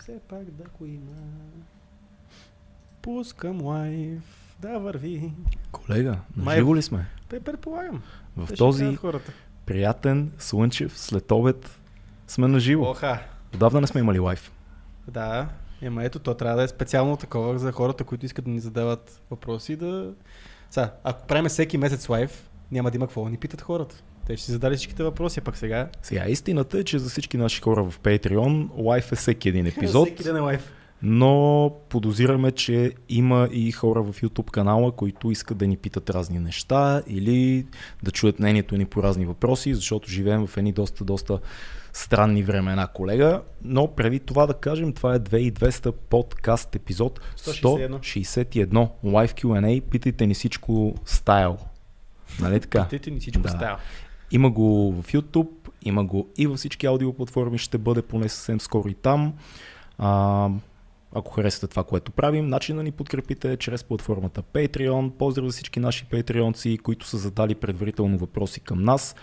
все пак да го има. Пускам лайф, да върви. Колега, на живо ли сме? Пе, предполагам. В Те този приятен, слънчев, след обед сме на живо. Оха, Отдавна не сме имали лайф. да. Ема ето, то трябва да е специално такова за хората, които искат да ни задават въпроси да... Сега, ако правим всеки месец лайф, няма да има какво да ни питат хората. Те ще си задали всичките въпроси, пък сега... Сега, истината е, че за всички наши хора в Patreon лайф е всеки един епизод, Всеки ден е лайф. но подозираме, че има и хора в YouTube канала, които искат да ни питат разни неща или да чуят мнението ни по разни въпроси, защото живеем в едни доста, доста странни времена, колега. Но преди това да кажем, това е 2200 подкаст епизод 161. 161. Live Q&A, питайте ни всичко стайл. Нали така? Питайте ни всичко Да. става. Има го в YouTube, има го и във всички аудиоплатформи, ще бъде поне съвсем скоро и там. А, ако харесате това, което правим, начин да ни подкрепите е чрез платформата Patreon. Поздрав за всички наши патреонци, които са задали предварително въпроси към нас.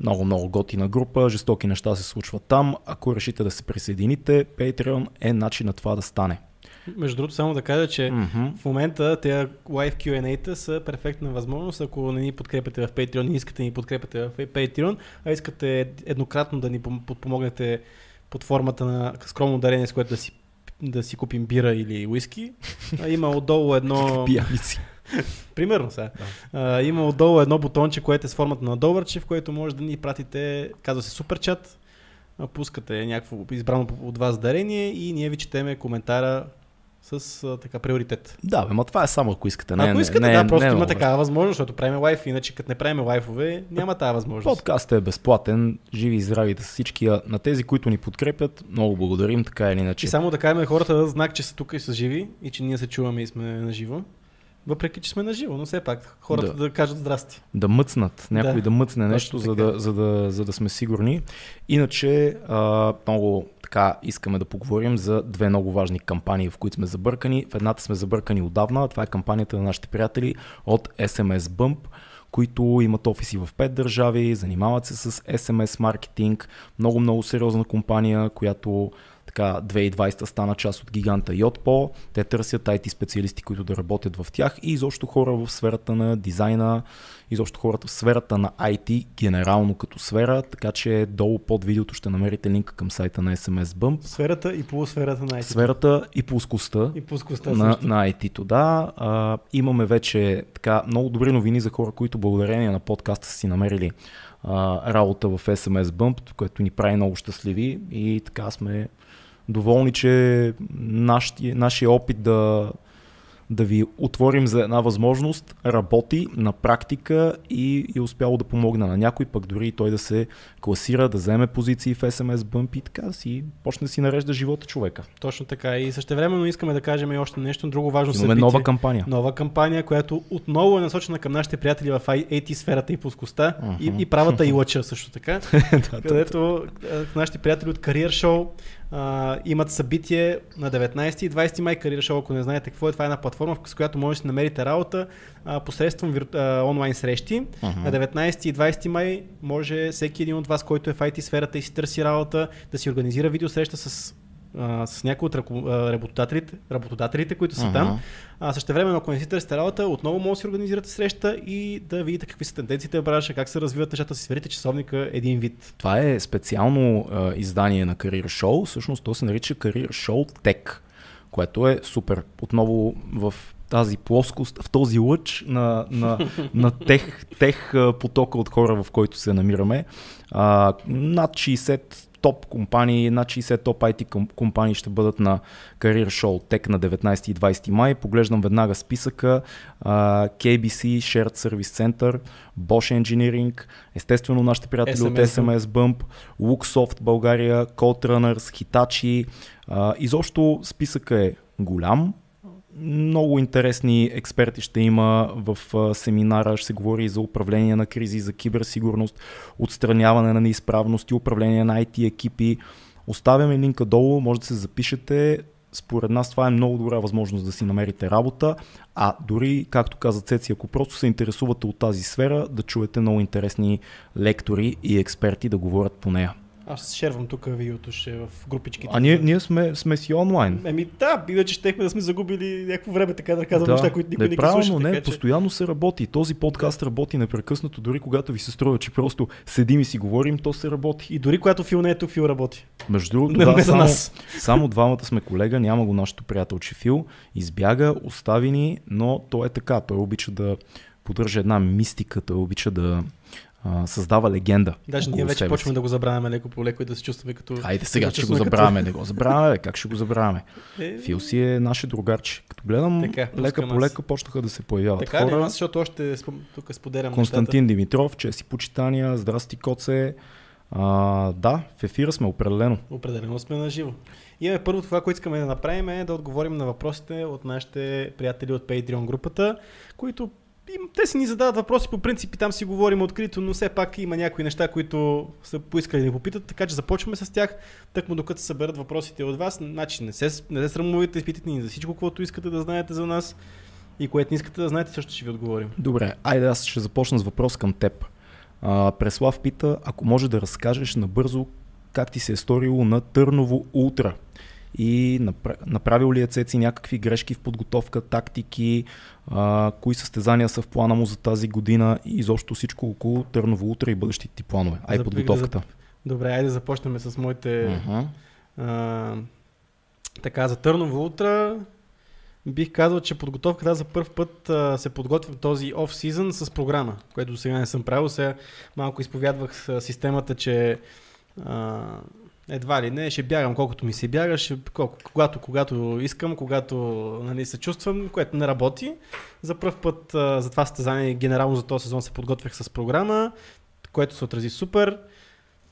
Много, много готина група, жестоки неща се случват там. Ако решите да се присъедините, Patreon е начин на това да стане. Между другото, само да кажа, че Мгм. в момента тези live Q&A-та са перфектна възможност, ако не ни подкрепяте в Patreon, не искате да ни подкрепяте в Patreon, а искате еднократно да ни пом- подпомогнете под формата на скромно дарение, с което да си, да си купим бира или уиски. Има отдолу едно... Пияници. Примерно сега. А, има отдолу едно бутонче, което е с формата на доларче, в което може да ни пратите, казва се суперчат, пускате някакво избрано от вас дарение и ние ви четеме коментара с а, така приоритет. Да, бе, ма това е само ако искате. Не, Ако не- искате, не, да, не просто е има такава възможност, защото правим лайф, иначе като не правим лайфове, няма тази възможност. Подкастът е безплатен, живи и здрави да всички. На тези, които ни подкрепят, много благодарим, така или иначе. И само да кажем хората да знак, че са тук и са живи и че ние се чуваме и сме на живо. Въпреки, че сме на живо, но все пак хората Да. да, кажат здрасти. Да мъцнат, някой Да, да, мъцне нещо, за да, за, да, за да сме сигурни. Иначе а, много така искаме да поговорим за две много важни кампании, в които сме забъркани. В едната сме забъркани отдавна, това е кампанията на нашите приятели от SMS Bump които имат офиси в пет държави, занимават се с SMS маркетинг, много много сериозна компания, която така 2020 стана част от гиганта Yotpo. Те търсят IT специалисти, които да работят в тях и изобщо хора в сферата на дизайна, изобщо хората в сферата на IT, генерално като сфера, така че долу под видеото ще намерите линка към сайта на SMS Bump. Сферата и полусферата на IT. Сферата и плоскостта И плоскостта на, също. на IT-то. Да, а, имаме вече така много добри новини за хора, които благодарение на подкаста са си намерили а, работа в SMS Bump, което ни прави много щастливи и така сме доволни, че нашия опит да, да ви отворим за една възможност работи на практика и е успяло да помогне на някой, пък дори и той да се класира, да вземе позиции в SMS Bump и така си почне да си нарежда живота човека. Точно така. И същевременно искаме да кажем и още нещо друго важно Имаме събитие. нова кампания. Нова кампания, която отново е насочена към нашите приятели в IT сферата и плоскостта и, Мгм. и правата и лъча също така, където нашите приятели от Career Show а, имат събитие на 19 и 20 май. Career Show, ако не знаете какво е, това е една платформа, с която може да си намерите работа а, посредством вирту... а, онлайн срещи. Мгм. На 19 и 20 май може всеки един от вас, който е в IT сферата и си търси работа, да си организира видеосреща с, а, с някои от работодателите, работодателите, които са Мгм. там. А, също време, ако не си търсите работа, отново може да си организирате среща и да видите какви са тенденциите в бранша, как се развиват нещата, си сверите часовника един вид. Това е специално а, издание на Career Show, всъщност то се нарича Career Show Tech, което е супер. Отново в тази плоскост, в този лъч на, на, на тех, тех потока от хора, в който се намираме. А, над 60 топ компании, над 60 топ IT ком- компании ще бъдат на Career Show Tech на 19 и 20 май. Поглеждам веднага списъка. KBC, Shared Service Center, Bosch Engineering, естествено нашите приятели от SMS SMS Bump, Luxoft България, Code Runners, Hitachi. Изобщо списъка е голям. Много интересни експерти ще има в семинара. Ще се говори за управление на кризи, за киберсигурност, отстраняване на неизправности, управление на IT екипи. Оставяме линка долу, може да се запишете. Според нас това е много добра възможност да си намерите работа, а дори, както каза Цеци, ако просто се интересувате от тази сфера, да чуете много интересни лектори и експерти да говорят по нея. Аз шервам тук видеото ще в групичките. А ние, ние сме, сме си онлайн. Еми да, иначе щехме да сме загубили някакво време така да казвам Да, неща, които никой не, не ги слуша. не, така, че... постоянно се работи. Този подкаст работи непрекъснато, дори когато ви се струва, че просто седим и си говорим, то се работи. И дори когато Фил не е тук, Фил работи. Между другото, Не, да, не само, нас. само двамата сме колега, няма го нашето приятелче Фил. Избяга, остави ни, но то е така. Той обича да поддържа една мистика, той обича да а, създава легенда. Даже ние вече себе почваме си. да го забравяме леко по леко и да се чувстваме като... Хайде сега, да че го като- забравяме. Не го забравяме, как ще го забравяме? Е, Фил си е наше другарче. Като гледам, Така, лека по лека почнаха да се появяват Така хора. аз, защото още спом- тук споделям Константин Димитров, чест и почитания, здрасти Коце. А, да, в ефира сме определено. нещата. Определено сме на живо. И е, първо това, което искаме да направим е да отговорим на въпросите от нашите приятели от Patreon групата, които те си ни задават въпроси по принцип и там си говорим открито, но все пак има някои неща, които са поискали да попитат, така че започваме с тях, тъкмо докато съберат въпросите от вас. Значи не се, не се срамувайте, изпитайте ни за всичко, което искате да знаете за нас и което не искате да знаете, също ще ви отговорим. Добре, айде аз ще започна с въпрос към теб. А, Преслав пита, ако може да разкажеш набързо как ти се е сторило на Търново Ултра и напра- направил ли е Цеци някакви грешки в подготовка, тактики, а, кои състезания са в плана му за тази година и изобщо всичко около Търново Ултра и бъдещите ти планове, а и За- подготовката. Добре, айде да започнем с моите Мгм. А, така, за Търново утра бих казал, че подготовката за първ път а, се подготвям този оф-сезон с програма, което до сега не съм правил. Сега малко изповядвах с системата, че а, едва ли не ще бягам колкото ми се бяга, ще, колко, когато, когато искам, когато нали, се чувствам, което не работи. За първ път а, за това състезание, генерално за този сезон се подготвях с програма, което се отрази супер.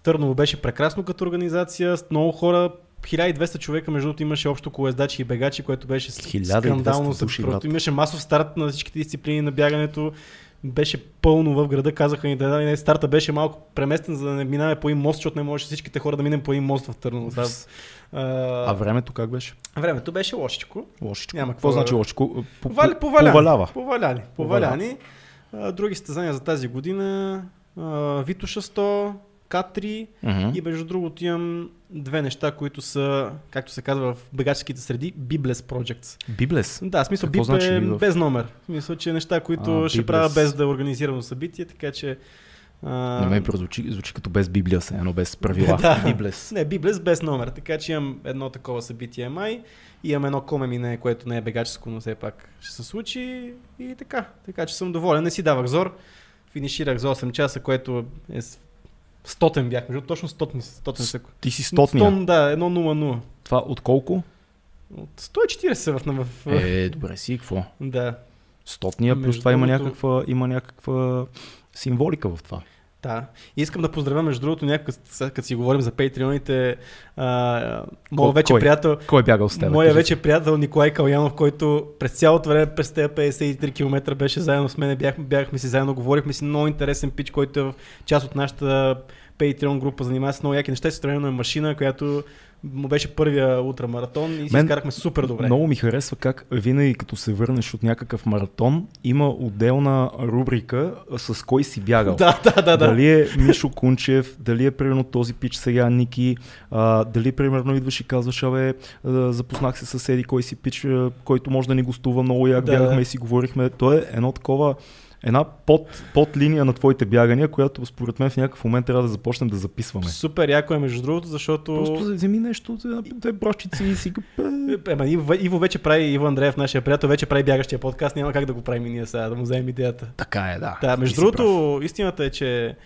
Търново беше прекрасно като организация, с много хора, 1200 човека, между другото имаше общо колездачи и бегачи, което беше с- 1200 скандално. души, просто брат. имаше масов старт на всичките дисциплини на бягането. Беше пълно в града, казаха ни да не, старта беше малко преместен, за да не минаме по един мост, защото не можеше всичките хора да минем по един мост в Търново. Да. А времето как беше? времето беше лошичко. Лошичко. Няма Какво значи лошичко? По- поваляни. Поваляни. Поваляни. А, други състезания за тази година. А, Витуша 100, К3 Мгм. и между другото имам две неща, които са, както се казва в бегаческите среди, Bibless Projects. Библес. Да, в смисъл Какво значи е без номер. В смисъл, че неща, които А, ще правя без да е организирано събитие, така че... А, На мен звучи, звучи като без Библия, се едно без правила. Да. Библес. Не, Библес без номер, така че имам едно такова събитие май, имам едно коме мине, което не е бегаческо, но все пак ще се случи и така. Така че съм доволен. Не си давах зор. Финиширах за 8 часа, което е стотен бях, между точно стотен, стотен секунд. Ти си стотния. Стон, да, 1.00. Това от колко? От 140 в, в, Е, добре си, какво? да. Стотния, плюс това има, някаква, има някаква символика в това. Да. И искам да поздравя, между другото, сега като си говорим за патреоните, а, моят вече кой? приятел, Кой е бягал с теб? Моя вече се. приятел Николай Калянов, който през цялото време, през тези 53 км беше заедно с мен, бяхме, бяхме си заедно, говорихме си много интересен пич, който е в част от нашата Patreon група, занимава се с много яки неща, строено е машина, която му беше първия ултрамаратон и си Мен изкарахме супер добре. Много ми харесва как винаги като се върнеш от някакъв маратон, има отделна рубрика с кой си бягал. Да, да, да, да. Дали е Мишо Кунчев, дали е примерно този пич сега Ники, а, дали примерно идваш и казваш, абе, запознах се с Еди, кой си пич, който може да ни гостува много як, Да, бягахме да. и си говорихме. То е едно такова, една под, под линия на твоите бягания, която според мен в някакъв момент трябва да започнем да записваме. Супер яко е, между другото, защото... Просто вземи нещо, две брошчици и си го... Е, Ема, Иво, Иво вече прави, Иво Андреев, нашия приятел, вече прави бягащия подкаст, няма как да го правим и ние сега, да му вземем идеята. Така е, да. Да, между другото, истината е, че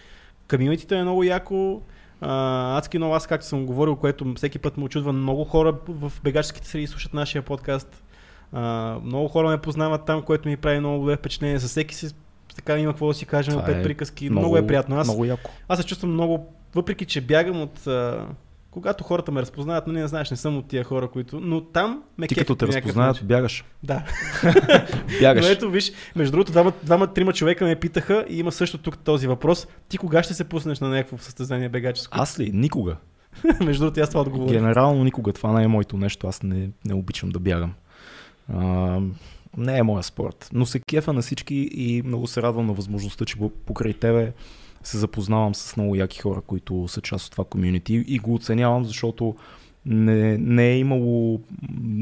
комьюнитито е много яко. А, адски много аз, както съм говорил, което всеки път му очудва, много хора в бегаческите среди слушат нашия подкаст. А, много хора ме познават там, което ми прави много добре впечатление. За всеки си така има какво да си кажем, Това пет е приказки. Много, много е приятно. Аз, Много яко. аз се чувствам много, въпреки че бягам от... А, когато хората ме разпознават, но не знаеш, не съм от тия хора, които... Но там ме Ти като те разпознаят, начин. бягаш. Да. Бягаш. Но ето виж, между другото, двама, двама, трима човека ме питаха и има също тук този въпрос. Ти кога ще се пуснеш на някакво състезание бегаческо? Аз ли? Никога. между другото, аз това отговоря. Генерално никога. Това не е моето нещо. Аз не, не обичам да бягам. А, не е моя спорт. Но се кефа на всички и много се радвам на възможността, че по- покрай тебе се запознавам с много яки хора, които са част от това комюнити и го оценявам, защото не, не е имало,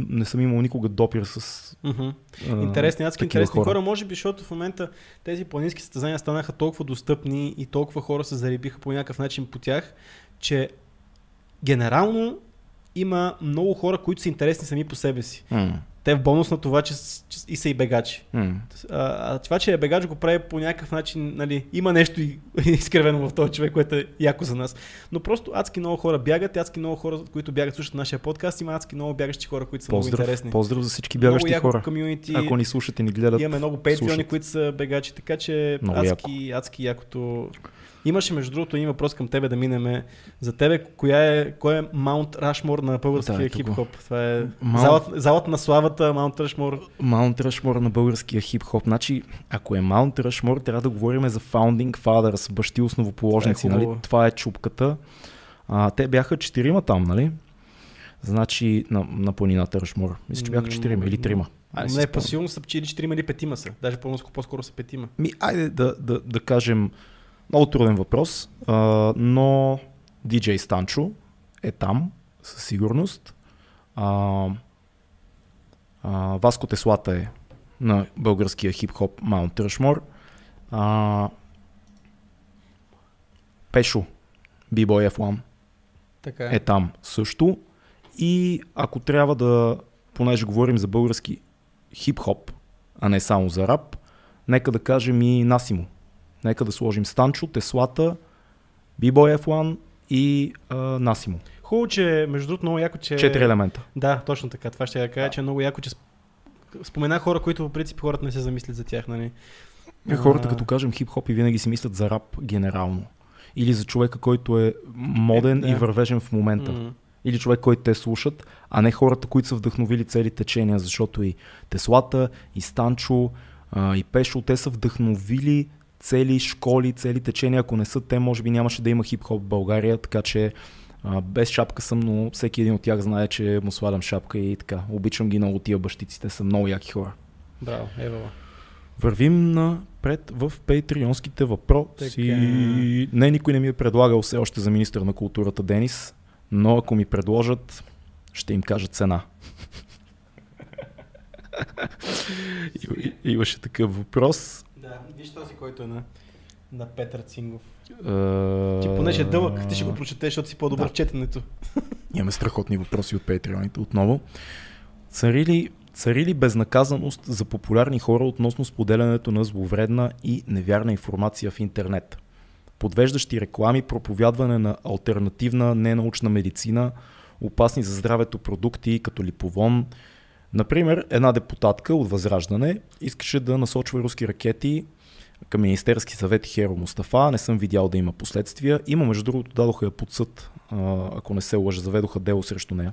не съм имал никога допир с Mm-hmm. а, Интересни, адски интересни хора. може би, защото в момента тези планински състезания станаха толкова достъпни и толкова хора се заребиха по някакъв начин по тях, че генерално има много хора, които са интересни сами по себе си. М, Те в бонус на това, че, че и са и бегачи. м. А, а това, че е бегач, го прави по някакъв начин, нали, има нещо и, изкривено в този човек, което е яко за нас. Но просто адски много хора бягат, адски много хора, които бягат, слушат нашия подкаст, има адски много бягащи хора, които са много Поздрав, интересни. поздрав за всички много бягащи яко хора. комюнити. Ако ни слушат и ни гледат, Имаме много патреони, които са бегачи, така че Много адски, адски якото. Имаше между другото един въпрос към тебе да минеме. За тебе, коя е, кой е Маунт Рашмор на българския Да, хип-хоп? Това е Маунт- залата, залата на славата, Маунт Рашмор. Маунт Рашмор на българския хип-хоп. Значи, ако е Маунт Рашмор, трябва да говорим за Founding Fathers, бащи основоположници. Това е нали? Това е чупката. А, те бяха четирима там, нали? Значи на, на планината Рашмор. Мисля, че бяха четирима или трима. Айде Не, по-силно са че или четирима или петима са. Даже по-скоро, са петима. Ми, айде да, да, да кажем, много труден въпрос, а, но DJ Станчо е там, със сигурност. А, а, Васко Теслата е на българския хип-хоп Маунт Ръшмор. Пешо, B-Boy F1 Така е там също. И ако трябва да, понеже говорим за български хип-хоп, а не само за рап, нека да кажем и Насимо. Нека да сложим Станчо, Теслата, B-Boy F1 и а, Насимо. Хубаво, че между другото много яко, че... Четири елемента. Да, точно така. Това ще я кажа, че е много яко, че сп- спомена хора, които по принцип хората не се замислят за тях, нали? Хората, А. като кажем хип-хоп и винаги си мислят за рап генерално. Или за човека, който е моден Е, да. и вървежен в момента. М. или човек, който те слушат, а не хората, които са вдъхновили цели течения, защото и Теслата, и Станчо, и Пешо, те са вдъхновили цели школи, цели течения. Ако не са те, може би нямаше да има хип-хоп в България, така че а, без шапка съм, но всеки един от тях знае, че му свалям шапка и така. Обичам ги много тия бащици, те са много яки хора. Браво, ева. Вървим напред в патреонските въпроси. Така. Не, никой не ми е предлагал все още за министър на културата Денис, но ако ми предложат, ще им кажа цена. И- и- Имаше такъв въпрос. Виж този, който е на, на Петър Цингов. Е, Ти понеже е дълъг, ти ще го прочетеш, защото си по-добър Да. в четенето. Имаме страхотни въпроси от патреоните отново. Цари ли, цари ли безнаказаност за популярни хора относно споделянето на зловредна и невярна информация в интернет? Подвеждащи реклами, проповядване на альтернативна ненаучна медицина, опасни за здравето продукти като липовон. Например, една депутатка от Възраждане искаше да насочва руски ракети към Министерски съвет Херо Мустафа. Не съм видял да има последствия. Има, между другото, дадоха я под съд, ако не се лъжа, заведоха дело срещу нея.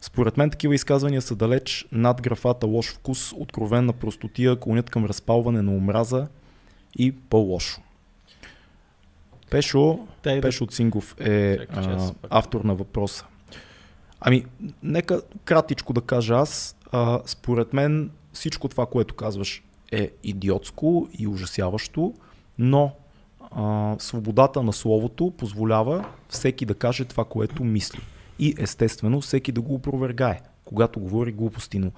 Според мен такива изказвания са далеч над графата лош вкус, откровенна простотия, клонят към разпалване на омраза и по-лошо. Пешо, Тай да- Пешо Цингов е Чакай, а, автор на въпроса. Ами, нека кратичко да кажа аз. А, според мен всичко това, което казваш е идиотско и ужасяващо, но а, свободата на словото позволява всеки да каже това, което мисли. И естествено всеки да го опровергае, когато говори глупости. Но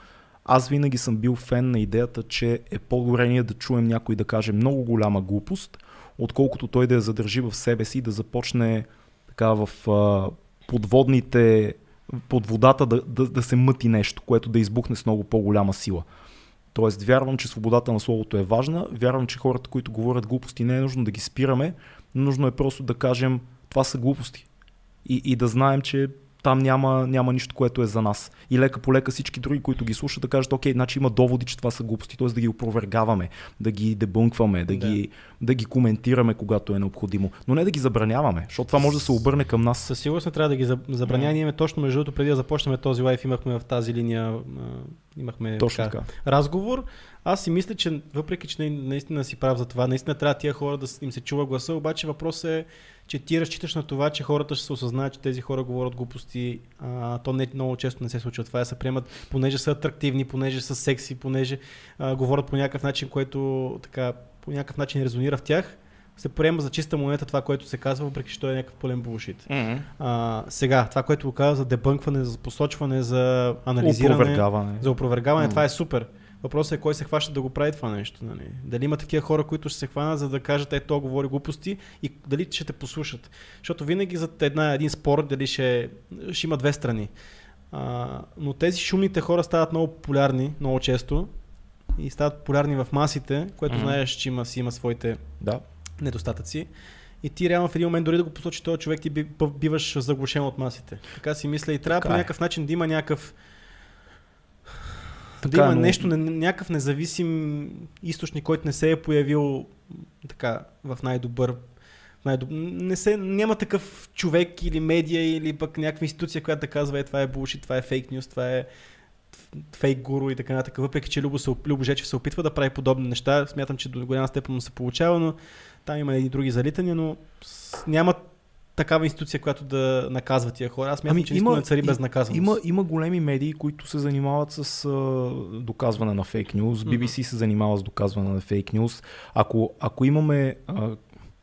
аз винаги съм бил фен на идеята, че е по-добре ние да чуем някой да каже много голяма глупост, отколкото той да я задържи в себе си и да започне така в а, подводните, под водата да, да, да се мъти нещо, което да избухне с много по-голяма сила. Тоест, вярвам, че свободата на словото е важна, вярвам, че хората, които говорят глупости, не е нужно да ги спираме, нужно е просто да кажем, това са глупости. И, и да знаем, че там няма, няма нищо, което е за нас. И лека по лека всички други, които ги слушат, да кажат, окей, значи има доводи, че това са глупости, т.е. да ги опровергаваме, да ги дебънкваме, да, Да. Ги, да ги коментираме, когато е необходимо. Но не да ги забраняваме, защото това може да се обърне към нас. Със сигурност не трябва да ги заб- забраня. Ние имаме точно между другото, преди да започнем този лайф, имахме в тази линия, имахме Точно така. разговор. Аз си мисля, че въпреки, че на- наистина си прав за това, наистина трябва тия хора да им се чува гласа, обаче въпросът е, че ти разчиташ на това, че хората ще се осъзнаят, че тези хора говорят глупости. А, то не, много често не се случва това, да се приемат, понеже са атрактивни, понеже са секси, понеже а, говорят по някакъв начин, който така, по някакъв начин резонира в тях. се приема за чиста монета това, което се казва, въпреки че той е някакъв пълен булшит. Mm-hmm. А, сега, това, което го казва за дебънкване, за посочване, за анализиране, Опровергаване. за опровергаване, Mm. това е супер. Въпросът е кой се хваща да го прави това нещо. Нали? Дали има такива хора, които ще се хванат, за да кажат, е, то говори глупости и дали ще те послушат. Защото винаги за една, един спор, дали ще, ще има две страни. А, но тези шумните хора стават много популярни, много често и стават популярни в масите, което Мгм. знаеш, че има, си има своите Да. недостатъци. И ти реално в един момент дори да го посочи този човек, ти биваш заглушен от масите. Така си мисля и трябва Така по е. някакъв начин да има някакъв Така е, има но- нещо, не- някакъв независим източник, който не се е появил така в най-добър най-доб... не се, няма такъв човек или медия или пък някаква институция, която да казва е това е булшит, това е фейк нюс, това е фейк гуру и така нататък. Въпреки, че Любо, се, Любо Жечев се опитва да прави подобни неща, смятам, че до голяма степен му се получава, но там има и други залитания, но с... такава институция, която да наказва тия хора. Аз смятам, Ами, че има- наистина цари безнаказаност. Има, има големи медии, които се занимават с а, доказване на фейк нюз. BBC се занимава с доказване на фейк нюз. Ако, ако имаме а,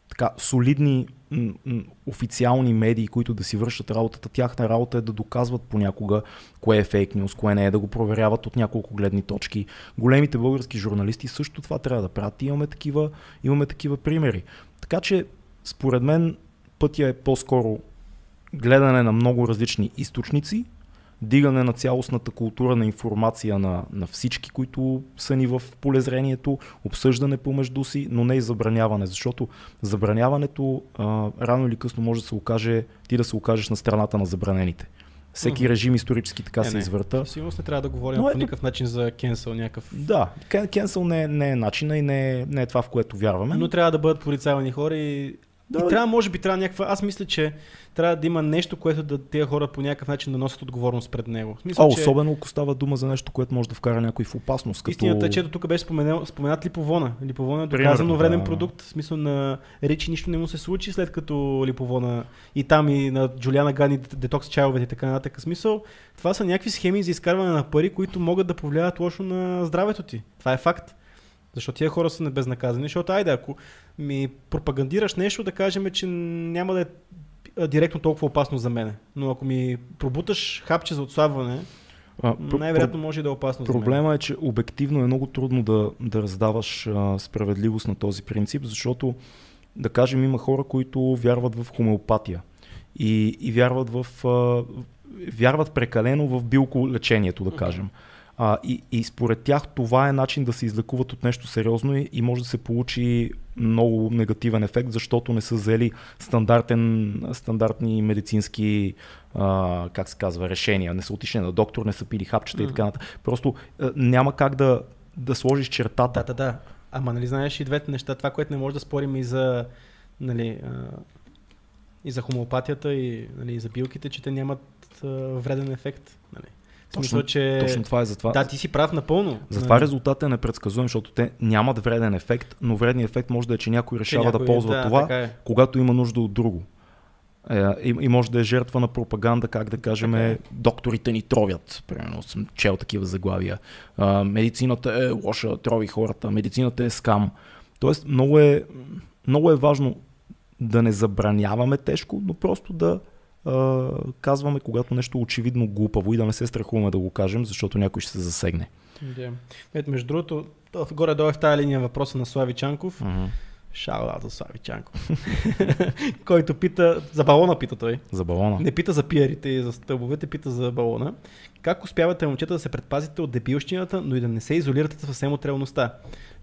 така, солидни м, м, официални медии, които да си вършат работата, тяхна работа е да доказват понякога кое е фейк нюз, кое не е, да го проверяват от няколко гледни точки. Големите български журналисти също това трябва да правят. Имаме такива, имаме такива примери. Така че, според мен, пътя е по-скоро гледане на много различни източници, дигане на цялостната култура на информация на, на всички, които са ни в полезрението, обсъждане помежду си, но не и забраняване, защото забраняването а, рано или късно може да се окаже, ти да се окажеш на страната на забранените. Всеки режим исторически така Е, се не. извърта. Със сигурност не трябва да говорим Но по никакъв начин за кенсъл някакъв. Да, кен- кенсъл не, е- не е начина и не е, не е това, в което вярваме. Но трябва да бъдат порицавани хора и Да, и трябва, може би, трябва някаква. Аз мисля, че трябва да има нещо, което да тези хора по някакъв начин да носят отговорност пред него. Смисъл, а, че особено ако става дума за нещо, което може да вкара някой в опасност. Като... Истината е, че тук беше споменал, споменат Липовона. Липовона е Примерно, доказано вреден да. продукт. В смисъл на Ричи нищо не му се случи след като Липовона и там и на Джулиана Гани детокс чайловете и така нататък. Смисъл, това са някакви схеми за изкарване на пари, които могат да повлияват лошо на здравето ти. Това е факт. Защото тия хора са безнаказани, защото айде, ако ми пропагандираш нещо, да кажем, че няма да е директно толкова опасно за мене. Но ако ми пробуташ хапче за отслабване, най-вероятно може да е опасно. Проблема е, че обективно е много трудно да, да раздаваш а, справедливост на този принцип, защото, да кажем, има хора, които вярват в хомеопатия и, и вярват, в, а, вярват прекалено в билколечението, да кажем. А, и, и според тях това е начин да се излекуват от нещо сериозно и, и може да се получи много негативен ефект, защото не са взели стандартен, стандартни медицински а, как се казва, решения. Не са отишли на доктор, не са пили хапчета и така нататък. Просто а, няма как да, да сложиш чертата. Да, да, да. Ама нали знаеш и двете неща, това, което не може да спорим и за, нали, а, и за хомеопатията, и, нали, и за билките, че те нямат а, вреден ефект. Нали. В смисъл, Точно, че... точно това е затова. Да, ти си прав напълно. Затова Нали. резултатът е непредсказуем, защото те нямат вреден ефект, но вредният ефект може да е, че някой Че решава някой- да ползва да, това, е. когато има нужда от друго. Е, и, и може да е жертва на пропаганда, как да кажем, Така е. докторите ни тровят. Примерно съм чел такива заглавия. А, медицината е лоша, трови хората, медицината е скам. Тоест много е, много е важно да не забраняваме тежко, но просто да казваме, когато нещо очевидно глупаво и да не се страхуваме да го кажем, защото някой ще се засегне. Да. Ето, между другото, то- горе-долу е в тази линия въпроса на Слави Чанков. Шала за Слави Чанков. Който пита, за балона пита той. За балона. Не пита за пиерите и за стълбовете, пита за балона. Как успявате, момчета, да се предпазите от дебилщината, но и да не се изолирате съвсем от реалността?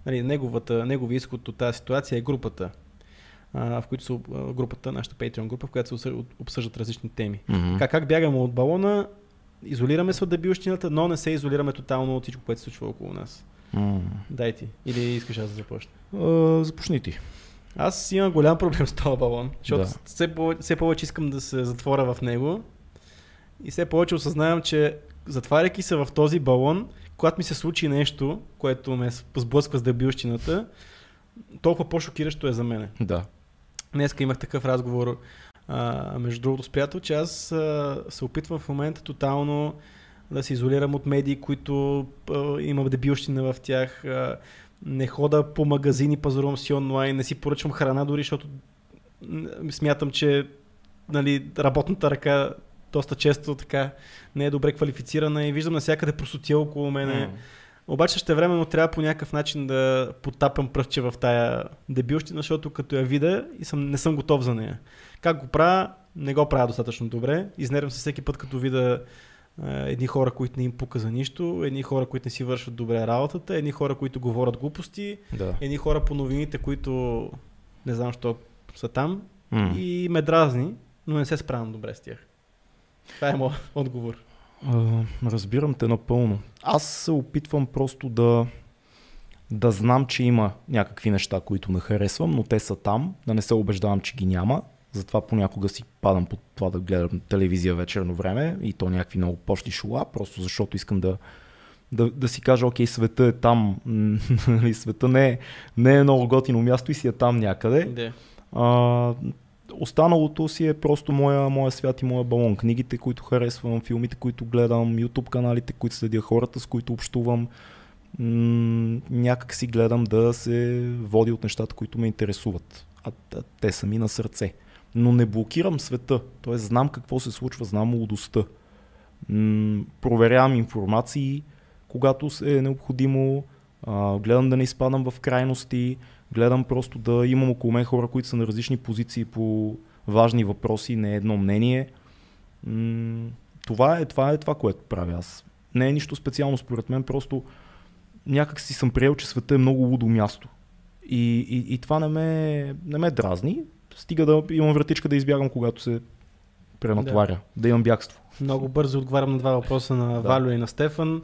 Нали, неговата, негови изход от тази ситуация е групата, а, в които са групата, нашата Patreon група, в която се обсъ- обсъждат различни теми. Мгм. Как, как бягаме от балона, изолираме се от дебилщината, но не се изолираме тотално от всичко, което се случва около нас. М. Дай ти. Или искаш аз да започна? А, започни ти. Аз имам голям проблем с този балон, защото Да. все, повече, все повече искам да се затворя в него и все повече осъзнавам, че затваряйки се в този балон, когато ми се случи нещо, което ме сблъсква с дебилщината, толкова по-шокиращо е за мене. Да. Днеска имах такъв разговор а, между другото с приятел, че аз а, се опитвам в момента тотално да се изолирам от медии, които а, има дебилщина в тях. А, не хода по магазини, пазарувам си онлайн, не си поръчвам храна дори, защото смятам, че нали, работната ръка доста често така не е добре квалифицирана и виждам навсякъде просотия около мене. Mm. Обаче ще времено трябва по някакъв начин да потапям пръвче в тая дебилщина, защото като я видя и съм, не съм готов за нея. Как го правя? Не го правя достатъчно добре. Изнервям се всеки път, като видя едни хора, които не им пука за нищо, едни хора, които не си вършат добре работата, едни хора, които говорят глупости, Да. едни хора по новините, които не знам, що са там М. и ме дразни, но не се справям добре с тях. Това е моят отговор. А, разбирам те напълно. Аз се опитвам просто да, да знам, че има някакви неща, които не харесвам, но те са там, да не се убеждавам, че ги няма. Затова понякога си падам под това да гледам телевизия вечерно време и то някакви много почти шула, просто защото искам да, да, да си кажа, окей, света е там, нали, света не е, не е много готино място и си е там някъде. Да. А, останалото си е просто моя, моя свят и моя балон. Книгите, които харесвам, филмите, които гледам, YouTube каналите, които следя, хората, с които общувам. М- някак си гледам да се води от нещата, които ме интересуват. А, а те са ми на сърце. Но не блокирам света. Тоест знам какво се случва, знам лудостта. М- проверявам информации, когато е необходимо. А, гледам да не изпадам в крайности. Гледам просто да имам около мен хора, които са на различни позиции по важни въпроси, не е едно мнение. Това е, това е това, което правя аз. Не е нищо специално според мен, просто някак си съм приел, че света е много лудо място. И, и, и това не ме, не ме дразни. Стига да имам вратичка да избягам, когато се пренатваря. Да, да имам бягство. Много бързо отговарям на два въпроса на Да. Валю и на Стефан.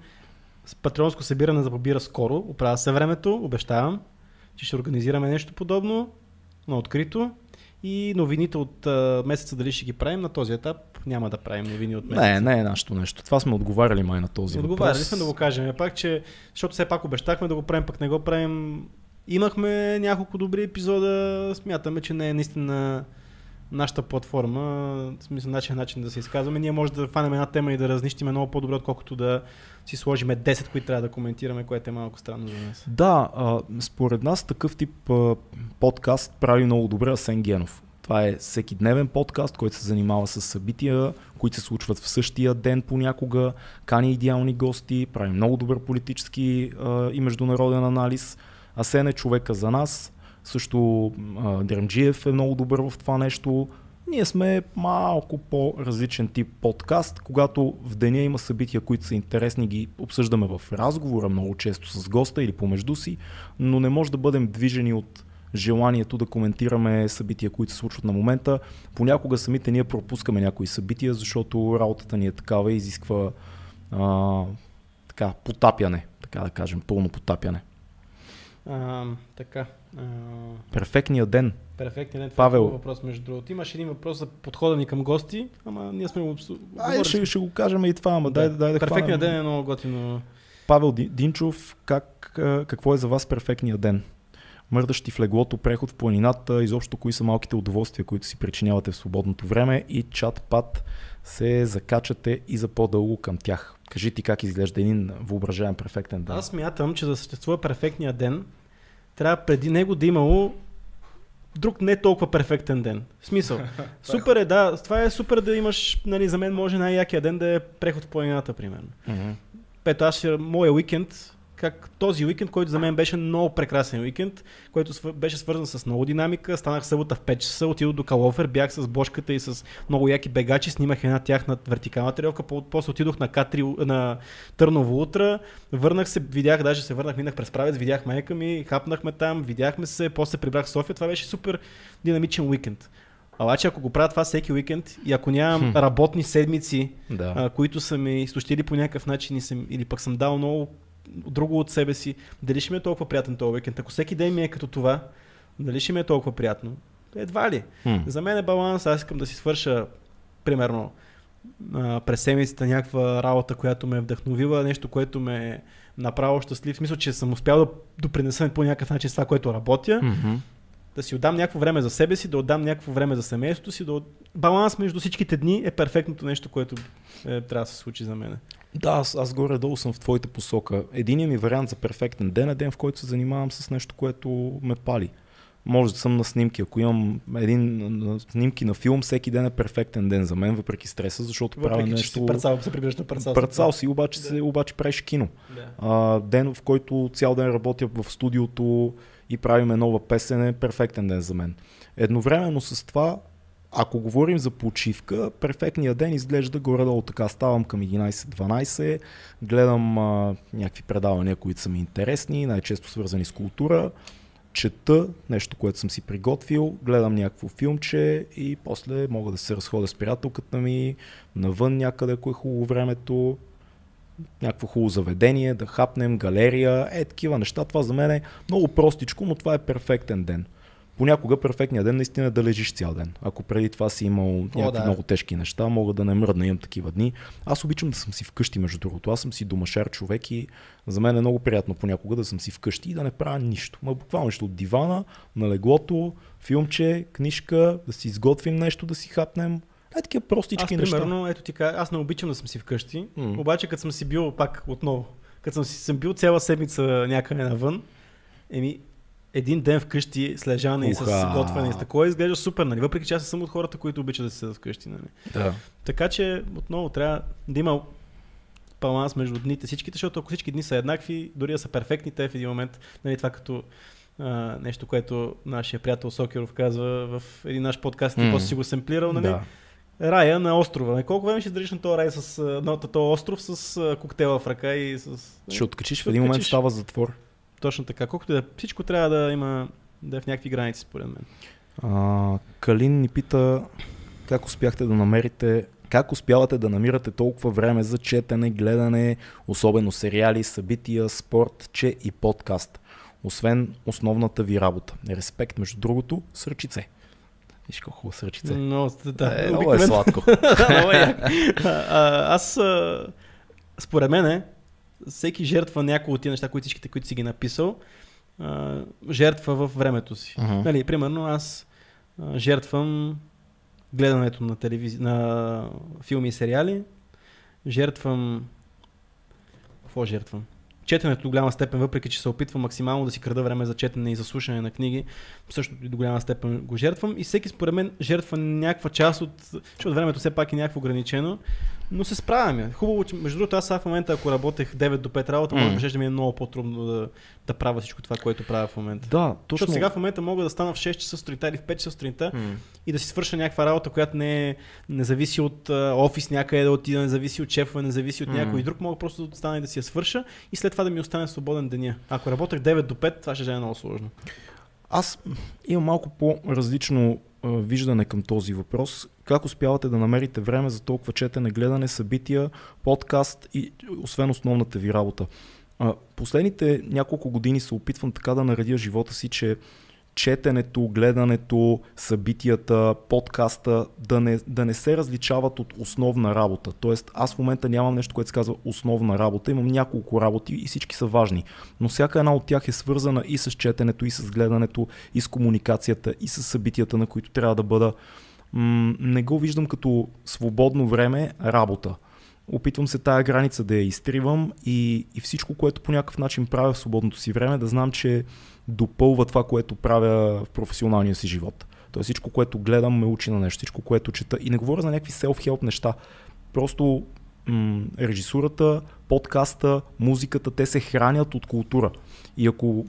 С патронско събиране за побира скоро. Оправя се времето, обещавам, че ще организираме нещо подобно на открито. И новините от а, месеца дали ще ги правим на този етап, няма да правим новини от месеца. Не, не е нашето нещо. Това сме отговаряли май на този Отговаряли въпрос. сме да го кажем пак, че, защото все пак обещахме да го правим, пък не го правим. Имахме няколко добри епизода, смятаме, че не е наистина нашата платформа, в смисъл начин, начин да се изказваме. Ние може да фанем една тема и да разнищиме много по-добре, отколкото да си сложиме 10, които трябва да коментираме, което е малко странно за нас. Да, а, според нас такъв тип а, подкаст прави много добре Асен Генов. Това е всеки дневен подкаст, който се занимава с събития, които се случват в същия ден понякога, кани идеални гости, прави много добър политически а, и международен анализ. Асен е човека за нас, също Дремджиев е много добър в това нещо. Ние сме малко по-различен тип подкаст, когато в деня има събития, които са интересни, ги обсъждаме в разговора много често с госта или помежду си, но не може да бъдем движени от желанието да коментираме събития, които се случват на момента. Понякога самите ние пропускаме някои събития, защото работата ни е такава и изисква а, така, потапяне, така да кажем, пълно потапяне. А, така. Перфектният ден. перфектен ден. Павел. Това е въпрос, между другото. Имаш един въпрос за подхода ни към гости, ама ние сме го обсу- говорили ще, ще го кажем и това, ама дай, дай да Перфектният хванем. ден е много готино. Павел Ди- Динчов, как, какво е за вас перфектният ден? Мърдащи в леглото, преход в планината, изобщо кои са малките удоволствия, които си причинявате в свободното време и чат-пат се закачате и за по-дълго към тях. Кажи ти как изглежда един въображаем перфектен ден. Аз мятам, че за да съществува перфектния ден, трябва преди него да имало друг не толкова перфектен ден. В смисъл. Супер е, да. Това е супер да имаш, нали, за мен може най-якия ден да е преход в планината, примерно. Мгм. Пето, аз ще, моя уикенд, как този уикенд, който за мен беше много прекрасен уикенд, който беше свързан с много динамика. Станах събота в 5 часа, отидох до Калофер, бях с бошката и с много яки бегачи, снимах една тяхна вертикална тарелка, по- после отидох на, Катри, на Търново утра, върнах се, видях, даже се върнах, минах през правец, видях майка ми, хапнахме там, видяхме се, после прибрах в София, това беше супер динамичен уикенд. Обаче ако го правя това всеки уикенд и ако нямам Хм. работни седмици, Да. а, които са ми изтощили по някакъв начин и съм, или пък съм дал много друго от себе си, дали ще ми е толкова приятен този уикенд? Ако всеки ден ми е като това, дали ще ми е толкова приятно? Едва ли. Хм. За мен е баланс, аз искам да си свърша, примерно, през седмицата някаква работа, която ме е вдъхновила, нещо, което ме е направило щастлив. В смисъл, че съм успял да допринеса по някакъв начин с това, което работя, Мгм. да си отдам някакво време за себе си, да отдам някакво време за семейството си, да баланс между всичките дни е перфектното нещо, което е, трябва да се случи за мен. Да, аз, аз горе-долу съм в твоята посока. Единият ми вариант за перфектен ден е ден, в който се занимавам с нещо, което ме пали. Може да съм на снимки. Ако имам един снимки на филм, всеки ден е перфектен ден за мен, въпреки стреса, защото Въпреки, правя нещо... си парцал, се прибираш на. Парцал си, обаче, се, обаче правиш кино. Да. А, ден, в който цял ден работя в студиото и правиме нова песен е перфектен ден за мен. Едновременно с това, ако говорим за почивка, перфектният ден изглежда горе-долу така. Ставам към 11-12, гледам а, някакви предавания, които са ми интересни, най-често свързани с култура, чета нещо, което съм си приготвил, гледам някакво филмче и после мога да се разходя с приятелката ми, навън някъде, ако е хубаво времето, някакво хубаво заведение, да хапнем, галерия, е такива неща. Това за мен е много простичко, но това е перфектен ден. Понякога перфектният ден наистина да лежиш цял ден. Ако преди това си имал някакви да. много тежки неща, мога да не мръдна, имам такива дни. Аз обичам да съм си вкъщи, между другото. Аз съм си домашар човек и за мен е много приятно понякога да съм си вкъщи и да не правя нищо. Ма буквално нищо от дивана, на леглото, филмче, книжка, да си изготвим нещо, да си хапнем. Е такива простички Аз, неща. примерно, ето ти кажа, аз не обичам да съм си вкъщи, М. обаче като съм си бил пак отново, като съм, си, съм бил цяла седмица някъде навън, еми, един ден вкъщи с лежане и с готвене и с такова изглежда супер, нали? Въпреки че аз съм от хората, които обичат да се седат вкъщи, нали? Да. Така че отново трябва да има баланс между дните всичките, защото ако всички дни са еднакви, дори да са перфектни, те в един момент, нали, това като а, нещо, което нашия приятел Сокеров казва в един наш подкаст, и М. после си го семплирал, нали? Да. Рая на острова. Нали, Колко време ще издържиш на този рай с на този остров с коктейла в ръка и с... Ще откачиш в един момент става затвор. Точно така. Колкото да е, всичко трябва да има да е в някакви граници, според мен. А, Калин ни пита как успяхте да намерите как успявате да намирате толкова време за четене, гледане, особено сериали, събития, спорт, че и подкаст, освен основната ви работа. Респект, между другото, с ръчице. Виж колко хубаво с ръчице. Но, да, е, много е сладко. Е Аз, според мен, всеки жертва някои от тия неща, които всичките, които си ги написал, а, жертва в времето си. Мгм. Нали, примерно аз а, жертвам гледането на, телевизи... на филми и сериали, жертвам... Какво жертвам? Четенето до голяма степен, въпреки че се опитвам максимално да си крада време за четене и за слушане на книги, също до голяма степен го жертвам. И всеки според мен жертва някаква част от... Защото времето все пак е някакво ограничено, но се справяме. Хубаво, че между другото аз сега в момента, ако работех 9 до 5 работа, може М. би ще ми е много по-трудно да, да правя всичко това, което правя в момента. Да, точно. Защото сега в момента мога да стана в 6 часа сутринта или в 5 часа сутринта М. и да си свърша някаква работа, която не, е, не зависи от а, офис някъде да отида, не зависи от шефове, не зависи от М. някой друг. Мога просто да стана и да си я свърша и след това да ми остане свободен деня. Ако работех 9 до 5, това ще е много сложно. Аз имам малко по-различно виждане към този въпрос. Как успявате да намерите време за толкова четене, гледане, събития, подкаст и освен основната ви работа? А, последните няколко години се опитвам така да наредя живота си, че четенето, гледането, събитията, подкаста да не, да не се различават от основна работа. Тоест аз в момента нямам нещо, което се казва основна работа, имам няколко работи и всички са важни. Но всяка една от тях е свързана и с четенето, и с гледането, и с комуникацията, и с събитията, на които трябва да бъда. Не го виждам като свободно време, работа. Опитвам се тая граница да я изтривам и, и всичко, което по някакъв начин правя в свободното си време, да знам, че допълва това, което правя в професионалния си живот. Тоест всичко, което гледам, ме учи на нещо, всичко, което чета. И не говоря за някакви self-help неща. Просто м- режисурата, подкаста, музиката, те се хранят от култура. И ако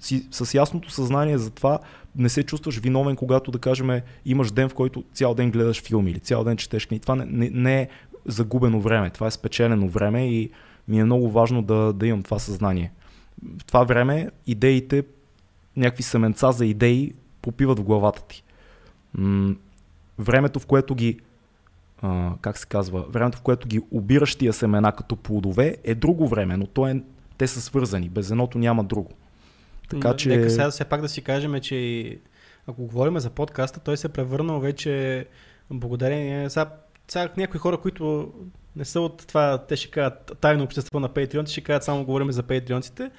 си с ясното съзнание за това, не се чувстваш виновен, когато, да кажем, имаш ден, в който цял ден гледаш филми или цял ден четеш книги. Това не, не, не е загубено време, това е спечелено време и ми е много важно да, да имам това съзнание. В това време идеите, някакви семенца за идеи попиват в главата ти. М- времето, в което ги а, как се казва, времето, в което ги обираш тия семена като плодове, е друго време, но то е, те са свързани. Без едното няма друго. Така М, че... Нека сега все пак да си кажем, че и ако говорим за подкаста, той се е превърнал вече благодарение... Сега, сега някои хора, които не са от това, те ще кажат тайно общество на Patreon, ще кажат само говорим за патреонците.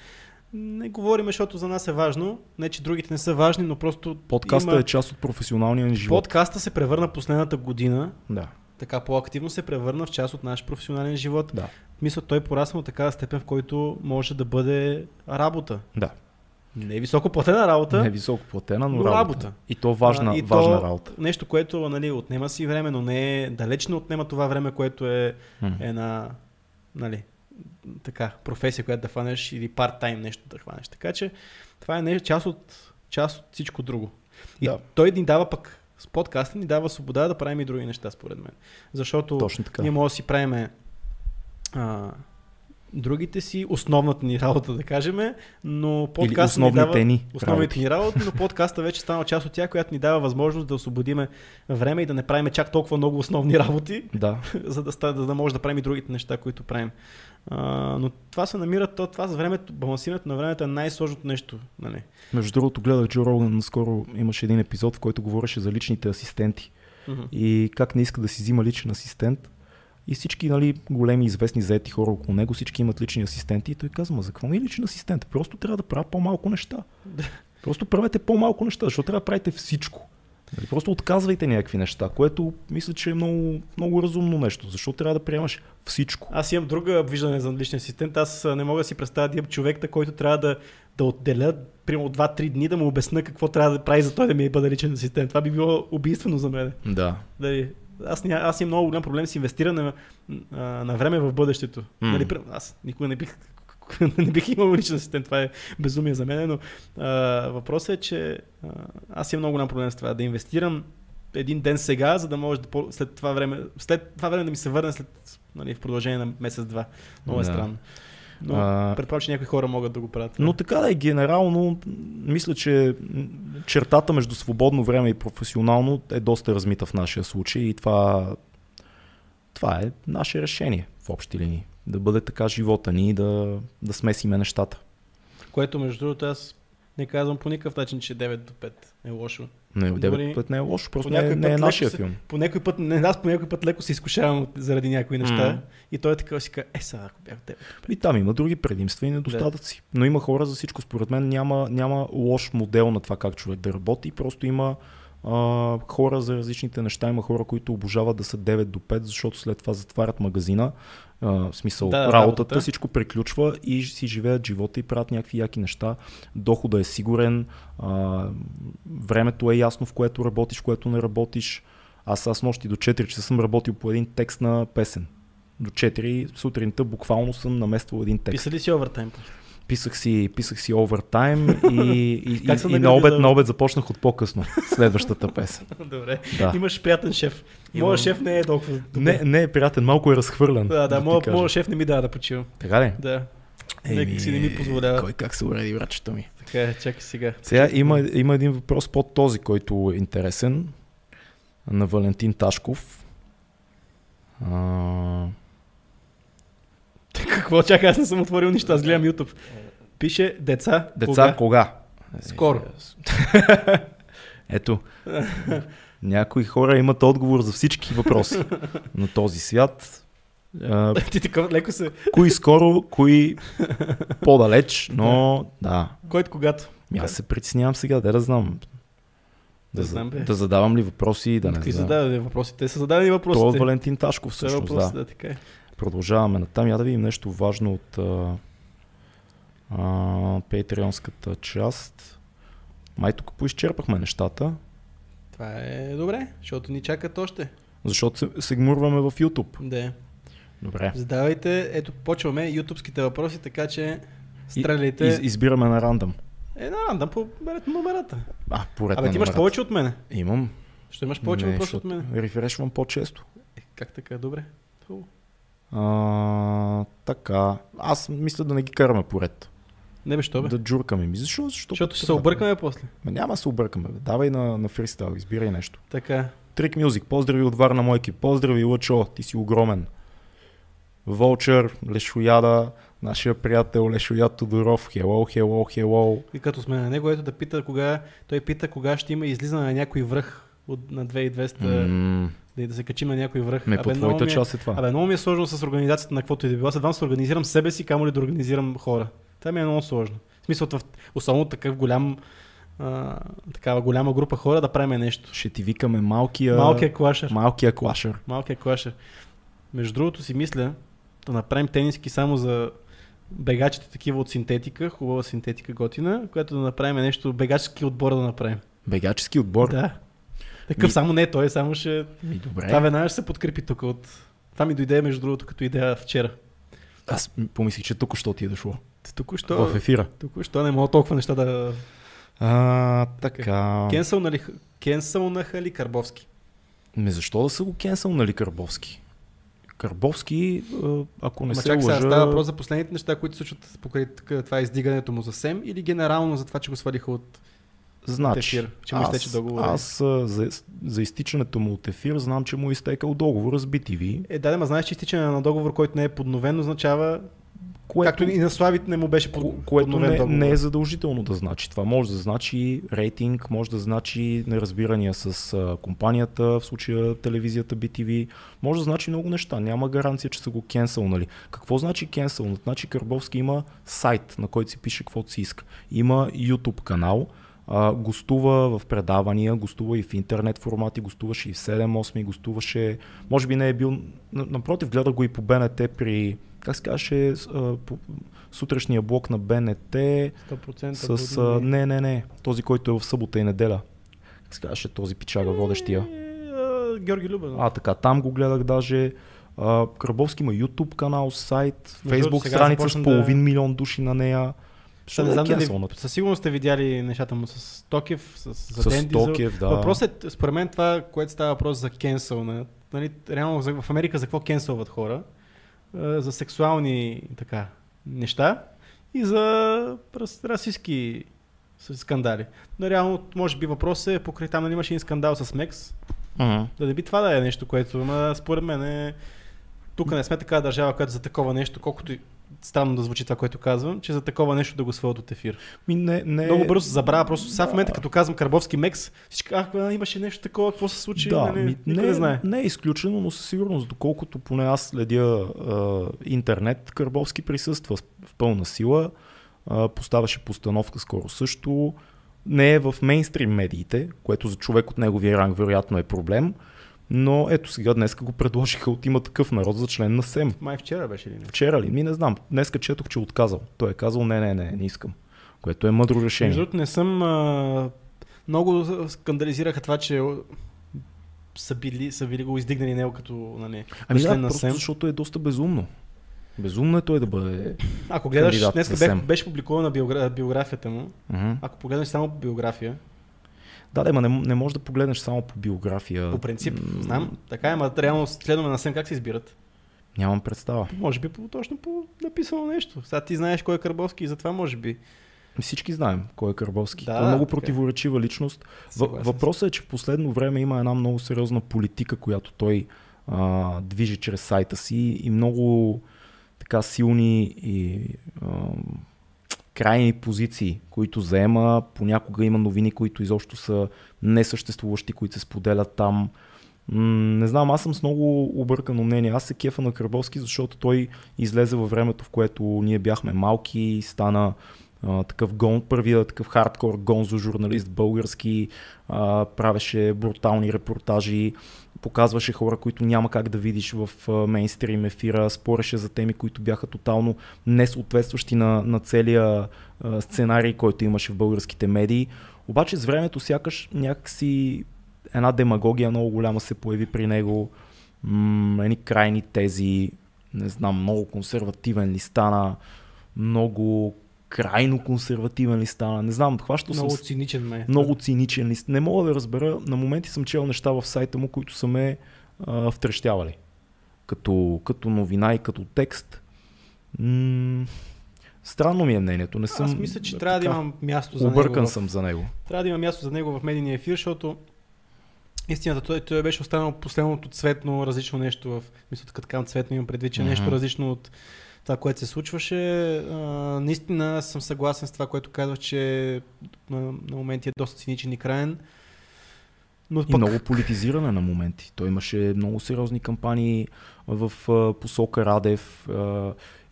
Не говорим, защото за нас е важно. Не, че другите не са важни, но просто Подкаста има... е част от професионалния ни живот. Подкаста се превърна последната година Да. така по-активно се превърна в част от наш професионален живот. Да. Мисля, той порасна до такава степен, в който може да бъде работа. Да. Не е високо платена работа, Не е високо платена, но, но работа. работа. И то важна, А, и важна то работа. Нещо, което нали, отнема си време, но не е далеч не отнема това време, което е М. една нали, така, професия, която да хванеш или парт-тайм нещо да хванеш. Така че това е нещо, част, от, част от всичко друго. И Да. той ни дава пък, с подкаста ни дава свобода да правим и други неща, според мен. Защото ние може да си правиме а, другите си, основната ни работа, да кажем, но подкаста ни основните дава... ни Основните ни работи, но подкаста вече стана част от тях, която ни дава възможност да освободиме време и да не правиме чак толкова много основни работи, Да. за да, ста- за да може да правим и другите неща, които правим. А, но това се намира, то, това с времето, балансирането на времето е най-сложното нещо. Нали? Между другото, гледах Джо Роган, наскоро имаше един епизод, в който говореше за личните асистенти Мгм. и как не иска да си взима личен асистент. И всички нали, големи известни заети хора около него, всички имат лични асистенти. И той казва, за какво ми е личен асистент? Просто трябва да правя по-малко неща. Просто правете по-малко неща, защото трябва да правите всичко. Нали, Просто отказвайте някакви неща, което мисля, че е много, много разумно нещо. Защо трябва да приемаш всичко? Аз имам друга виждане за личен асистент. Аз не мога да си представя да имам човек, който трябва да, да отделя примерно 2-3 дни да му обясна какво трябва да прави за той да ми бъде личен асистент. Това би било убийствено за мен. Да. Дали, аз, ня, аз имам много голям проблем с инвестиране на, на време в бъдещето. М. Нали, аз никога не бих, не бих имал личен асистент, това е безумие за мен, но а, въпросът е, че а, аз имам много голям проблем с това, да инвестирам един ден сега, за да може да, по- след това време, след това време да ми се върне след, нали, в продължение на месец-два. Много е Да. странно. Но А, предполагам, че някои хора могат да го правят. Но така да е, генерално, мисля, че чертата между свободно време и професионално е доста размита в нашия случай и това, това е наше решение в общи линии. Да бъде така живота ни и да, да смесиме нещата. Което между другото аз не казвам по никакъв начин, че 9 до 5 е лошо. Не, Дори- девет път не е лошо, просто не, е- не е нашия се- филм. По някой път, не, аз по някой път леко се изкушавам заради някои неща. Мгм. И той е така си казва, е сега, ако бях 9. И там има други предимства и недостатъци. Но има хора за всичко. Според мен няма, няма лош модел на това как човек да работи. Просто има а, хора за различните неща. Има хора, които обожават да са 9 до 5, защото след това затварят магазина. А, в смисъл, Да, работата, работата. всичко приключва и си живеят живота и правят някакви яки неща. Дохода е сигурен, а, времето е ясно, в което работиш, в което не работиш. Аз аз нощи до 4 часа съм работил по един текст на песен. До 4 сутринта буквално съм намествал един текст. Писа ли си овертайм? Писах си, писах си овертайм и, и, и, и на, награди обед, на обед започнах от по-късно. Следващата песен. Добре. Да. Имаш приятен шеф. Имам. Моят шеф не е толкова добър. Не, не е приятен, малко е разхвърлен. Да, да, моят, кажа. моят шеф не ми дава да почивам. Така ли? Да. Нека си не ми позволява. Кой как се уреди, братчето ми? Така е, чакай сега. Сега има, има един въпрос под този, който е интересен. На Валентин Ташков. А, Какво чакай, аз не съм отворил нищо, аз гледам YouTube. Пише деца. деца кога? кога? Скоро. Ето. Някои хора имат отговор за всички въпроси на този свят. А, Ти така леко се. кои скоро, кои по-далеч, но да. Който когато. Ми аз се притеснявам сега, да да знам. Да, знам, бе. да задавам ли въпроси и да не Какви знам. зададени въпроси? Те са зададени Това е въпросите. от Валентин Ташков Това е всъщност, въпрос, да. да, така е. Продължаваме натам. Я да видим нещо важно от а, а, патреонската част. Май тук поизчерпахме нещата, Това е добре, защото ни чакат още. защото се, се гмурваме в YouTube. Да. Добре. Задавайте, ето почваме ютубските въпроси, така че стреляйте. Из, избираме на рандъм. Е, да, да, по берете номерата. А, поред Абе, на ти имаш повече от мене. Имам. Ще имаш повече въпроси от мене. Рефрешвам по-често. Е, как така? Добре. Хубаво. А, така. Аз мисля да не ги караме поред. Не бе, що бе? Да джуркаме. Ми защо? Защо Защото ще се объркаме после. Ма няма да се объркаме. Бе. Давай на, на фристайл, избирай нещо. Така. Трик Мюзик, поздрави от Варна Мойки, поздрави Лъчо, ти си огромен. Волчър, Лешояда, нашия приятел Лешояд Тодоров, хело, хело, хело. И като сме на него, ето да пита кога, той пита кога ще има излизане на някой връх от, на 2200, М, да, да се качим на някой връх. Ме по много твоята е, част е това. Абе, много ми е сложно с организацията на каквото и да било. Следвам се организирам себе си, камо ли да организирам хора. Това ми е много сложно. В смисъл, особено такъв голям а, такава голяма група хора да правим нещо. Ще ти викаме малкия... Малкия клашер. Малкия клашер. Малкия клашер. Между другото си мисля да направим тениски само за бегачите такива от синтетика, хубава синтетика готина, която да направим нещо, бегачески отбор да направим. Бегачески отбор? Да. Такъв Ми- само не, той само ще... Ми, добре. Това веднага ще се подкрепи тук от... Това ми дойде между другото като идея вчера. Аз помислих, че тук що ти е дошло. Току-що, В ефира. току-що не мога толкова неща да... А, така. Кенсълнали, кенсълнаха ли Карбовски? Ме защо да са го кенсълнали Карбовски? Карбовски, а, ако не Ма се чак лъжа... става въпрос за последните неща, които се случват покрай това издигането му за СЕМ или генерално за това, че го свалиха от... Значи, ефир, че му изтече договора. аз а, за, за изтичането му от ефир знам, че му е изтекал договор с BTV, Е, да, да, ма знаеш, че изтичане на договор, който не е подновен, означава... което, Както и на Славит не му беше под, ко- което подновен не, договор. не е задължително да значи. Това може да значи рейтинг, може да значи неразбирания с а, компанията, в случая телевизията BTV, може да значи много неща. Няма гаранция, че са го кенсълнали. Какво значи кенсълнат? Значи Карбовски има сайт, на който си пише каквото си иска. Има YouTube канал, а, гостува в предавания, гостува и в интернет формати, гостуваше и в 7-8, гостуваше, може би не е бил, на- напротив, гледах го и по БНТ при, как се по, сутрешния блок на БНТ 100% с, а, не, не, не, този, който е в събота и неделя. Как се казваше този пичага, водещия? Георги Любен. А, така, там го гледах даже. А, Крабовски има YouTube канал, сайт, Между Facebook страница с половин да- милион души на нея. Ще не да знам е дали със сигурност сте видяли нещата му с Токев, с, с, С. Токев, да. Въпросът е, според мен това, което става въпрос за кенсъл, на, нали, реално в Америка за какво кенсълват хора? А, За сексуални така, неща и за рас, расистски скандали. Но реално, може би въпросът е, покрай там нали, имаше един скандал с Мекс, Мгм. да не би това да е нещо, което, ама според мен е... Тук не сме такава държава, която за такова нещо, колкото и странно да звучи това, което казвам, че за такова нещо да го свалят от ефир. Ми, не, не, Много бързо се забравя, просто сега в момента като казвам Карбовски Мекс, всички, а, имаше нещо такова, какво се случи, да, нали, ми, никой не, не знае. не е изключено, но със сигурност, доколкото поне аз следя а, интернет, Карбовски присъства в пълна сила, а, поставяше постановка скоро също, не е в мейнстрим медиите, което за човек от неговия ранг вероятно е проблем, но ето сега днес го предложиха от има такъв народ за член на СЕМ. Май вчера беше ли не? Вчера ли? Ми не знам. Днеска четох, че е отказал. Той е казал не, не, не, не искам. Което е мъдро Между решение. другото не съм... А, много скандализираха това, че са били, са били го издигнали него като нали, Ами член да, на СЕМ. защото е доста безумно. Безумно е той да бъде... Ако гледаш, днес беше, беше публикувана биогра... биографията му, Мгм. ако погледнеш само биография, Да, да, ма не, не можеш да погледнеш само по биография. по принцип, знам, така е, ма реално следваме на СЕМ как се избират. Нямам представа. Може би по, точно по написано нещо. Сега ти знаеш кой е Карбовски и затова може би. Всички знаем кой е Карбовски. Да, Той е много така е. противоречива личност. Съгласен въпросът е, че в последно време има една много сериозна политика, която той а, движи чрез сайта си и много така силни и а, крайни позиции, които заема. Понякога има новини, които изобщо са несъществуващи, които се споделят там. Не знам, аз съм с много объркано мнение. Аз се кефа на Кръбовски, защото той излезе във времето, в което ние бяхме малки и стана а, такъв гон, първия такъв хардкор гонзо журналист български, а, правеше брутални репортажи, показваше хора, които няма как да видиш в мейнстрим ефира, спореше за теми, които бяха тотално несъответстващи на, на целия сценарий, който имаше в българските медии. Обаче с времето сякаш някакси една демагогия много голяма се появи при него, м- едни крайни тези, не знам, много консервативен ли стана, много крайно консервативен ли стана, не знам, хващал съм Много циничен ме. много циничен лист. Не мога да разбера, на моменти съм чел неща в сайта му, които са ме а, втрещявали. Като, като новина и като текст. М- странно ми е мнението. Не съм, Аз мисля, че трябва да така, имам място за Объркан него. в- съм за него. Трябва да има място за него в медийния ефир, защото истината той, той беше останал последното цветно, различно нещо в... Мисля, така така цветно имам предвид, че Мгм. нещо различно от това, което се случваше. А, наистина съм съгласен с това, което казвах, че на, на моменти е доста циничен и краен. Но И пък, много политизиране на моменти. Той имаше много сериозни кампании в посока Радев.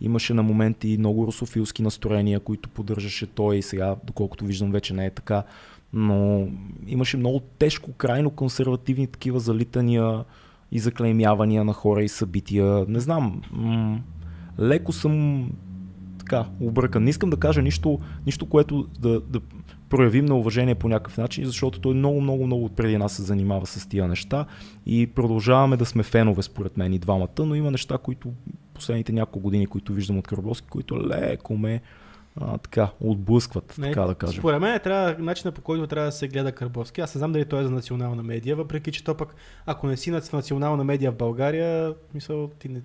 Имаше на моменти много русофилски настроения, които поддържаше той и сега, доколкото виждам, вече не е така. Но имаше много тежко, крайно консервативни такива залитания и заклеймявания на хора и събития. Не знам, леко съм така, обръкан. Не искам да кажа нищо, нищо което да, да проявим на уважение по някакъв начин, защото той много, много, много преди нас се занимава с тия неща и продължаваме да сме фенове според мен и двамата, но има неща, които последните няколко години, които виждам от Карбовски, които леко ме а, така, отблъскват, Не, така да кажа. Според мен трябва начина по който трябва да се гледа Карбовски. Аз не знам дали той е за национална медия, въпреки че то пък, ако не си на национална медия в България, мисъл, ти не,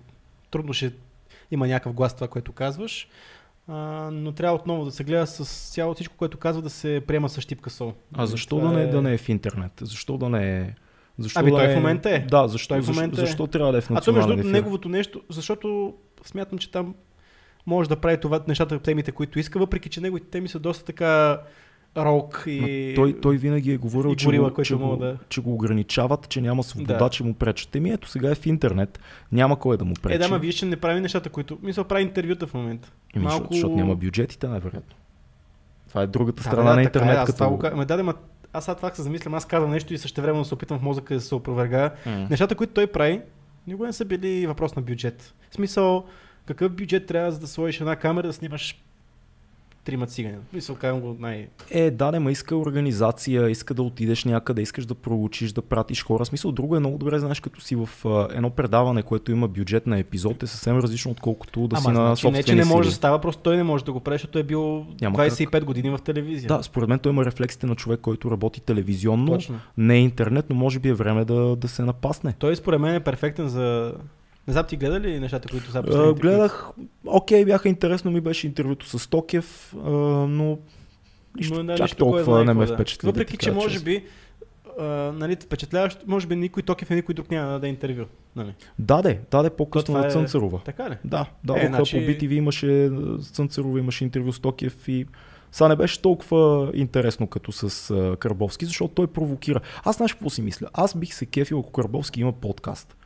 трудно ще има някакъв глас това, което казваш. А, но трябва отново да се гледа с цяло всичко, което казва да се приема с щипка сол. А защо Това да не, да не е в интернет? Защо да не е... Защо Ами да той е... в момента е. Да, защо, Той в защо, момента е. защо трябва да е в А то между национален ефир? неговото нещо, защото смятам, че там може да прави това нещата, темите, които иска, въпреки че неговите теми са доста така рок и... Ма Той, той винаги е говорил, и че, горила, го, че, го, да- че го ограничават, че няма свобода, Да. че му пречат. Еми ето сега е в интернет, няма кой да му пречи. Е, да, ма виж, че не прави нещата, които... Мисля, прави интервюта в момента. Еми, малко- защото, защото няма бюджетите, най-вероятно. Това е другата Да, страна да, на така интернет. е, аз като... това го ка- Ме даде, ма... Аз сега това се замислям, аз казвам нещо и същевременно се опитвам в мозъка да се опровергая. М. Нещата, които той прави, никога не са били въпрос на бюджет. В смисъл, какъв бюджет трябва за да сложиш една камера да снимаш трима цигани? Смисъл, казвам го най... Е, да, не, ма иска организация, иска да отидеш някъде, искаш да проучиш, да пратиш хора. В смисъл, друго е много добре, знаеш, като си в а, едно предаване, което има бюджет на епизод, е съвсем различно, отколкото да си Ама, на значи, не, собствени че не може да става, просто той не може да го прави, защото е бил Няма 25 години в телевизия. Да, според мен той има рефлексите на човек, който работи телевизионно, Точно. не е интернет, но може би е време да, да се напасне. Той според мен е перфектен за... Не знам, ти гледа ли нещата, които са гледах, окей, бяха интересно ми беше интервюто с Токев, но нищо, Но, нали, чак кой толкова не ме да. впечатли. да Въпреки, ти че може би а, нали, впечатляващо, може би никой Токев и никой друг няма да даде интервю. Нали? Даде, даде по-късно на е- Цънцарова. Така ли? Да, да, Е, значи- по BTV имаше Цънцарова, имаше интервю с Токев и сега не беше толкова интересно като с Карбовски, защото той провокира. Аз знаеш какво си мисля? Аз бих се кефил, ако Карбовски има подкаст.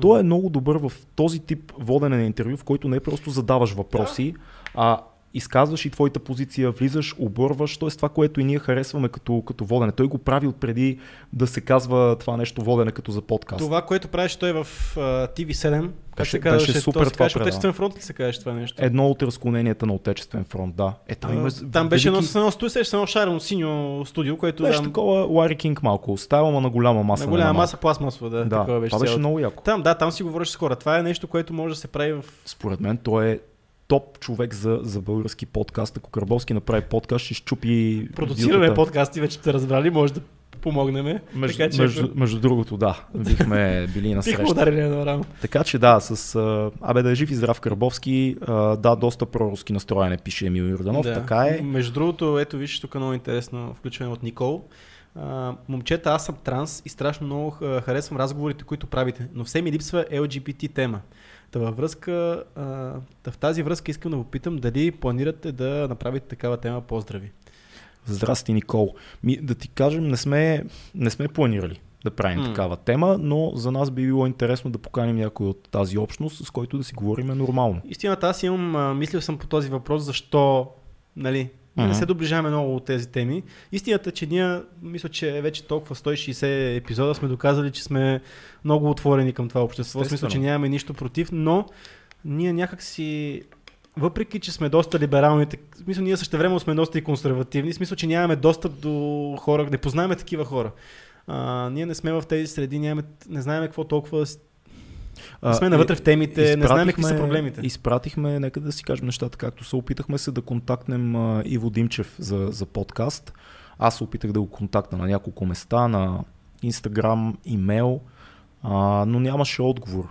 Той е много добър в този тип водене на интервю, в който не просто задаваш въпроси, а изказваш и твоята позиция, влизаш, оборваш, т.е. това, което и ние харесваме като, като водене. Той го прави от преди да се казва това нещо водене като за подкаст. Това, което правеше той в а, TV7, как Беше- се казваше, беше супер то се казваше. Отечествен фронт ли се казваше това нещо? Едно от разклоненията на Отечествен фронт, да. Е, там, има, А, там беше едно велики- с едно студио, се едно шарено синьо студио, което Беше там, такова Лари Кинг малко. Става, ма на голяма маса. на голяма на маса пластмасова, да, такова Да, беше това беше цялото. много яко. Там, да, там си говориш с хора. Това е нещо, което може да се прави в... Според мен той е топ човек за, за български подкаст. Ако Карбовски направи подкаст, ще щупи... Продуцираме подкасти, вече сте разбрали, може да помогнем. Между, така че между, между другото, да, бихме били на бихме среща. ударили на рамо. Така че да, с а, Абе да е жив и здрав Карбовски, а, да, доста проруски настроен е, пише Емил Йорданов, Да. така е. Между другото, ето виж, тук е много интересно включване от Никол. А, момчета, аз съм транс и страшно много харесвам разговорите, които правите, но все ми липсва LGBT тема. Та във връзка, а, та в тази връзка искам да попитам дали планирате да направите такава тема поздрави. Здрасти, Никол. Ми, да ти кажем, не сме, не сме планирали да правим М. такава тема, но за нас би било интересно да поканим някой от тази общност, с който да си говорим нормално. Истината, аз имам, а, мислил съм по този въпрос, защо, нали, ние не се доближаваме много от тези теми. Истината, е, че ние, мисля, че вече толкова 160 епизода сме доказали, че сме много отворени към това общество. В смисъл, Естествено. че нямаме нищо против, но ние някак си въпреки, че сме доста либерални, смисъл, ние също време сме доста и консервативни, смисъл, че нямаме достъп до хора, не познаваме такива хора. А, ние не сме в тези среди, нямаме, не знаем какво толкова не сме навътре в темите, не знаем какви са проблемите. Изпратихме, нека да си кажем нещата както се опитахме се да контактнем а, Иво Димчев за, за подкаст. Аз се опитах да го контакта на няколко места, на Инстаграм, имейл, а, но нямаше отговор.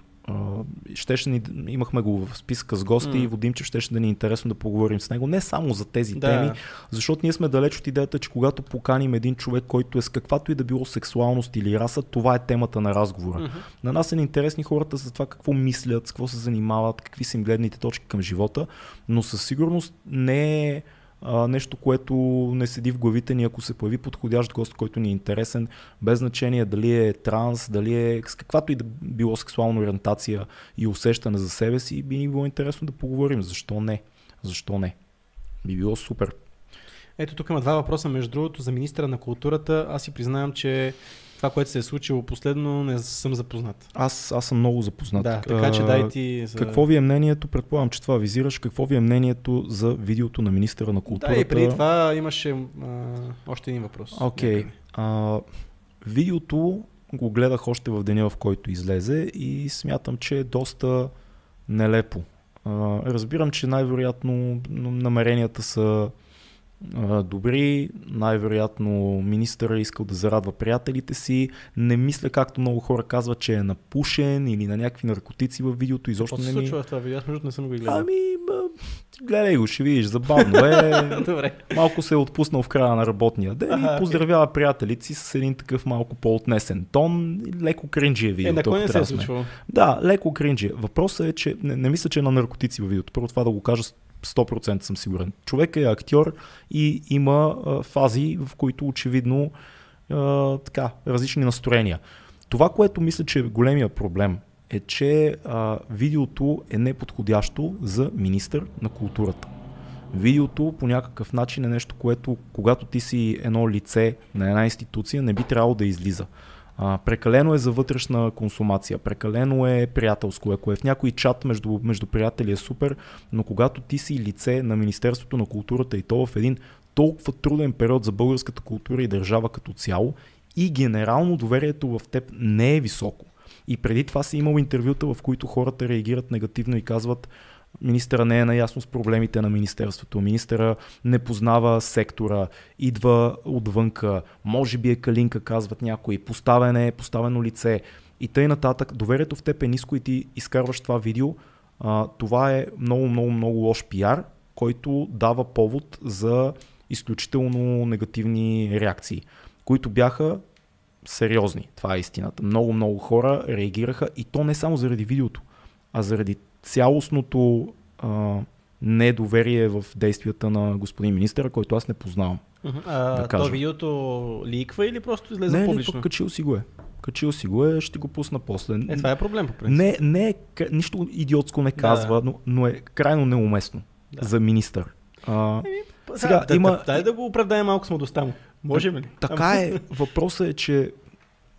Щеше ни, имахме го в списъка с гости М. и Иво Димчев щеше да ни е интересно да поговорим с него. Не само за тези Да. теми, защото ние сме далеч от идеята, че когато поканим един човек, който е с каквато и да било сексуалност или раса, това е темата на разговора. Мгм. На нас са ни интересни хората за това какво мислят, с какво се занимават, какви са им гледните точки към живота, но със сигурност не е а, нещо, което не седи в главите ни, ако се появи подходящ гост, който ни е интересен, без значение дали е транс, дали е с каквато и да било сексуална ориентация и усещане за себе си, би ни било интересно да поговорим. Защо не? Защо не? Би било супер. Ето тук има два въпроса. Между другото, за министра на културата, аз си признавам, че това, което се е случило последно, не съм запознат. Аз, аз съм много запознат. Да, така че дай ти... За... Какво ви е мнението, предполагам, че това визираш, какво ви е мнението за видеото на министра на културата? Да, и преди това имаше а, още един въпрос. Окей. Okay. видеото го гледах още в деня, в който излезе и смятам, че е доста нелепо. А, разбирам, че най-вероятно намеренията са добри. Най-вероятно министъра е искал да зарадва приятелите си. Не мисля, както много хора казват, че е напушен или на някакви наркотици в видеото. Изобщо Какво се случва ми... в това видео? Аз между не съм го гледал. Ами, гледай го, ще видиш, забавно е. Добре. Малко се е отпуснал в края на работния ден и поздравява okay. приятелите си с един такъв малко по-отнесен тон. Леко кринджи е. Е, на кой не се е случвало? Да, леко кринджи. Въпросът е, че не, не мисля, че е на наркотици във видеото. Първо това да го кажа 100% съм сигурен. Човек е актьор и има а, фази, в които очевидно а, така, различни настроения. Това, което мисля, че е големия проблем, е, че а, видеото е неподходящо за министър на културата. Видеото по някакъв начин е нещо, което когато ти си едно лице на една институция, не би трябвало да излиза. А, прекалено е за вътрешна консумация, прекалено е приятелско. Ако е в някой чат между, между приятели е супер, но когато ти си лице на Министерството на културата и то в един толкова труден период за българската култура и държава като цяло и генерално доверието в теб не е високо. И преди това си имал интервюта, в които хората реагират негативно и казват Министъра не е наясно с проблемите на Министерството. Министъра не познава сектора, идва отвънка, може би е калинка, казват някои, поставен е, поставено лице и тъй нататък. Доверието в теб е ниско и ти изкарваш това видео. А, това е много, много, много лош пиар, който дава повод за изключително негативни реакции, които бяха сериозни. Това е истината. Много, много хора реагираха и то не само заради видеото, а заради цялостното а, недоверие в действията на господин министъра, който аз не познавам. А, да кажа. то видеото ликва или просто излезе не, публично? Не, качил си го е. Качил си го е, ще го пусна после. Е, това е проблем по принцип. Не, не е, нищо идиотско не казва, да. но, но е крайно неуместно да. за министър. А, Еми, сега, да, има... Да, дай да го оправдаем малко самодостта му. Можем ли? Така е. Въпросът е, че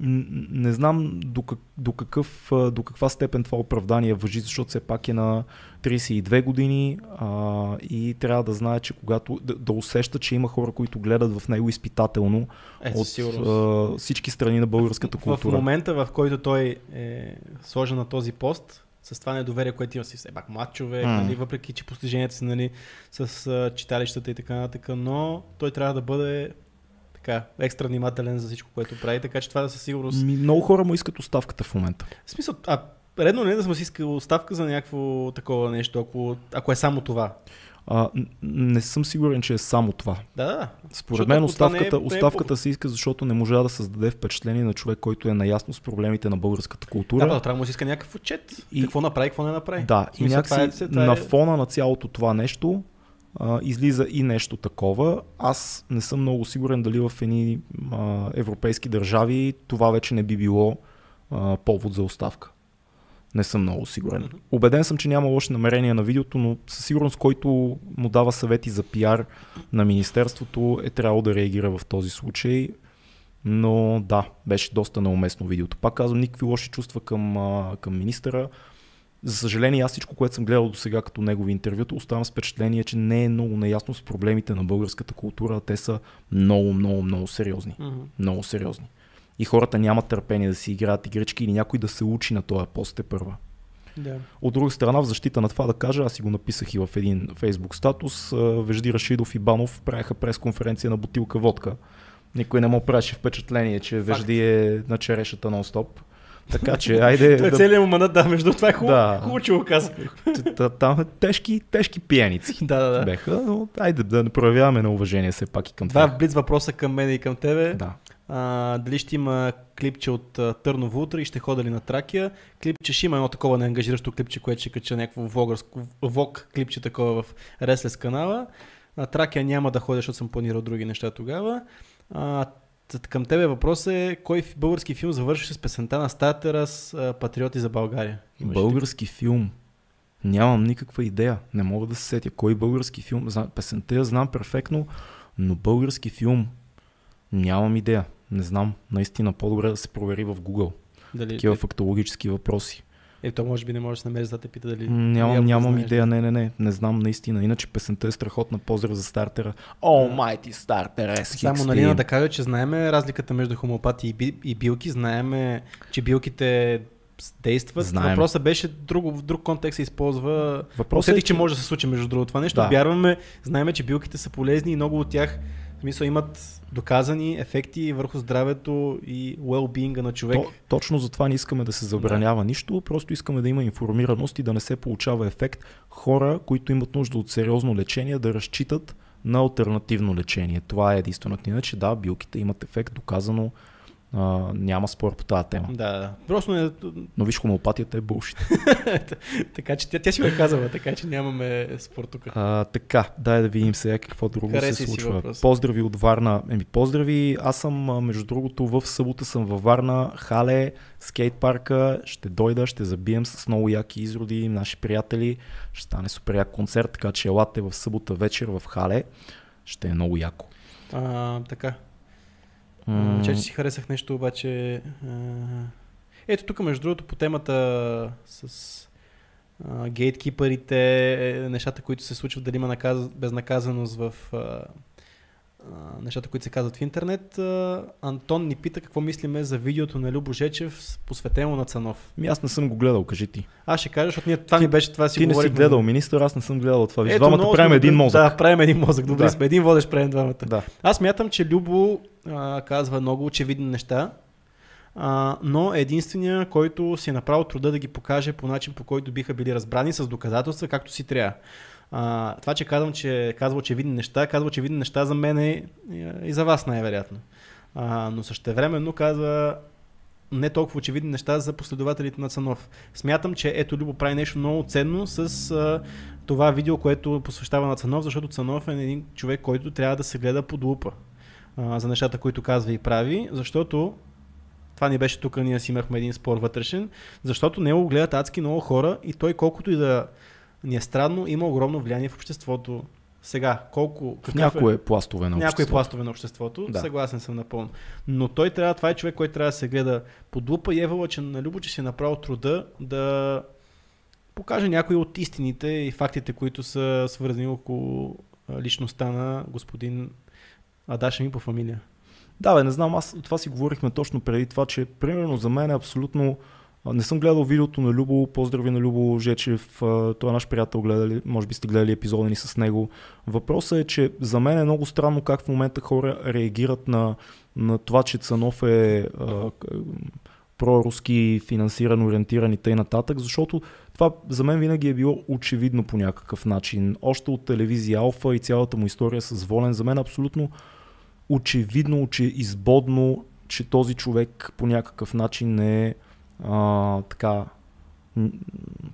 не знам до, как, до, какъв, до каква степен това оправдание въжи, защото все пак е на 32 години а, и трябва да знае, че когато да, да усеща, че има хора, които гледат в него изпитателно е, от а, всички страни на българската култура. В момента, в който той е сложен на този пост, с това недоверие, което има си все пак млад човек, mm. нали, въпреки че постиженията си нали, с а, читалищата и така нататък, но той трябва да бъде така, екстра внимателен за всичко, което прави, така че това да със сигурност... Много хора му искат оставката в момента. В смисъл, а редно не е да съм си искал оставка за някакво такова нещо, ако, ако е само това. А, не съм сигурен, че е само това. Да, да. Според защото мен оставката, не е, оставката не е... се иска, защото не можа да създаде впечатление на човек, който е наясно с проблемите на българската култура. Да, да трябва да му се иска някакъв отчет. И... Какво направи, какво не направи. Да, и някакси е, на е... фона на цялото това нещо, а, излиза и нещо такова. Аз не съм много сигурен дали в едни а, европейски държави това вече не би било а, повод за оставка. Не съм много сигурен. Обеден съм, че няма лоши намерения на видеото, но със сигурност, който му дава съвети за пиар на Министерството, е трябвало да реагира в този случай. Но да, беше доста неуместно видеото. Пак казвам, никакви лоши чувства към, към министъра. За съжаление, аз всичко, което съм гледал до сега като негови интервюта, оставам с впечатление, че не е много наясно с проблемите на българската култура, а те са много, много, много сериозни. Mm-hmm. Много сериозни. И хората нямат търпение да си играят игрички или някой да се учи на този пост е първа. Yeah. От друга страна, в защита на това да кажа, аз си го написах и в един фейсбук статус, Вежди Рашидов и Банов правяха пресконференция на бутилка водка. Никой не му правеше впечатление, че Факт. Вежди е на черешата нон-стоп. Така че, айде. Той да... целият му манат, да, между това е хубаво, да. хубаво че го каза. Там тежки, тежки пияници да, да, да. беха, но айде да не проявяваме на уважение все пак и към това. Два блиц въпроса към мен и към тебе. Да. А, дали ще има клипче от а, Търново утре и ще хода ли на Тракия. Клипче ще има едно такова неангажиращо клипче, което ще кача някакво вогърско, вог клипче такова в Реслес канала. На Тракия няма да ходя, защото съм планирал други неща тогава. А, към тебе въпрос е, кой български филм завърши с песента на стартера с Патриоти за България? Имаш български филм? Нямам никаква идея. Не мога да се сетя. Кой български филм? Песента я знам перфектно, но български филм нямам идея. Не знам. Наистина по-добре да се провери в Google. Дали, Такива фактологически въпроси. Е, то може би не можеш да намериш да те пита дали. Нямам, нямам идея, не, не, не. Не знам наистина. Иначе песента е страхотна. Поздрав за стартера. Майти стартер е Само нали да кажа, че знаеме разликата между хомопати и, би, и билки. Знаеме, че билките действат. Знаем. Въпросът беше друг, в друг контекст се използва. Въпросът е, че може да се случи между другото това нещо. Да. Вярваме, знаеме, че билките са полезни и много от тях смисъл имат доказани ефекти върху здравето и well-being на човек. То, точно за това не искаме да се забранява да. нищо, просто искаме да има информираност и да не се получава ефект хора, които имат нужда от сериозно лечение, да разчитат на альтернативно лечение. Това е единственото. Иначе да, билките имат ефект, доказано а, няма спор по тази тема. Да, да. Просто не... Но виж, хомеопатията е булшит. така че тя, тя си го е казала, така че нямаме спор тук. А, така, дай да видим сега какво друго Хареси се случва. Поздрави от Варна. Еми, поздрави. Аз съм, между другото, в събота съм във Варна, Хале, скейт парка. Ще дойда, ще забием с много яки изроди, наши приятели. Ще стане супер як концерт, така че елате в събота вечер в Хале. Ще е много яко. А, така, Mm. Че си харесах нещо, обаче... Ето тук, между другото, по темата с гейткипърите, е, нещата, които се случват, дали има наказ... безнаказаност в нещата, които се казват в интернет. Антон ни пита какво мислиме за видеото на Любо Жечев, посветено на Цанов. Ми аз не съм го гледал, кажи ти. Аз ще кажа, защото ние, това ми беше, това си Ти не си гледал министър, аз не съм гледал това. Виж, двамата правим един мозък. Да, правим един мозък, добре да. сме. Един водещ правим двамата. Да. Аз мятам, че Любо а, казва много очевидни неща, а, но единствения, който си е направил труда да ги покаже по начин, по който биха били разбрани с доказателства, както си трябва. А, това, че казвам, че казва очевидни неща, казва очевидни неща за мен е, и за вас най-вероятно. А, но същевременно казва не толкова очевидни неща за последователите на Цанов. Смятам, че ето Любо прави нещо много ценно с а, това видео, което посвещава на Цанов, защото Цанов е един човек, който трябва да се гледа под лупа а, за нещата, които казва и прави, защото това ни беше тук, ние си имахме един спор вътрешен, защото него гледат адски много хора и той колкото и да ни е странно, има огромно влияние в обществото. Сега, колко... В някое е, пластове на обществото. Някои пластове на обществото, да. съгласен съм напълно. Но той трябва, това е човек, който трябва да се гледа под лупа и Евала, че на Любо, че си е направил труда да покаже някои от истините и фактите, които са свързани около личността на господин Адаша ми по фамилия. Да, бе, не знам, аз това си говорихме точно преди това, че примерно за мен е абсолютно не съм гледал видеото на Любо, поздрави на Любо Жечев, той е наш приятел, гледали, може би сте гледали епизода ни с него. Въпросът е, че за мен е много странно как в момента хора реагират на, на това, че Цанов е а, проруски финансиран, ориентиран и т.н. защото това за мен винаги е било очевидно по някакъв начин. Още от телевизия Алфа и цялата му история с Волен, за мен е абсолютно очевидно, че избодно, че този човек по някакъв начин е а, така,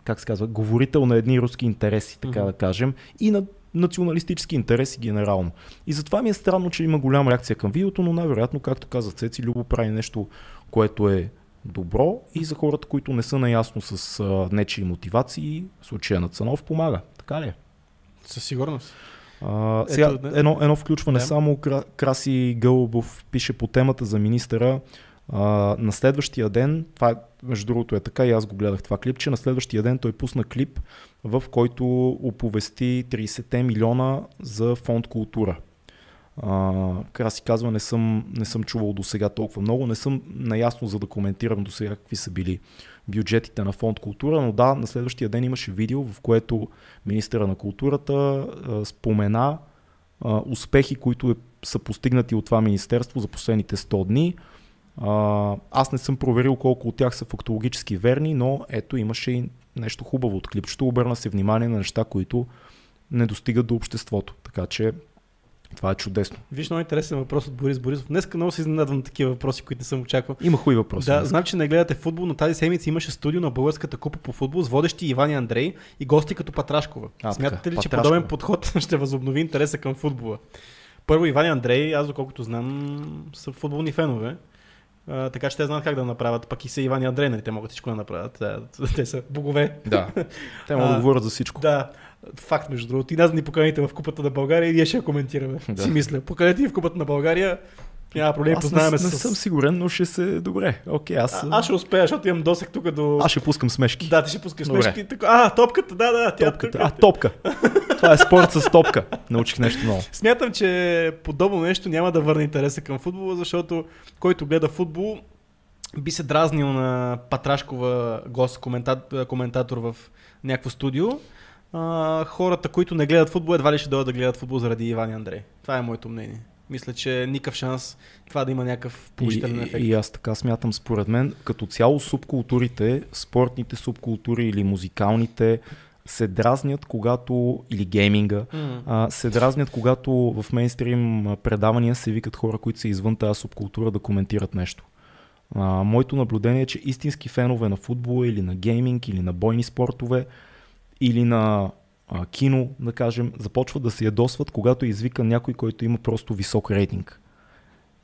как се казва, говорител на едни руски интереси, така mm-hmm. да кажем, и на националистически интереси генерално. И затова ми е странно, че има голяма реакция към видеото, но най-вероятно, както каза Цеци, Любо прави нещо, което е добро и за хората, които не са наясно с а, нечии мотивации, случая на Цанов помага. Така ли е? Със сигурност. А, сега, Ето, едно, едно включване, да. само Краси Гълбов пише по темата за министъра. А, на следващия ден, това между другото е така и аз го гледах това клип, че на следващия ден той пусна клип, в който оповести 30 милиона за фонд култура. А, си казва, не съм, не съм чувал до сега толкова много, не съм наясно за да коментирам до сега какви са били бюджетите на фонд култура, но да, на следващия ден имаше видео, в което министъра на културата а, спомена а, успехи, които е, са постигнати от това министерство за последните 100 дни. А, аз не съм проверил колко от тях са фактологически верни, но ето имаше и нещо хубаво от клипчето. Обърна се внимание на неща, които не достигат до обществото. Така че Това е чудесно. Виж, много интересен въпрос от Борис Борисов. Днес много се изненадвам такива въпроси, които не съм очаквал. Има хубави въпроси. Да, знам, че не гледате футбол, но тази седмица имаше студио на Българската купа по футбол с водещи Иван и Андрей и гости като Патрашкова. А, Смятате така, ли, че Патрашкова. подобен подход ще възобнови интереса към футбола? Първо, Иван и Андрей, аз доколкото знам, са футболни фенове. А, така че те знаят как да направят. Пък и са Иван и Андрей, нали? Те могат всичко да направят. Те са богове. Да. Те могат да говорят за всичко. Да, факт между другото. И нас да ни поканите в Купата на България и ние ще я коментираме. Да. Си мисля. Поканете ни в Купата на България. Няма проблем, Аз не, познаваме не се. съм с... сигурен, но ще се... Добре, окей, аз... А, аз ще успея, защото имам досек тук до... аз ще пускам смешки. Да, ти ще пускаш Добре. смешки. Така... А, топката, да, да. Тя Топката. тук. А, топка. Това е спорт с топка. Научих нещо ново. Смятам, че подобно нещо няма да върне интереса към футбола, защото който гледа футбол би се дразнил на Патрашкова гост, комента... коментатор в някакво студио. А, хората, които не гледат футбол, едва ли ще дойдат да гледат футбол заради Иван и Андрей. Това е моето мнение. Мисля, че никакъв шанс това да има някакъв положителен И, ефект. и аз така смятам, според мен, като цяло субкултурите, спортните субкултури или музикалните се дразнят, когато, или гейминга, М. а, се дразнят, когато в мейнстрим предавания се викат хора, които са извън тази субкултура да коментират нещо. А, моето наблюдение е, че истински фенове на футбола или на гейминг, или на бойни спортове, или на а, кино, да кажем, започват да се ядосват, когато извикан някой, който има просто висок рейтинг.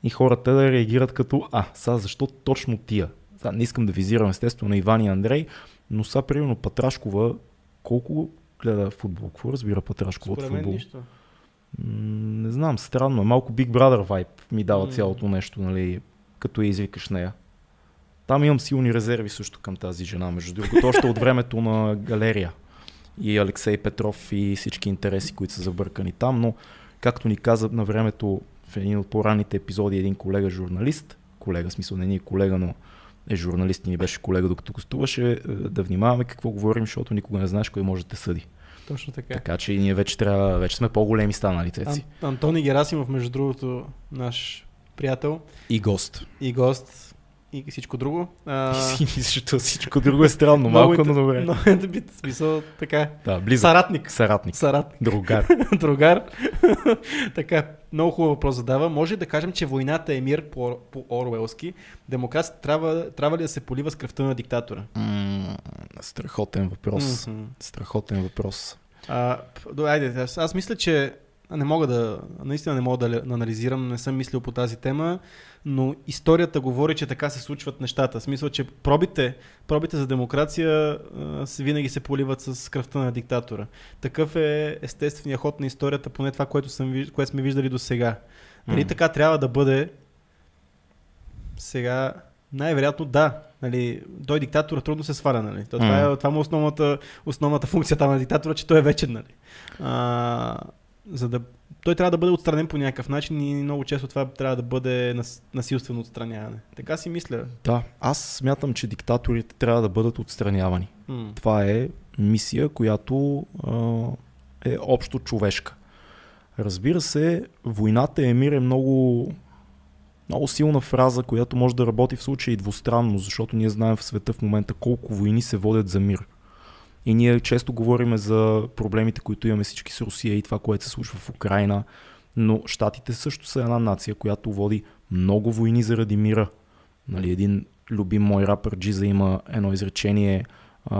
И хората да реагират като, а, сега защо точно тия? Сега не искам да визирам естествено на Иван и Андрей, но сега примерно Патрашкова, колко гледа футбол? Какво разбира Патрашкова от Според мен футбол? нищо. Не знам, странно е. Малко Big Brother vibe ми дава М. цялото нещо, нали, като я извикаш нея. Там имам силни резерви също към тази жена, между другото, още от времето на галерия. И Алексей Петров и всички интереси, които са забъркани там, но както ни каза на времето в един от по-ранните епизоди един колега журналист, колега, смисъл не ни е колега, но е журналист и ни беше колега докато гостуваше, е, да внимаваме какво говорим, защото никога не знаеш кой може да те съди. Точно така. Така че ние вече трябва, вече сме по-големи станали цеци. Ан- Антони Герасимов, между другото, наш приятел И гост. и гост и всичко друго. А, Защото всичко друго е странно, малко, но добре. Но е да би смисъл така. Да, близък. Саратник. Саратник. Саратник. Другар. Другар. така, много хубав въпрос задава. Може да кажем, че войната е мир по, по Оруелски? Демокрацията трябва, трябва ли да се полива с кръвта на диктатора? М, Страхотен въпрос. Мгм. Страхотен въпрос. А, айде, аз, аз мисля, че не мога да, наистина не мога да анализирам, не съм мислил по тази тема, но историята говори, че така се случват нещата. В смисъл, че пробите, пробите за демокрация винаги се поливат с кръвта на диктатора. Такъв е естественият ход на историята, поне това, което, съм, което сме виждали до сега. Дали М. така трябва да бъде сега? Най-вероятно да. Нали, той диктатора трудно се сваля. Нали. То, това, е, това му е основната, основната функция на диктатора, че той е вечен. Нали. А, за да, той трябва да бъде отстранен по някакъв начин и много често това трябва да бъде нас, насилствено отстраняване. Така си мисля. Да, аз смятам, че диктаторите трябва да бъдат отстранявани. М. Това е мисия, която а, е общо човешка. Разбира се, войната е мир е много, много силна фраза, която може да работи в случай и двустранно, защото ние знаем в света в момента колко войни се водят за мир. И ние често говорим за проблемите, които имаме всички с Русия и това, което се случва в Украина. Но щатите също са една нация, която води много войни заради мира. Нали, един любим мой рапър Джиза има едно изречение а,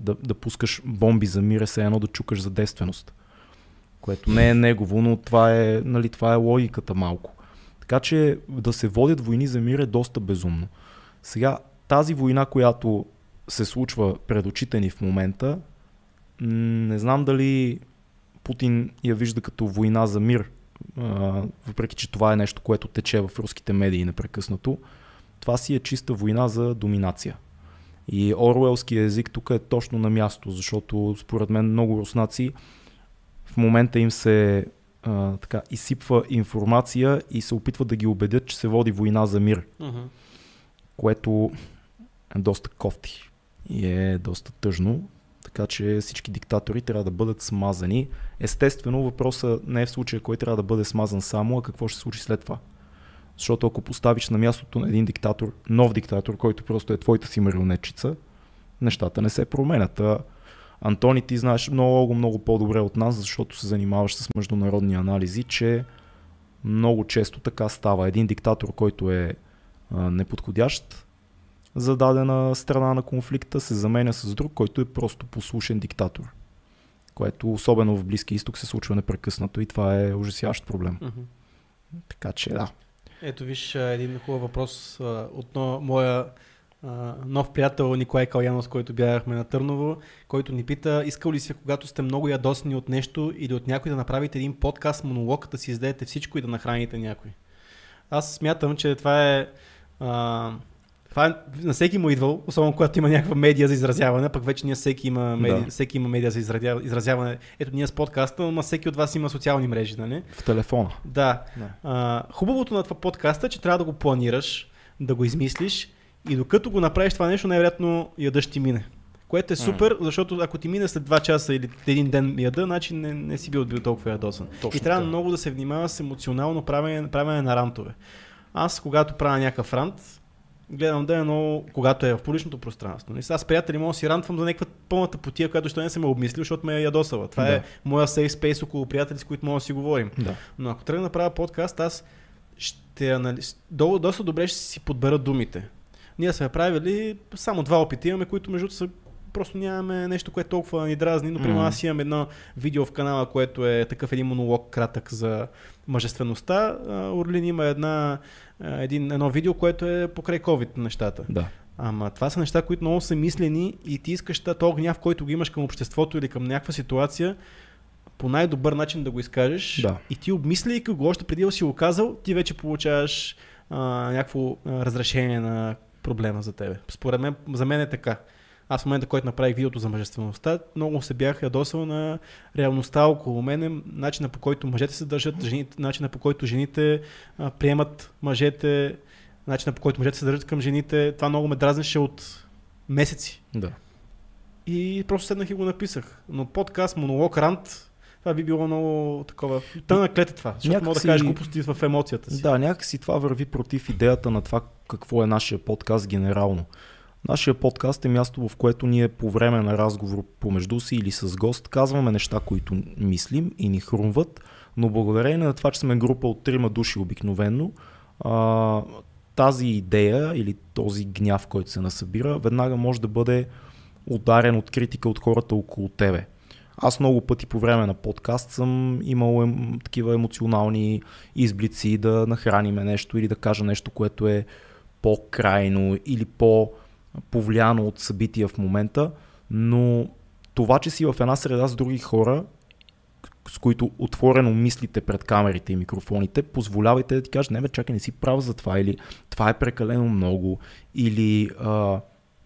да, да пускаш бомби за мир е все едно да чукаш за действеност. Което не е негово, но това е, нали, това е логиката малко. Така че да се водят войни за мир е доста безумно. Сега, тази война, която се случва пред очите ни в момента, не знам дали Путин я вижда като война за мир, въпреки че това е нещо, което тече в руските медии непрекъснато. Това си е чиста война за доминация. И Оруелския език тук е точно на място, защото според мен много руснаци в момента им се а, така, изсипва информация и се опитват да ги убедят, че се води война за мир, Мгм. което е доста кофти и е доста тъжно. Така че всички диктатори трябва да бъдат смазани. Естествено, въпросът не е в случая кой трябва да бъде смазан само, а какво ще се случи след това. Защото ако поставиш на мястото на един диктатор, нов диктатор, който просто е твоята си марионетчица, нещата не се променят. Антони, ти знаеш много, много по-добре от нас, защото се занимаваш с международни анализи, че много често така става. Един диктатор, който е неподходящ за дадена страна на конфликта, се заменя с друг, който е просто послушен диктатор. Което особено в Близки изток се случва непрекъснато и това е ужасяващ проблем. Мгм. Така че да. Ето виж един хубав въпрос от моя нов приятел Николай Калянов, с който бягахме на Търново, който ни пита, искал ли се, когато сте много ядосни от нещо или от някой да направите един подкаст, монолог, да си издадете всичко и да нахраните някой? Аз смятам, че това е... А, това е, на всеки му идвал, особено когато има някаква медия за изразяване, пък вече ние всеки има медия, Да. всеки има медия за изразя- изразяване. Ето ние с подкаста, но всеки от вас има социални мрежи, нали? В телефона. Да. Да. А, хубавото на това подкаста е, че трябва да го планираш, да го измислиш и докато го направиш това нещо, най-вероятно яда ще ти мине. Което е супер, защото ако ти мине след 2 часа или един ден яда, значи не, не си бил, бил толкова ядосан. Точно и трябва така. много да се внимава с емоционално правене, правене на рантове. Аз, когато правя някакъв рант, гледам да е много, когато е в публичното пространство. И сега с приятели мога да си рантвам за някаква пълната потия, която ще не съм ме обмислил, защото ме е ядосала. Това Да. е моя safe space около приятели, с които мога да си говорим. Да. Но ако тръгна да правя подкаст, аз ще анализ... До, доста добре ще си подбера думите. Ние сме правили само два опита имаме, които между са просто нямаме нещо, което толкова ни дразни. Но, примерно, Мгм. аз имам едно видео в канала, което е такъв един монолог кратък за мъжествеността. Орлин има една, един, едно видео, което е покрай COVID нещата. Да. Ама това са неща, които много са мислени и ти искаш този гняв, който го имаш към обществото или към някаква ситуация, по най-добър начин да го изкажеш. Да. И ти обмисляйки го още преди да си го казал, ти вече получаваш а, някакво а, разрешение на проблема за тебе. Според мен, за мен е така. Аз в момента, който направих видеото за мъжествеността, много се бях ядосал на реалността около мене, начина по който мъжете се държат, жените, начина по който жените а, приемат мъжете, начина по който мъжете се държат към жените. Това много ме дразнеше от месеци. Да. И просто седнах и го написах. Но подкаст, монолог, рант, това би било много такова. Тънък лед е това, защото мога да кажеш глупости в емоцията си. Да, някакси това върви против идеята на това какво е нашия подкаст генерално. Нашия подкаст е място, в което ние по време на разговор помежду си или с гост казваме неща, които мислим и ни хрумват, но благодарение на това, че сме група от трима души обикновенно, а, тази идея или този гняв, който се насъбира, веднага може да бъде ударен от критика от хората около тебе. Аз много пъти по време на подкаст съм имал ем, такива емоционални изблици да нахраниме нещо или да кажа нещо, което е по-крайно или по-повлияно от събития в момента, но това, че си в една среда с други хора, с които отворено мислите пред камерите и микрофоните, позволявайте да ти кажат, не бе, чакай, не си прав за това, или това е прекалено много, или а,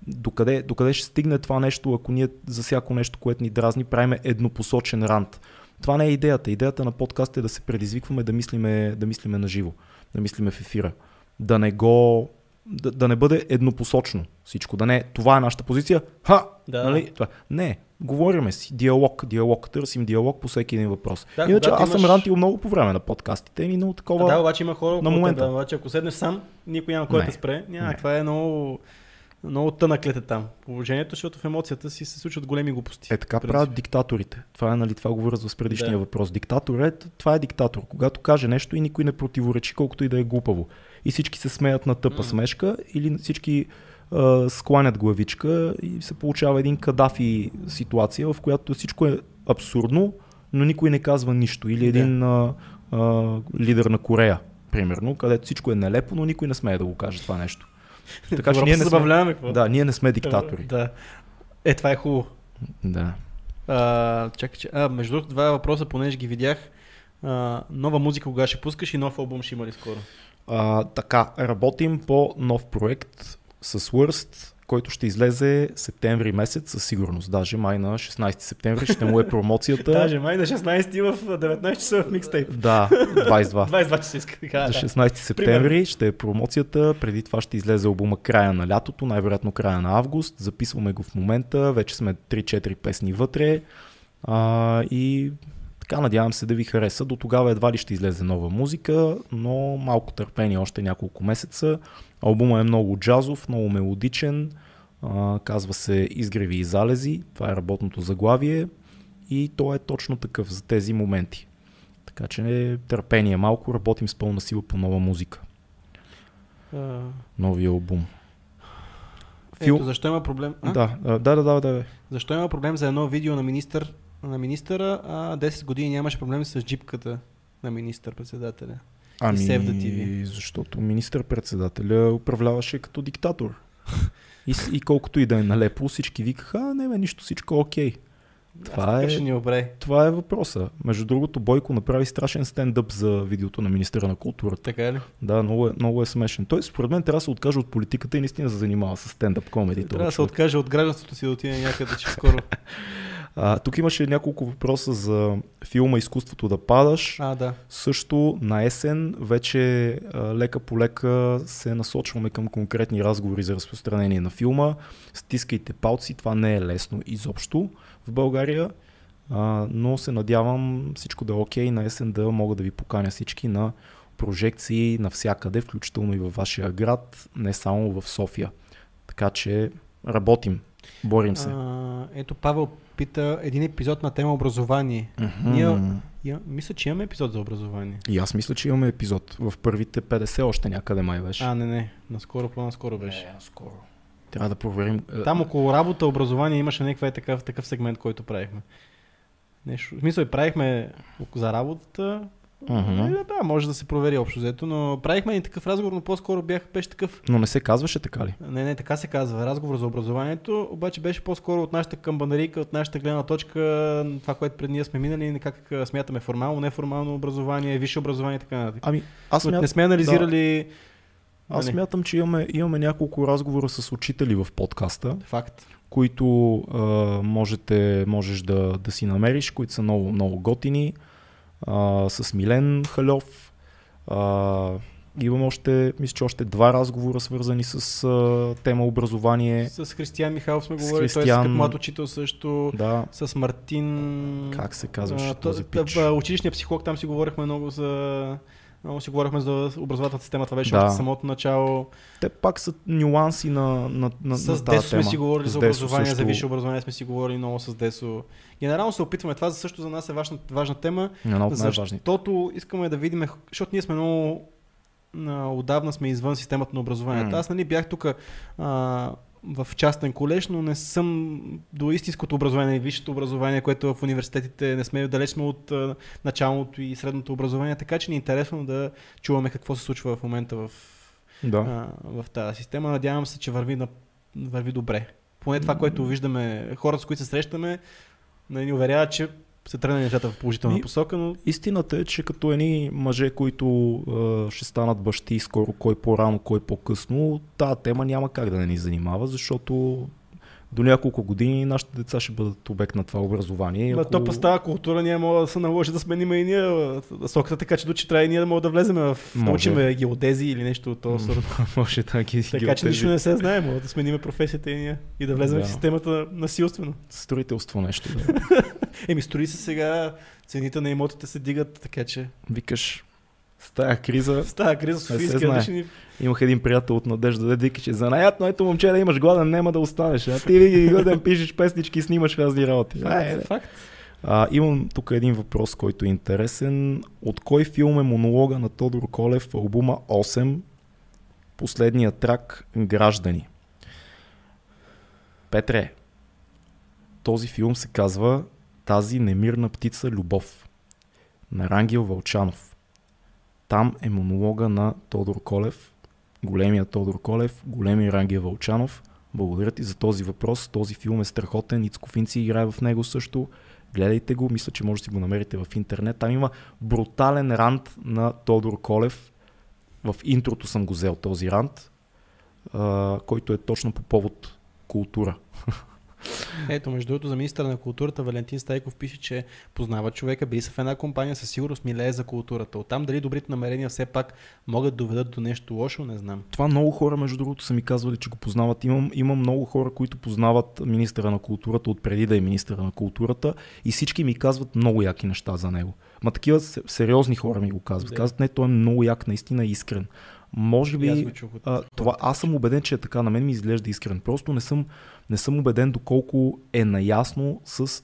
докъде, докъде ще стигне това нещо, ако ние за всяко нещо, което ни дразни, правиме еднопосочен рант. Това не е идеята. Идеята на подкаст е да се предизвикваме да мислиме, да мислиме на живо, да мислиме в ефира. Да не го да, да не бъде еднопосочно всичко. Да не е, това е нашата позиция. Ха! Да. Нали? Това. Не, говориме си. Диалог, диалог. Търсим диалог по всеки един въпрос. Да, Иначе аз съм имаш- рантил много по време на подкастите и много такова. А, да, обаче има хора около момента. тебе. Обаче ако седнеш сам, никой няма кой да спре. Няма, Не. това е много, много тънък лед е там. Положението, защото в емоцията си се случват големи глупости. Е така правят диктаторите. Това е, нали, това го връзва с предишния Да. въпрос. Диктатор е, това е диктатор. Когато каже нещо и никой не противоречи, колкото и да е глупаво. И всички се смеят на тъпа М. смешка или всички а, скланят главичка и се получава един кадафи ситуация, в която всичко е абсурдно, но никой не казва нищо. Или един а, а, лидер на Корея, примерно, където всичко е нелепо, но никой не смее да го каже това нещо. Така че ние не забавляваме. Какво? да, ние не сме диктатори. Да. Е, това е хубаво. Да. А, чакай, че. А, между другото, два въпроса, понеже ги видях. А, нова музика кога ще пускаш и нов албум ще има ли скоро? А, така, работим по нов проект с Worst, който ще излезе септември месец със сигурност. Даже май на 16 септември ще му е промоцията. Даже май на 16 в 19 часа в микстейп. Да, 22. 22 часа иска да кажа. За да. 16 септември ще е промоцията, преди това ще излезе албума края на лятото, най-вероятно края на август. Записваме го в момента, вече сме 3-4 песни вътре а, и така надявам се да ви хареса. До тогава едва ли ще излезе нова музика, но малко търпение, още няколко месеца. Албума е много джазов, много мелодичен, а, казва се Изгреви и залези, това е работното заглавие и то е точно такъв за тези моменти. Така че търпение малко, работим с пълна сила по нова музика. А, Новия албум. ето, защо има проблем? А? Да, да, да, да, да. Защо има проблем за едно видео на министър на министъра, а 10 години нямаше проблем с джипката на министър-председателя? Ами, TV. защото министър-председателя управляваше като диктатор. И, и колкото и да е налепо, всички викаха, а не бе, нищо, всичко е окей. Това е- ни обре. Това е въпроса. Между другото, Бойко направи страшен стендъп за видеото на министъра на културата. Така ли? Да, много е, много е смешен. Той според мен трябва да се откаже от политиката и наистина се занимава с стендъп комеди. Трябва да се откаже от гражданството си да отиде някъде, че скоро. А, тук имаше няколко въпроса за филма Изкуството да падаш. А, да. Също на есен вече а, лека по лека се насочваме към конкретни разговори за разпространение на филма. Стискайте палци, това не е лесно изобщо в България, а, но се надявам всичко да е окей на есен да мога да ви поканя всички на прожекции навсякъде, включително и във вашия град, не само в София. Така че работим, борим се. А, ето Павел пита един епизод на тема образование. Мгм. ние- Я, мисля, че имаме епизод за образование. И аз мисля, че имаме епизод. В първите 50 още някъде май беше. А, не, не. Наскоро, по-наскоро беше. Е, скоро. Трябва да проверим. Е, Там около работа, образование имаше някакъв е такъв, такъв сегмент, който правихме. Нещо. В смисъл, правихме за работата. Мгм. Е, да, може да се провери общо взето, но правихме и такъв разговор, но по-скоро бях, беше такъв. Но не се казваше така ли? Не, не, така се казва. Разговор за образованието, обаче беше по-скоро от нашата камбанарийка, от нашата гледна точка, това, което пред ние сме минали, как смятаме формално, неформално образование, висше образование и така нататък. Ами, аз, смят... Не сме анализирали. аз нали, смятам, че имаме, имаме няколко разговора с учители в подкаста, Факт. които а, можете, можеш да, да си намериш, които са много, много готини. А, с Милен Халев. А, имам още, мисля, че още два разговора, свързани с а, тема образование. С Християн Михайлов сме говорили, той е Християн. млад учител също. Да, С Мартин. как се казваше този пич? Училищният психолог, там си говорихме много за. Много си говорихме за образователната система, това беше Да. още самото начало. Те пак са нюанси на, на, на, С на тази Десо сме тема. си говорили С за образование, за също. висше образование сме си говорили много с Десо. Генерално се опитваме, това също за нас е важна, важна тема, от най-важните. защото искаме да видим, защото ние сме много отдавна сме извън системата на образованието. М. Аз нали бях тук в частен колеж, но не съм до истинското образование и висшето образование, което в университетите не сме далеч сме от началното и средното образование, така че ни е интересно да чуваме какво се случва в момента в Да. а, в тази система. Надявам се, че върви, на, върви добре. Поне това, което виждаме, хората, с които се срещаме, не ни уверяват, че се тръгне нещата в положителна И- посока, но Истината е, че като едни мъже, които а, ще станат бащи скоро, кой по-рано, кой по-късно, тази тема няма как да не ни занимава, защото до няколко години нашите деца ще бъдат обект на това образование. ако- то по тази култура ние мога да се наложи да сменим и ние соката, така че до трябва и ние да мога да влезем в Може. научиме геодези или нещо от този сорт. Може ги, ги Така че нищо не се знае, мога да смениме професията и ние и да влезем Да. в системата насилствено. Строителство нещо. Да. Еми, строи се сега, цените на имотите се дигат, така че Викаш, с тая криза с тази криза Софийския ще ни имах един приятел от Надежда, да вика, че занаятно ето момче да имаш гладен, няма да останеш. А ти винаги годен пишеш песнички снимаш разни работи. Ай, Факт, факт. А, имам тук един въпрос, който е интересен. От кой филм е монолога на Тодор Колев в албума 8, последния трак Граждани? Петре, този филм се казва Тази немирна птица любов на Рангел Вълчанов. Там е монолога на Тодор Колев, големия Тодор Колев, големия Рангел Вълчанов. Благодаря ти за този въпрос. Този филм е страхотен. Ицко Финци играе в него също. Гледайте го, мисля, че може да си го намерите в интернет. Там има брутален рант на Тодор Колев. В интрото съм го взел този рант, който е точно по повод култура. Ето, между другото, за министър на културата Валентин Стайков пише, че познава човека, били са в една компания, със сигурност милее за културата. Оттам дали добрите намерения все пак могат да доведат до нещо лошо, не знам. Това много хора, между другото, са ми казвали, че го познават. Имам, имам много хора, които познават министъра на културата от преди да е министъра на културата и всички ми казват много яки неща за него. Ма такива се- сериозни хора ми го казват. Казват, не, той е много як, наистина искрен. Може аз би А, това, аз съм убеден, че е така. На мен ми изглежда искрен. Просто не съм, не съм убеден доколко е наясно с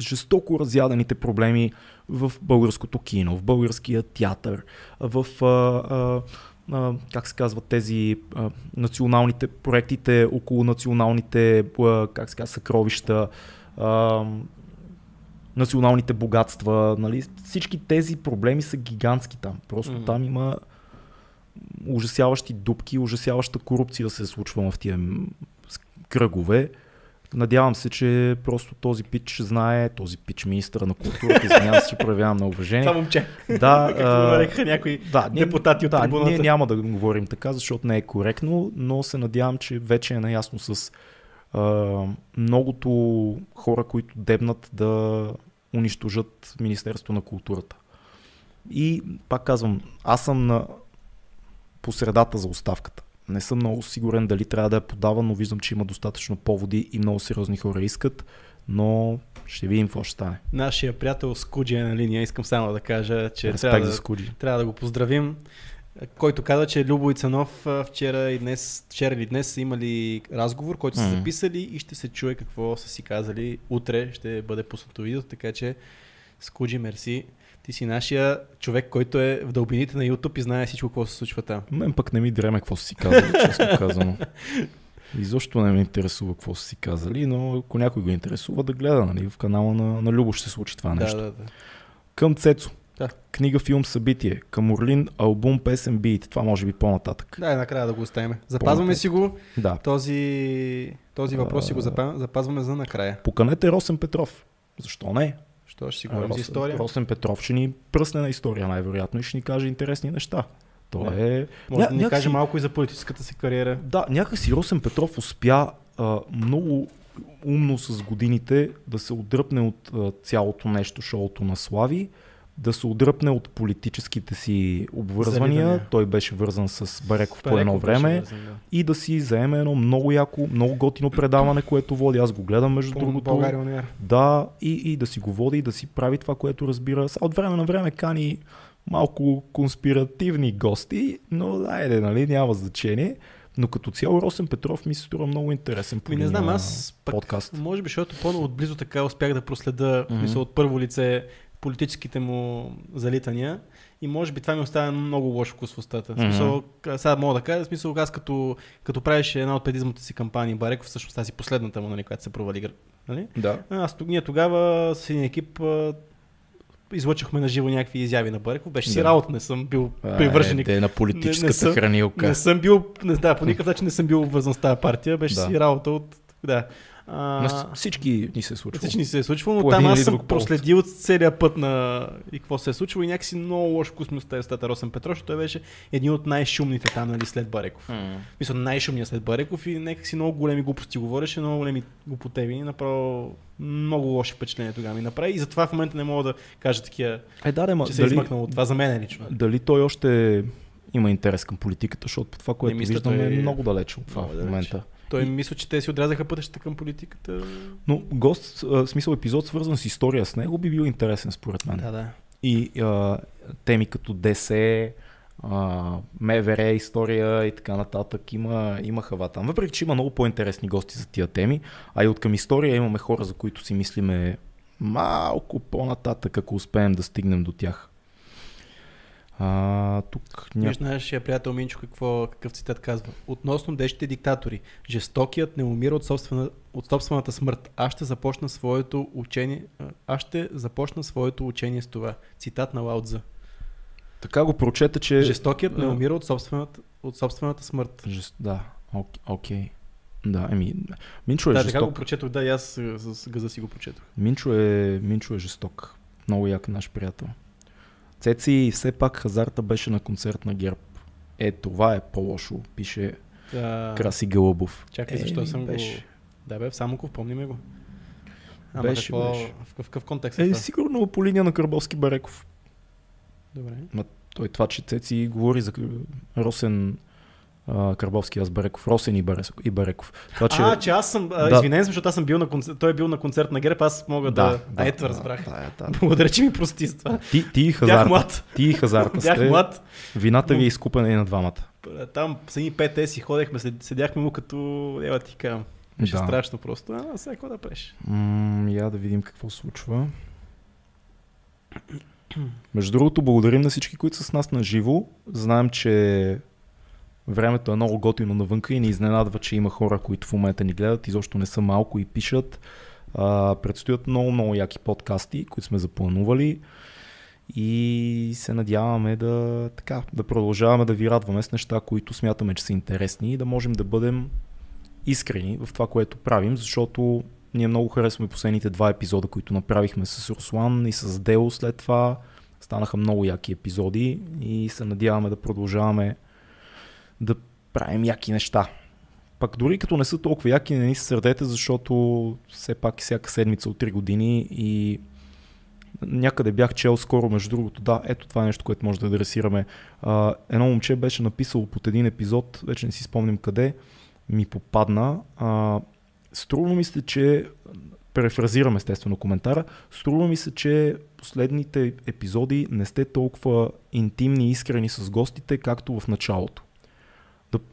жестоко разядените проблеми в българското кино, в българския театър, в а, а, а, как се казват тези а, националните проектите около националните а, как се казва, съкровища, а, националните богатства. Нали? Всички тези проблеми са гигантски там. Просто mm. там има ужасяващи дупки, ужасяваща корупция се случва в тия кръгове. Надявам се, че просто този пич знае, този пич министър на културата, извинявам се, че проявявам на уважение. Това момче. Да, Както някои да, депутати от да, трибуната. Ние няма да говорим така, защото не е коректно, но се надявам, че вече е наясно с а, многото хора, които дебнат да унищожат Министерство на културата. И пак казвам, аз съм на посредата за оставката. Не съм много сигурен дали трябва да я подава, но виждам, че има достатъчно поводи и много сериозни хора искат, но ще видим какво ще стане. Нашия приятел Скуджи е на линия. Искам само да кажа, че трябва да, за Скуджи. трябва да го поздравим който каза, че Любо и Цанов вчера и днес, вчера или днес са имали разговор, който са записали и ще се чуе какво са си казали. Утре ще бъде пуснато видео, така че Скуджи, мерси. Ти си нашия човек, който е в дълбините на YouTube и знае всичко какво се случва там. Мен пък не ми дреме какво си казали, честно казано. И защо не ме интересува какво са си казали, но ако някой го интересува да гледа, нали, в канала на, на Любо ще се случи това нещо. Да, да, да. Към Цецо. Да. Книга, филм, събитие. Към Орлин, албум, песен, бит. Това може би по-нататък. Да, накрая да го оставим. Запазваме По-нататък. си го. Да. Този, този въпрос си го запа- запазваме за накрая. Поканете Росен Петров. Защо не? Що ще си говорим за история? Росен Петров ще ни пръсне на история най-вероятно и ще ни каже интересни неща. То е... Може Ня- да ни някакси- каже малко и за политическата си кариера. Да, някакси Росен Петров успя а, много умно с годините да се отдръпне от а, цялото нещо, шоуто на Слави, да се отдръпне от политическите си обвързвания. Залитания. Той беше вързан с Бареков по едно време вързан, да. и да си заеме едно много яко, много готино предаване, което води. Аз го гледам между По- другото. България. Да, и, и да си го води, да си прави това, което разбира. Сега От време на време кани малко конспиративни гости, но айде, нали, няма значение. Но като цяло Росен Петров ми се струва много интересен по не знам, на аз пък, подкаст. може би, защото по-отблизо така успях да проследа, Мгм. мисля, от първо лице политическите му залитания и може би това ми оставя много лош вкус в устата. В Смисъл, сега мога да кажа, в смисъл, аз като, като правиш една от предизмата си кампании Бареков, всъщност тази последната му, нали, която се провали. Нали? Да. Аз, ние тогава с един екип излъчахме на живо някакви изяви на Бареков. Беше си Да. работа, не съм бил А, привърженик. Е, на Не- политическата не съм- хранилка. Не съм бил, не, да, по никакъв начин не съм бил вързан с тази партия, беше Да. си работа от... Да. А, На всички ни се е случва. всички ни се е случвало, но там аз съм проследил целият път на и какво се е случило и някакси много лош вкус ми остави стата Росен Петров, защото той беше един от най-шумните там, нали, след Бареков. М. Мисля, най-шумният след Бареков и някакси много големи глупости говореше, много големи глупотеви и направо много лоши впечатления тогава ми направи и затова в момента не мога да кажа такива, Е, да, да, че се е дали, измъкнал от това за мен лично. дали той още има интерес към политиката, защото по това, което мисля, виждаме, е е много далеч от това много в далеч. Той мисля, че те си отрязаха пътищата към политиката. Но гост, а, смисъл епизод свързан с история с него би бил интересен според мен. Да, да. И а, теми като ДС, а, МВР, история и така нататък има, има хава там. Въпреки, че има много по-интересни гости за тия теми, а и от към история имаме хора, за които си мислиме малко по-нататък, ако успеем да стигнем до тях. А, тук ня... Виж нашия приятел Минчо какво, какъв цитат казва. Относно дещите диктатори, жестокият не умира от, собствена, от собствената смърт. Аз ще започна своето учение, аз ще започна своето учение с това. Цитат на Лаудза. Така го прочета, че... Жестокият не умира от собствената, от собствената смърт. Жест... Да, ок- окей. Да, еми, Минчо е да, така го жесток. прочетох, да, и аз а, с газа си го прочетох. Минчо е, Минчо е жесток. Много як наш приятел. Цеци все пак хазарта беше на концерт на ГЕРБ. Е, това е по-лошо, пише Да, Краси Гълъбов. Чакай, Е, защо ми съм беше. го... Да бе, в Самоков, помниме го. Ама Беше, какво, беше. В какъв, контекст е, Е, това? сигурно по линия на Карбовски Бареков. Добре. Той това, че Цеци говори за Росен Карбовски, аз Бареков. Росен и, Барес, и Бареков. Това, че... А, че аз съм, Да. извинен защото аз съм бил на концерт, той е бил на концерт на ГЕРБ, аз мога да... а, ето разбрах. Да, да, да. Благодаря, че ми прости с това. Ти, ти и Бях хазарта. млад. Ти и хазарта Бях сте. млад. Вината ви е изкупена и на двамата. Там с едни 5 си ходехме, седяхме му като... Ева ти кажам. Беше Да. страшно просто. А, сега какво да преш? М, я да видим какво случва. Между другото, благодарим на всички, които са с нас на живо. Знаем, че времето е много готино навънка и ни изненадва, че има хора, които в момента ни гледат. Изобщо не са малко и пишат. А, предстоят много, много яки подкасти, които сме запланували и се надяваме да, така, да продължаваме да ви радваме с неща, които смятаме, че са интересни и да можем да бъдем искрени в това, което правим, защото ние много харесваме последните два епизода, които направихме с Руслан и с Дело след това. Станаха много яки епизоди и се надяваме да продължаваме да правим яки неща. Пак дори като не са толкова яки, не ни се сърдете, защото все пак всяка седмица от 3 години и някъде бях чел скоро, между другото, да, ето това е нещо, което може да адресираме. А, едно момче беше написало под един епизод, вече не си спомням къде, ми попадна. А, струва ми се, че префразирам естествено коментара, струва ми се, че последните епизоди не сте толкова интимни и искрени с гостите, както в началото.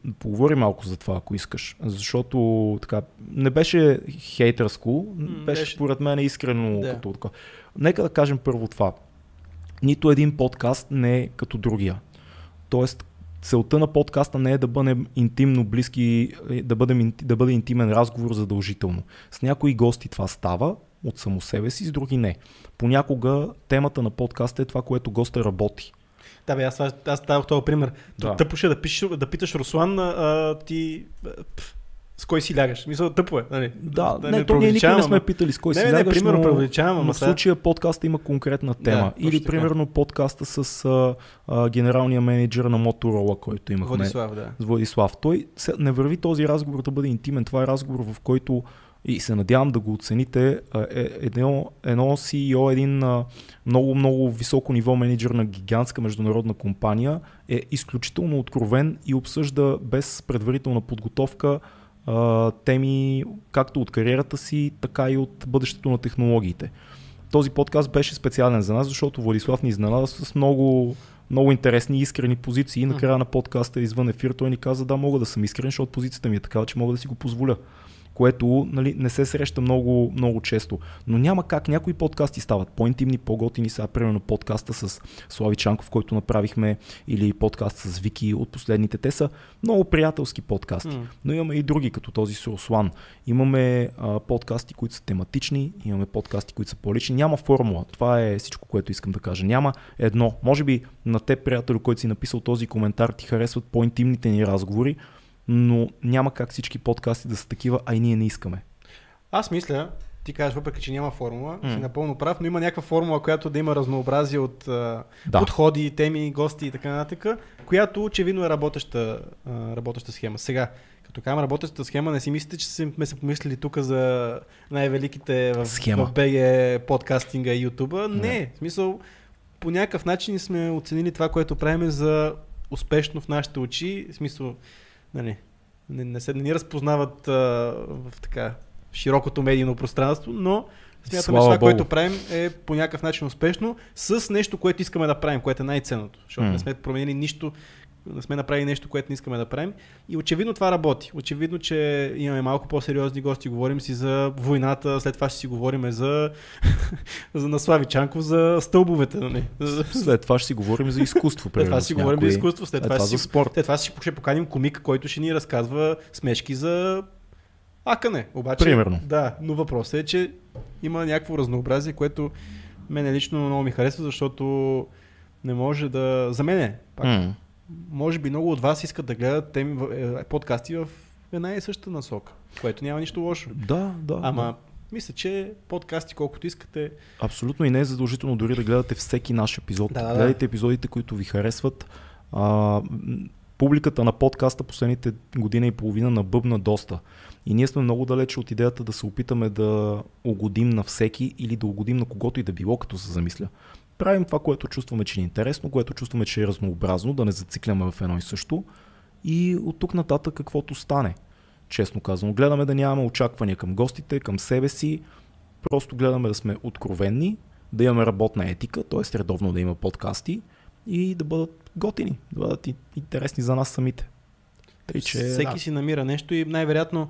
Да поговорим малко за това, ако искаш. Защото така, не беше хейтърско, беше, беше според мен искрено да. като така. Нека да кажем първо това. Нито един подкаст не е като другия. Тоест, целта на подкаста не е да бъдем интимно близки, е, да, бъдем, да бъде интимен разговор задължително. С някои гости това става от само себе си, с други не. Понякога темата на подкаста е това, което госта работи. Да, бе, аз, аз давах този пример. Да. Тъпо ще да, пишеш, да питаш Руслан, а, ти пф, с кой си лягаш. Мисля, тъпо е. Нали? Да, да, не, не то ние никога не сме питали с кой не, си не, лягаш, не, примерно, но, но в случая подкаста има конкретна тема. Да, Или примерно подкаста с а, а, генералния менеджер на Моторола, който имахме. Владислав, да. С Владислав. Той не върви този разговор да бъде интимен. Това е разговор, в който и се надявам да го оцените. Е, едно, едно CEO, един много, много високо ниво менеджер на гигантска международна компания е изключително откровен и обсъжда без предварителна подготовка теми както от кариерата си, така и от бъдещето на технологиите. Този подкаст беше специален за нас, защото Владислав ни изненада с много, много интересни и искрени позиции. Накрая на подкаста извън ефир той ни каза да мога да съм искрен, защото позицията ми е такава, че мога да си го позволя което нали, не се среща много, много често. Но няма как. Някои подкасти стават по-интимни, по-готини. Сега, примерно, подкаста с Слави Чанков, който направихме, или подкаст с Вики от последните. Те са много приятелски подкасти. Mm. Но имаме и други, като този с Руслан. Имаме а, подкасти, които са тематични, имаме подкасти, които са по-лични. Няма формула. Това е всичко, което искам да кажа. Няма едно. Може би на теб, приятел, който си написал този коментар, ти харесват по-интимните ни разговори, но няма как всички подкасти да са такива, а и ние не искаме. Аз мисля, ти кажеш, въпреки че няма формула, mm. си напълно прав, но има някаква формула, която да има разнообразие от да. подходи, теми, гости и така нататък, която очевидно е работеща, работеща схема. Сега, като казвам работещата схема, не си мислите, че сме се помислили тук за най-великите в, схема. в BG подкастинга и ютуба. Не. не, в смисъл, по някакъв начин сме оценили това, което правим за успешно в нашите очи. В смисъл, нали, не, не, се, не ни разпознават а, в така широкото медийно пространство, но смятаме, че това, което правим е по някакъв начин успешно с нещо, което искаме да правим, което е най-ценното. Защото mm. не сме променили нищо не сме направили нещо, което не искаме да правим. И очевидно това работи. Очевидно, че имаме малко по-сериозни гости, говорим си за войната, след това ще си говорим за, за Наслави Чанков, за стълбовете. Нали? След това ще си говорим за изкуство. След това ще си говорим за изкуство, след това, това за спорт. След това ще поканим комик, който ще ни разказва смешки за акане. Обаче, Примерно. Да, но въпросът е, че има някакво разнообразие, което мене лично много ми харесва, защото не може да... За мен е, пак, mm може би много от вас искат да гледат теми, е, подкасти в една и съща насока, което няма нищо лошо. Да, да. Ама да. мисля, че подкасти колкото искате. Абсолютно и не е задължително дори да гледате всеки наш епизод. Да, да, Гледайте епизодите, които ви харесват. А, публиката на подкаста последните година и половина набъбна доста. И ние сме много далече от идеята да се опитаме да угодим на всеки или да угодим на когото и да било, като се замисля правим това, което чувстваме, че е интересно, което чувстваме, че е разнообразно, да не зацикляме в едно и също. И от тук нататък каквото стане. Честно казано, гледаме да нямаме очаквания към гостите, към себе си, просто гледаме да сме откровенни, да имаме работна етика, т.е. редовно да има подкасти и да бъдат готини, да бъдат интересни за нас самите. Тъй, че, Всеки да. си намира нещо и най-вероятно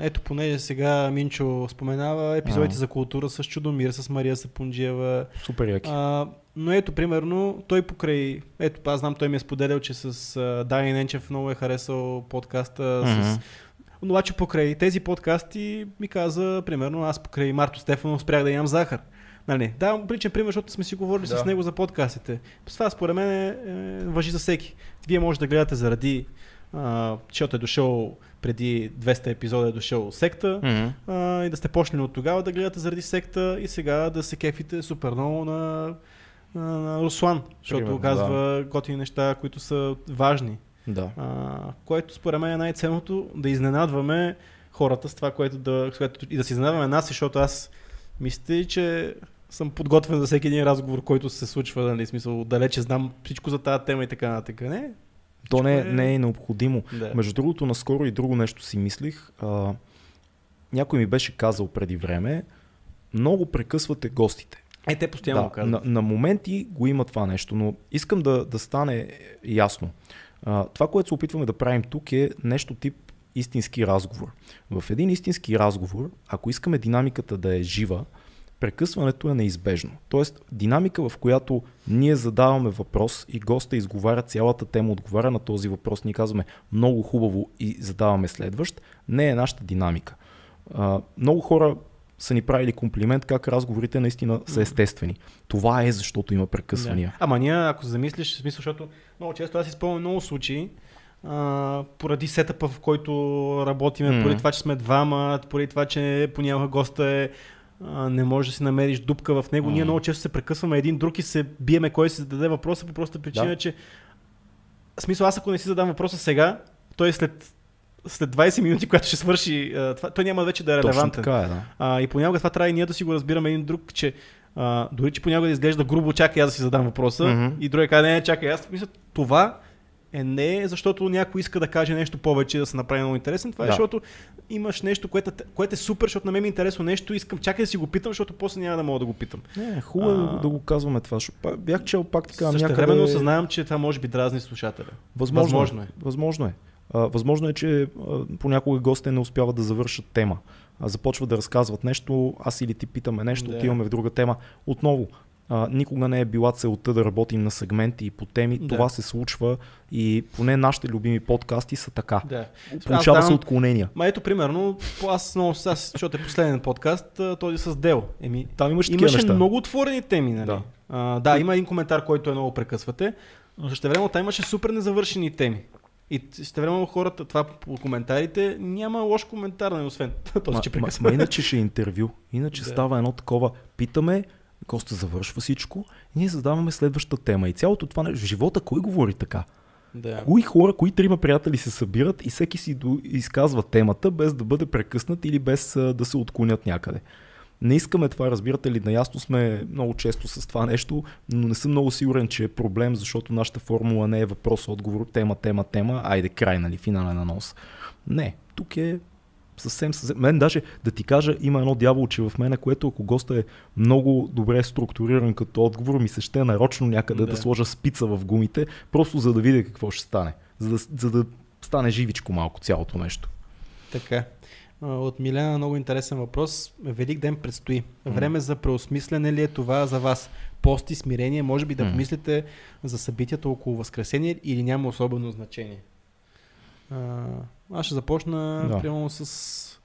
ето, понеже сега Минчо споменава епизодите А. за култура с Чудомир, с Мария Сапунджиева. Супер яки. А, но ето, примерно, той покрай... Ето, аз знам, той ми е споделял, че с а, Дани Ненчев много е харесал подкаста Мгм. с... Но обаче покрай тези подкасти ми каза, примерно, аз покрай Марто Стефанов спрях да ям захар. Нали? Да, приличен пример, защото сме си говорили Да. с него за подкастите. Това според мен е, е, въжи за всеки. Вие може да гледате заради, а, защото е дошъл преди 200 епизода е дошъл секта Мгм. а, и да сте почнали от тогава да гледате заради секта и сега да се кефите супер много на, на, на Руслан, защото Примерно, казва готини неща, които са важни. Да. А, което според мен е най-ценното да изненадваме хората с това, което да, което, и да се изненадваме нас, защото аз мисля, че съм подготвен за всеки един разговор, който се случва, нали, смисъл, далече знам всичко за тази тема и така нататък. Не? То не, е- не е необходимо. Да. Между другото, наскоро и друго нещо си мислих. А, някой ми беше казал преди време, много прекъсвате гостите. Е, те постоянно да, казват. на, на моменти го има това нещо, но искам да, да стане ясно. А, това, което се опитваме да правим тук е нещо тип истински разговор. В един истински разговор, ако искаме динамиката да е жива, прекъсването е неизбежно. Тоест, динамика, в която ние задаваме въпрос и госта изговаря цялата тема, отговаря на този въпрос, ние казваме много хубаво и задаваме следващ, не е нашата динамика. А, много хора са ни правили комплимент как разговорите наистина са естествени. Това е защото има прекъсвания. Да. Ама ние, ако замислиш, в смисъл, защото много често аз изпълням много случаи, а, поради сетъпа, в който работиме, Мгм. поради това, че сме двама, поради това, че понякога госта е а, не можеш да си намериш дупка в него. Ние много често се прекъсваме един друг и се биеме кой си зададе въпроса по простата причина, Да. че в смисъл аз ако не си задам въпроса сега, той след след 20 минути, когато ще свърши, това, той няма вече да е Точно релевантен. така е, да. А, и понякога това трябва и ние да си го разбираме един друг, че а, дори че понякога да изглежда грубо, чакай аз да си задам въпроса Мгм. и другия не, не, чакай аз. Мисля, това е не защото някой иска да каже нещо повече, да се направи много интересен. Това е Да. защото имаш нещо, което, е- което е супер, защото на мен ми е интересно нещо, искам, чакай да си го питам, защото после няма да мога да го питам. Не, хубаво е да, А. го- да го казваме това. Бях чел пак така Също някъде... времено осъзнавам, че това може би дразни слушателя. Възможно, Възможно е. е. Възможно е. А, възможно е, че а, понякога гостите не успяват да завършат тема. А, започват да разказват нещо, аз или ти питаме нещо, Да. отиваме в друга тема. Отново, а, никога не е била целта да работим на сегменти и по теми. Да. Това се случва и поне нашите любими подкасти са така. Да. Получава се отклонения. Ма ето, примерно, аз много, аз, защото е последен подкаст, този с Дел. Еми, Там имаш Имаше неща. много отворени теми, нали? Да. А, да, има един коментар, който е много прекъсвате, но също време там имаше супер незавършени теми. И също време хората, това по коментарите, няма лош коментар, нали, освен този, Ма, че ма, прекъсва. ма иначе ще е интервю. Иначе Да. става едно такова. Питаме, Коста завършва всичко и ние задаваме следващата тема. И цялото това в живота кой говори така? Да. Кои хора, кои трима приятели се събират и всеки си изказва темата, без да бъде прекъснат или без да се отклонят някъде. Не искаме това, разбирате ли, наясно сме много често с това нещо, но не съм много сигурен, че е проблем, защото нашата формула не е въпрос-отговор, тема, тема, тема, айде край, нали, финален анонс. Не, тук е съвсем, съвсем. Мен даже да ти кажа, има едно дяволче в мене, което ако госта е много добре структуриран като отговор, ми се ще нарочно някъде да. Да. сложа спица в гумите, просто за да видя какво ще стане. За да, за да стане живичко малко цялото нещо. Така. От Милена много интересен въпрос. Велик ден предстои. Време за преосмислене ли е това за вас? Пост и смирение, може би да М. помислите за събитията около Възкресение или няма особено значение? Аз ще започна Да. примерно с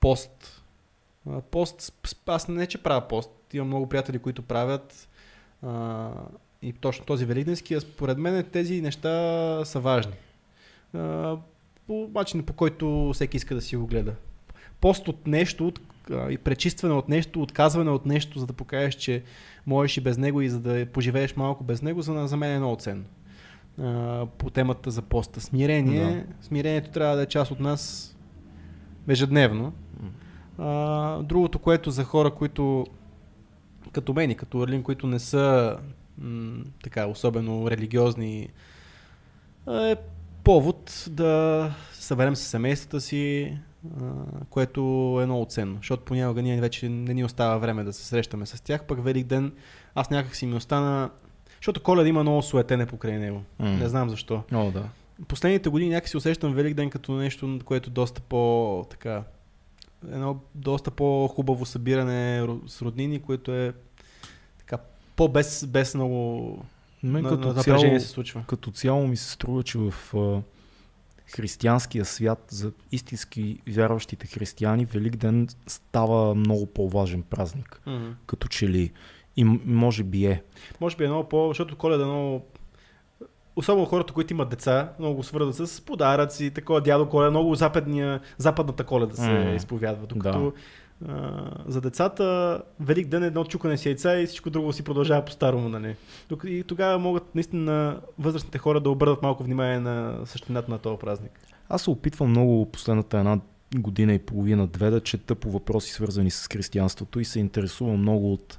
пост. Пост, аз не че правя пост. Имам много приятели, които правят. А, и точно този великденски, според мен тези неща са важни. А, по начина по който всеки иска да си го гледа. Пост от нещо, от, а, и пречистване от нещо, отказване от нещо, за да покажеш, че можеш и без него и за да поживееш малко без него, за, за мен е много ценно. А, по темата за поста. Смирение. Смирението трябва да е част от нас ежедневно. А, другото, което за хора, които като мен и като Орлин, които не са м- така особено религиозни, е повод да съберем с семействата си, което е много ценно, защото понякога ние вече не ни остава време да се срещаме с тях, пък Велик ден аз някак си ми остана, защото Коледа има много суетене покрай него. М. Не знам защо. О, да. последните години някакси усещам Великден като нещо, което доста по така едно доста по-хубаво събиране с роднини, което е така по-без без много Мен като, на цяло, се случва. като цяло ми се струва, че в а, християнския свят за истински вярващите християни Великден става много по-важен празник. Мгм. Като че ли и може би е. Може би е много по... Защото коледа е много... Особено хората, които имат деца, много го свързват с подаръци, такова дядо коледа, много западния, западната коледа се М. изповядва. Докато а, за децата Велик ден е едно чукане с яйца и всичко друго си продължава по-старому. Нали? И тогава могат наистина възрастните хора да обърнат малко внимание на същината на този празник. Аз се опитвам много последната една година и половина-две да чета по въпроси свързани с християнството и се интересувам много от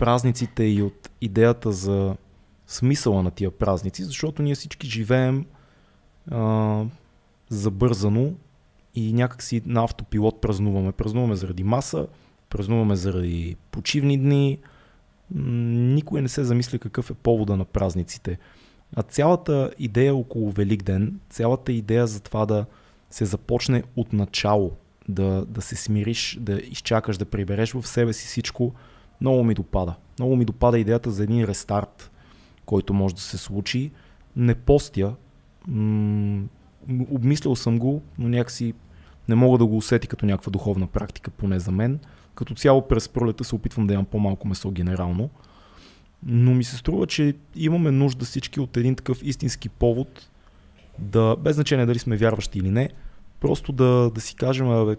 празниците и от идеята за смисъла на тия празници, защото ние всички живеем а, забързано и някакси на автопилот празнуваме. Празнуваме заради маса, празнуваме заради почивни дни. Никой не се замисля какъв е повода на празниците. А цялата идея около Великден, цялата идея за това да се започне от начало, да, да се смириш, да изчакаш, да прибереш в себе си всичко, много ми допада. Много ми допада идеята за един рестарт, който може да се случи. Не постя, м- обмислял съм го, но някакси не мога да го усети като някаква духовна практика, поне за мен. Като цяло през пролета се опитвам да ям по-малко месо генерално. Но ми се струва, че имаме нужда всички от един такъв истински повод да, без значение дали сме вярващи или не, просто да, да си кажем, абе,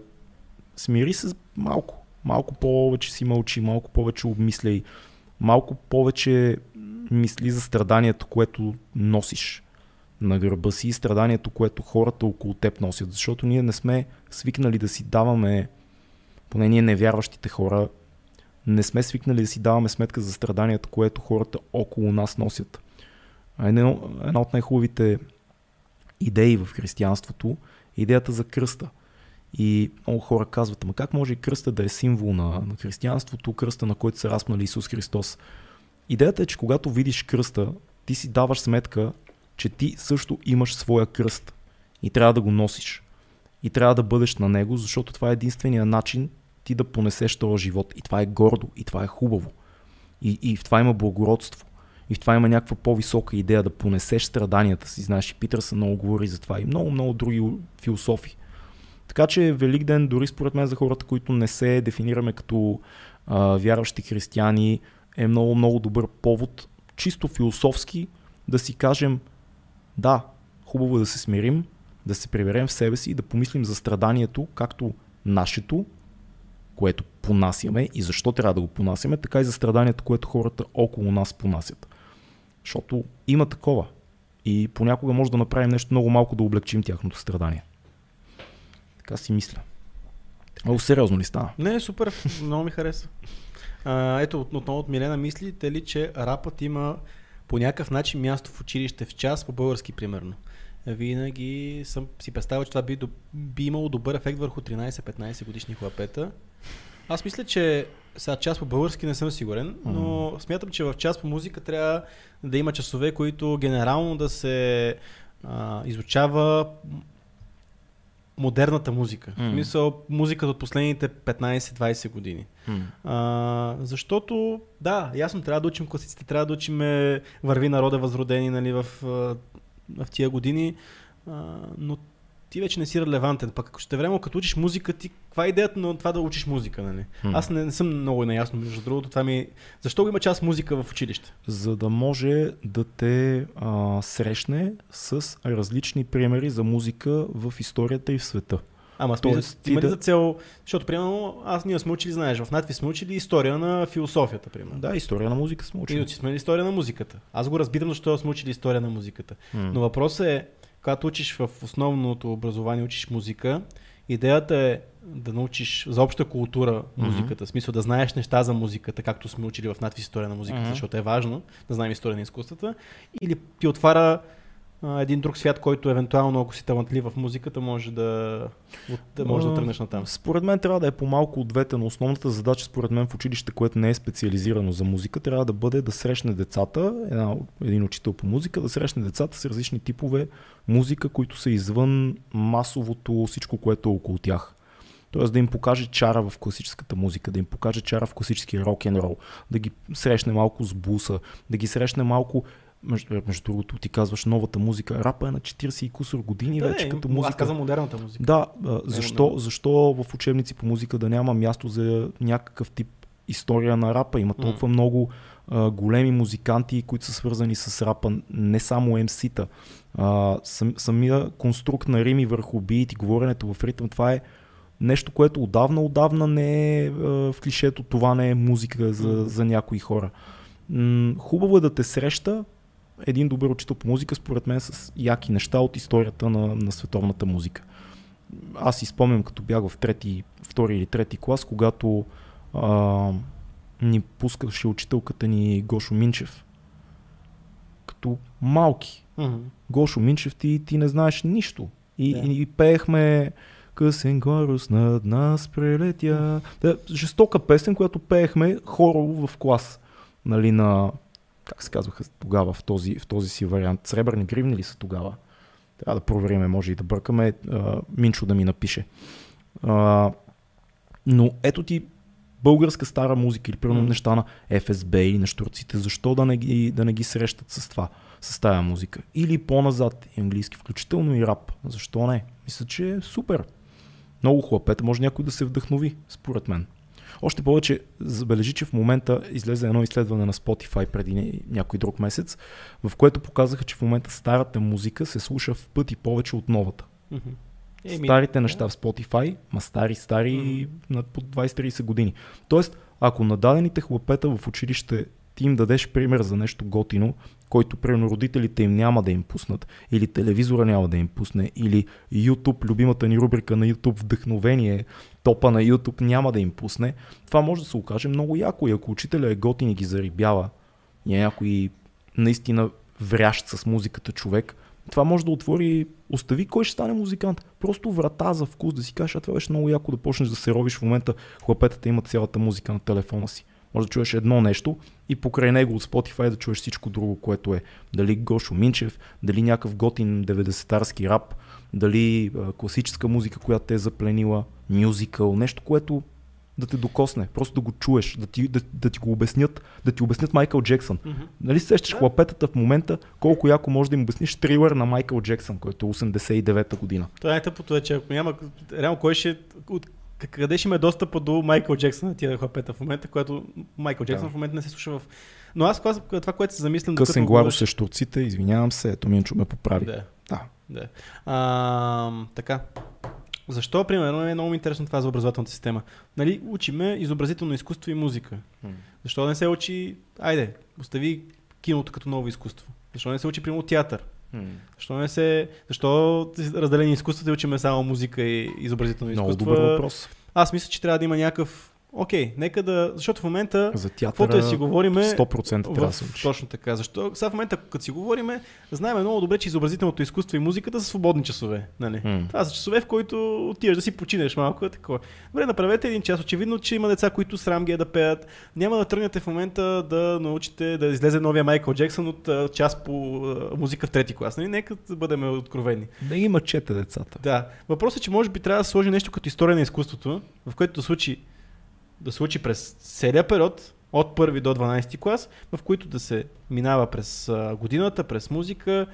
смири се малко, малко повече си мълчи, малко повече обмисляй, малко повече мисли за страданието, което носиш на гърба си и страданието, което хората около теб носят, защото ние не сме свикнали да си даваме, поне ние невярващите хора, не сме свикнали да си даваме сметка за страданието, което хората около нас носят. А Едно, една от най-хубавите идеи в християнството е идеята за кръста. И много хора казват, ама как може и кръста да е символ на, на християнството, кръста на който се разпнали Исус Христос. Идеята е, че когато видиш кръста, ти си даваш сметка, че ти също имаш своя кръст и трябва да го носиш. И трябва да бъдеш на него, защото това е единствения начин ти да понесеш този живот. И това е гордо, и това е хубаво. И, и в това има благородство. И в това има някаква по-висока идея да понесеш страданията си. Знаеш, и Питърсън много говори за това и много-много други философи. Така че Великден, дори според мен за хората, които не се дефинираме като а, вярващи християни, е много-много добър повод, чисто философски, да си кажем, да, хубаво е да се смирим, да се приберем в себе си и да помислим за страданието, както нашето, което понасяме и защо трябва да го понасяме, така и за страданието, което хората около нас понасят. Защото има такова. И понякога може да направим нещо много малко да облегчим тяхното страдание. Така си мисля. Много сериозно ли стана? Не, супер, много ми хареса. А, ето, от- отново от Милена, мислите ли, че рапът има по някакъв начин място в училище в час, по-български примерно? Винаги съм си представил, че това би, би имало добър ефект върху 13-15 годишни хлапета. Аз мисля, че сега час по български не съм сигурен, но смятам, че в час по музика трябва да има часове, които генерално да се а, изучава модерната музика. В М. смисъл музиката от последните 15-20 години. А, защото, да, ясно, трябва да учим класиците, трябва да учим е, Върви народа възродени нали, в, в тия години, а, но ти вече не си релевантен. Пък ако ще време, като учиш музика, ти, каква е идеята на това да учиш музика? Нали? М. Аз не, не съм много наясно, между другото. Това ми... Защо го има част музика в училище? За да може да те а, срещне с различни примери за музика в историята и в света. Ама Тоест, ти има ли да- за цел, защото примерно аз ние сме учили, знаеш, в надви сме учили история на философията, примерно. Да, история на музика сме И учили. учили сме история на музиката. Аз го разбирам, защото сме учили история на музиката. М. Но въпросът е, когато учиш в основното образование, учиш музика, идеята е да научиш за обща култура музиката, в смисъл да знаеш неща за музиката, както сме учили в надвис история на музиката, Мгм. защото е важно да знаем история на изкуствата, или ти отваря един друг свят, който евентуално, ако си талантлив в музиката, може да, от- може да тръгнеш на там. Според мен трябва да е по-малко от двете, но основната задача според мен в училище, което не е специализирано за музика, трябва да бъде да срещне децата, една, един учител по музика, да срещне децата с различни типове музика, които са извън масовото всичко, което е около тях. Тоест да им покаже чара в класическата музика, да им покаже чара в класическия рок н рол, да ги срещне малко с буса, да ги срещне малко между, между другото, ти казваш новата музика. Рапа е на 40 и кусор години Да, вече не, като Аз музика. казвам модерната музика. Да, а, защо, не. защо в учебници по музика да няма място за някакъв тип история на рапа? Има толкова много а, големи музиканти, които са свързани с рапа, не само MC-та. А, сам, самия конструкт на рими върху бит и говоренето в ритъм, това е нещо, което отдавна, отдавна не е в клишето, това не е музика за, за някои хора. М, хубаво е да те среща един добър учител по музика, според мен, с яки неща от историята на, на световната музика. Аз си спомням, като бях в трети, втори или трети клас, когато а, ни пускаше учителката ни Гошо Минчев. Като малки. Мгм. Гошо Минчев, ти, ти не знаеш нищо. И, Да. и, и пеехме Късен горус над нас прелетя. Да, жестока песен, която пеехме хорово в клас. Нали, на, как се казваха тогава в този, в този си вариант? Сребърни гривни ли са тогава? Трябва да провериме, може и да бъркаме. А, Минчо да ми напише. А, но ето ти българска стара музика или примерно неща на ФСБ или на штурците, защо да не ги, да не ги срещат с това, с тая музика? Или по-назад, и английски, включително и рап. Защо не? Мисля, че е супер. Много хлапета, може някой да се вдъхнови, според мен. Още повече, забележи, че в момента излезе едно изследване на Spotify преди ня- някой друг месец, в което показаха, че в момента старата музика се слуша в пъти повече от новата. Еми, Старите да. неща в Spotify, ма стари, стари Мгм. над по 20-30 години. Тоест, ако на дадените хлапета в училище ти им дадеш пример за нещо готино, който примерно родителите им няма да им пуснат, или телевизора няма да им пусне, или YouTube, любимата ни рубрика на YouTube Вдъхновение, топа на YouTube няма да им пусне, това може да се окаже много яко. И ако учителя е готин и ги зарибява, и е някой наистина врящ с музиката човек, това може да отвори, остави кой ще стане музикант. Просто врата за вкус да си кажеш, а това беше много яко да почнеш да се робиш в момента. Хлапетата имат цялата музика на телефона си. Може да чуеш едно нещо и покрай него от Spotify да чуеш всичко друго, което е. Дали Гошо Минчев, дали някакъв готин 90-тарски рап, дали класическа музика, която те е запленила, мюзикъл, нещо, което да те докосне, просто да го чуеш, да ти, да, да ти го обяснят, да ти обяснят Майкъл Джексън. Мгм. Нали се сещаш Да. хлапетата в момента, колко яко може да им обясниш трилър на Майкъл Джексън, който е 89-та година. Това е най-тъпото е, че ако няма... Реално кой ще... От, къде ще има достъпа до Майкъл Джексън на тия хлапета в момента, което Майкъл Джексън Да. в момента не се слуша в... Но аз това, това което се замислям... Късен главо говориш- срещу турците, извинявам се, ето Минчо ме поправи. Да. Да. Да. А, така. Защо, примерно, е много интересно това за образователната система? Нали, учиме изобразително изкуство и музика. Защо не се учи, айде, остави киното като ново изкуство? Защо не се учи, примерно, театър? Защо не се... Защо разделени изкуствата и учиме само музика и изобразително Много изкуство? добър въпрос. Аз мисля, че трябва да има някакъв... Окей, нека да... Защото в момента... За Каквото театъра да си говориме... 100% трябва да се учи. точно така. Защо? Сега в момента, като си говориме, знаем много добре, че изобразителното изкуство и музиката са свободни часове. Нали? М. Това са часове, в които отиваш да си починеш малко. е Такова. Добре, направете един час. Очевидно, че има деца, които срам ги е да пеят. Няма да тръгнете в момента да научите да излезе новия Майкъл Джексън от а, час по а, музика в трети клас. Нали? Нека да бъдем откровени. Да има чете децата. Да. Въпросът е, че може би трябва да сложи нещо като история на изкуството, в което да случи, да случи през целия период, от първи до 12 клас, в които да се минава през годината, през музика,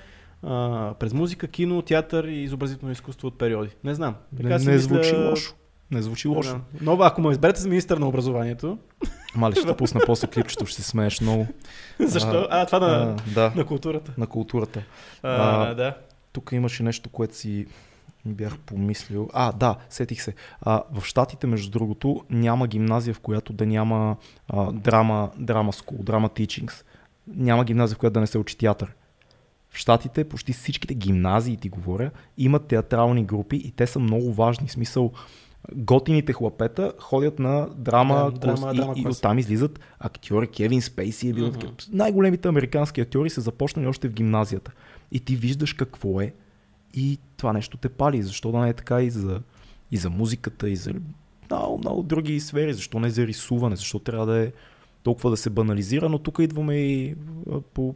през музика, кино, театър и изобразително изкуство от периоди. Не знам. Не, си не мисля- звучи лошо. Не звучи лошо. знам. Но ако ме изберете за министър на образованието, Мали ще пусна после клипчето, ще се смееш много. защо? А, това на, А, да, на културата. на културата. А, А, да. Тук имаше нещо, което си бях помислил. А, да, сетих се. А, в Штатите, между другото, няма гимназия, в която да няма а, драма, драма school, драма teachings. Няма гимназия, в която да не се учи театър. В Штатите почти всичките гимназии, ти говоря, имат театрални групи и те са много важни. В смисъл, готините хлапета ходят на драма, Да, курс драма- и, драма и клас. оттам излизат актьори. Кевин Спейси е бил такъв. Най-големите американски актьори са започнали още в гимназията. И ти виждаш какво е и това нещо те пали. Защо да не е така и за, и за музиката, и за много, много други сфери. Защо не за рисуване? Защо трябва да е толкова да се банализира? Но тук идваме и по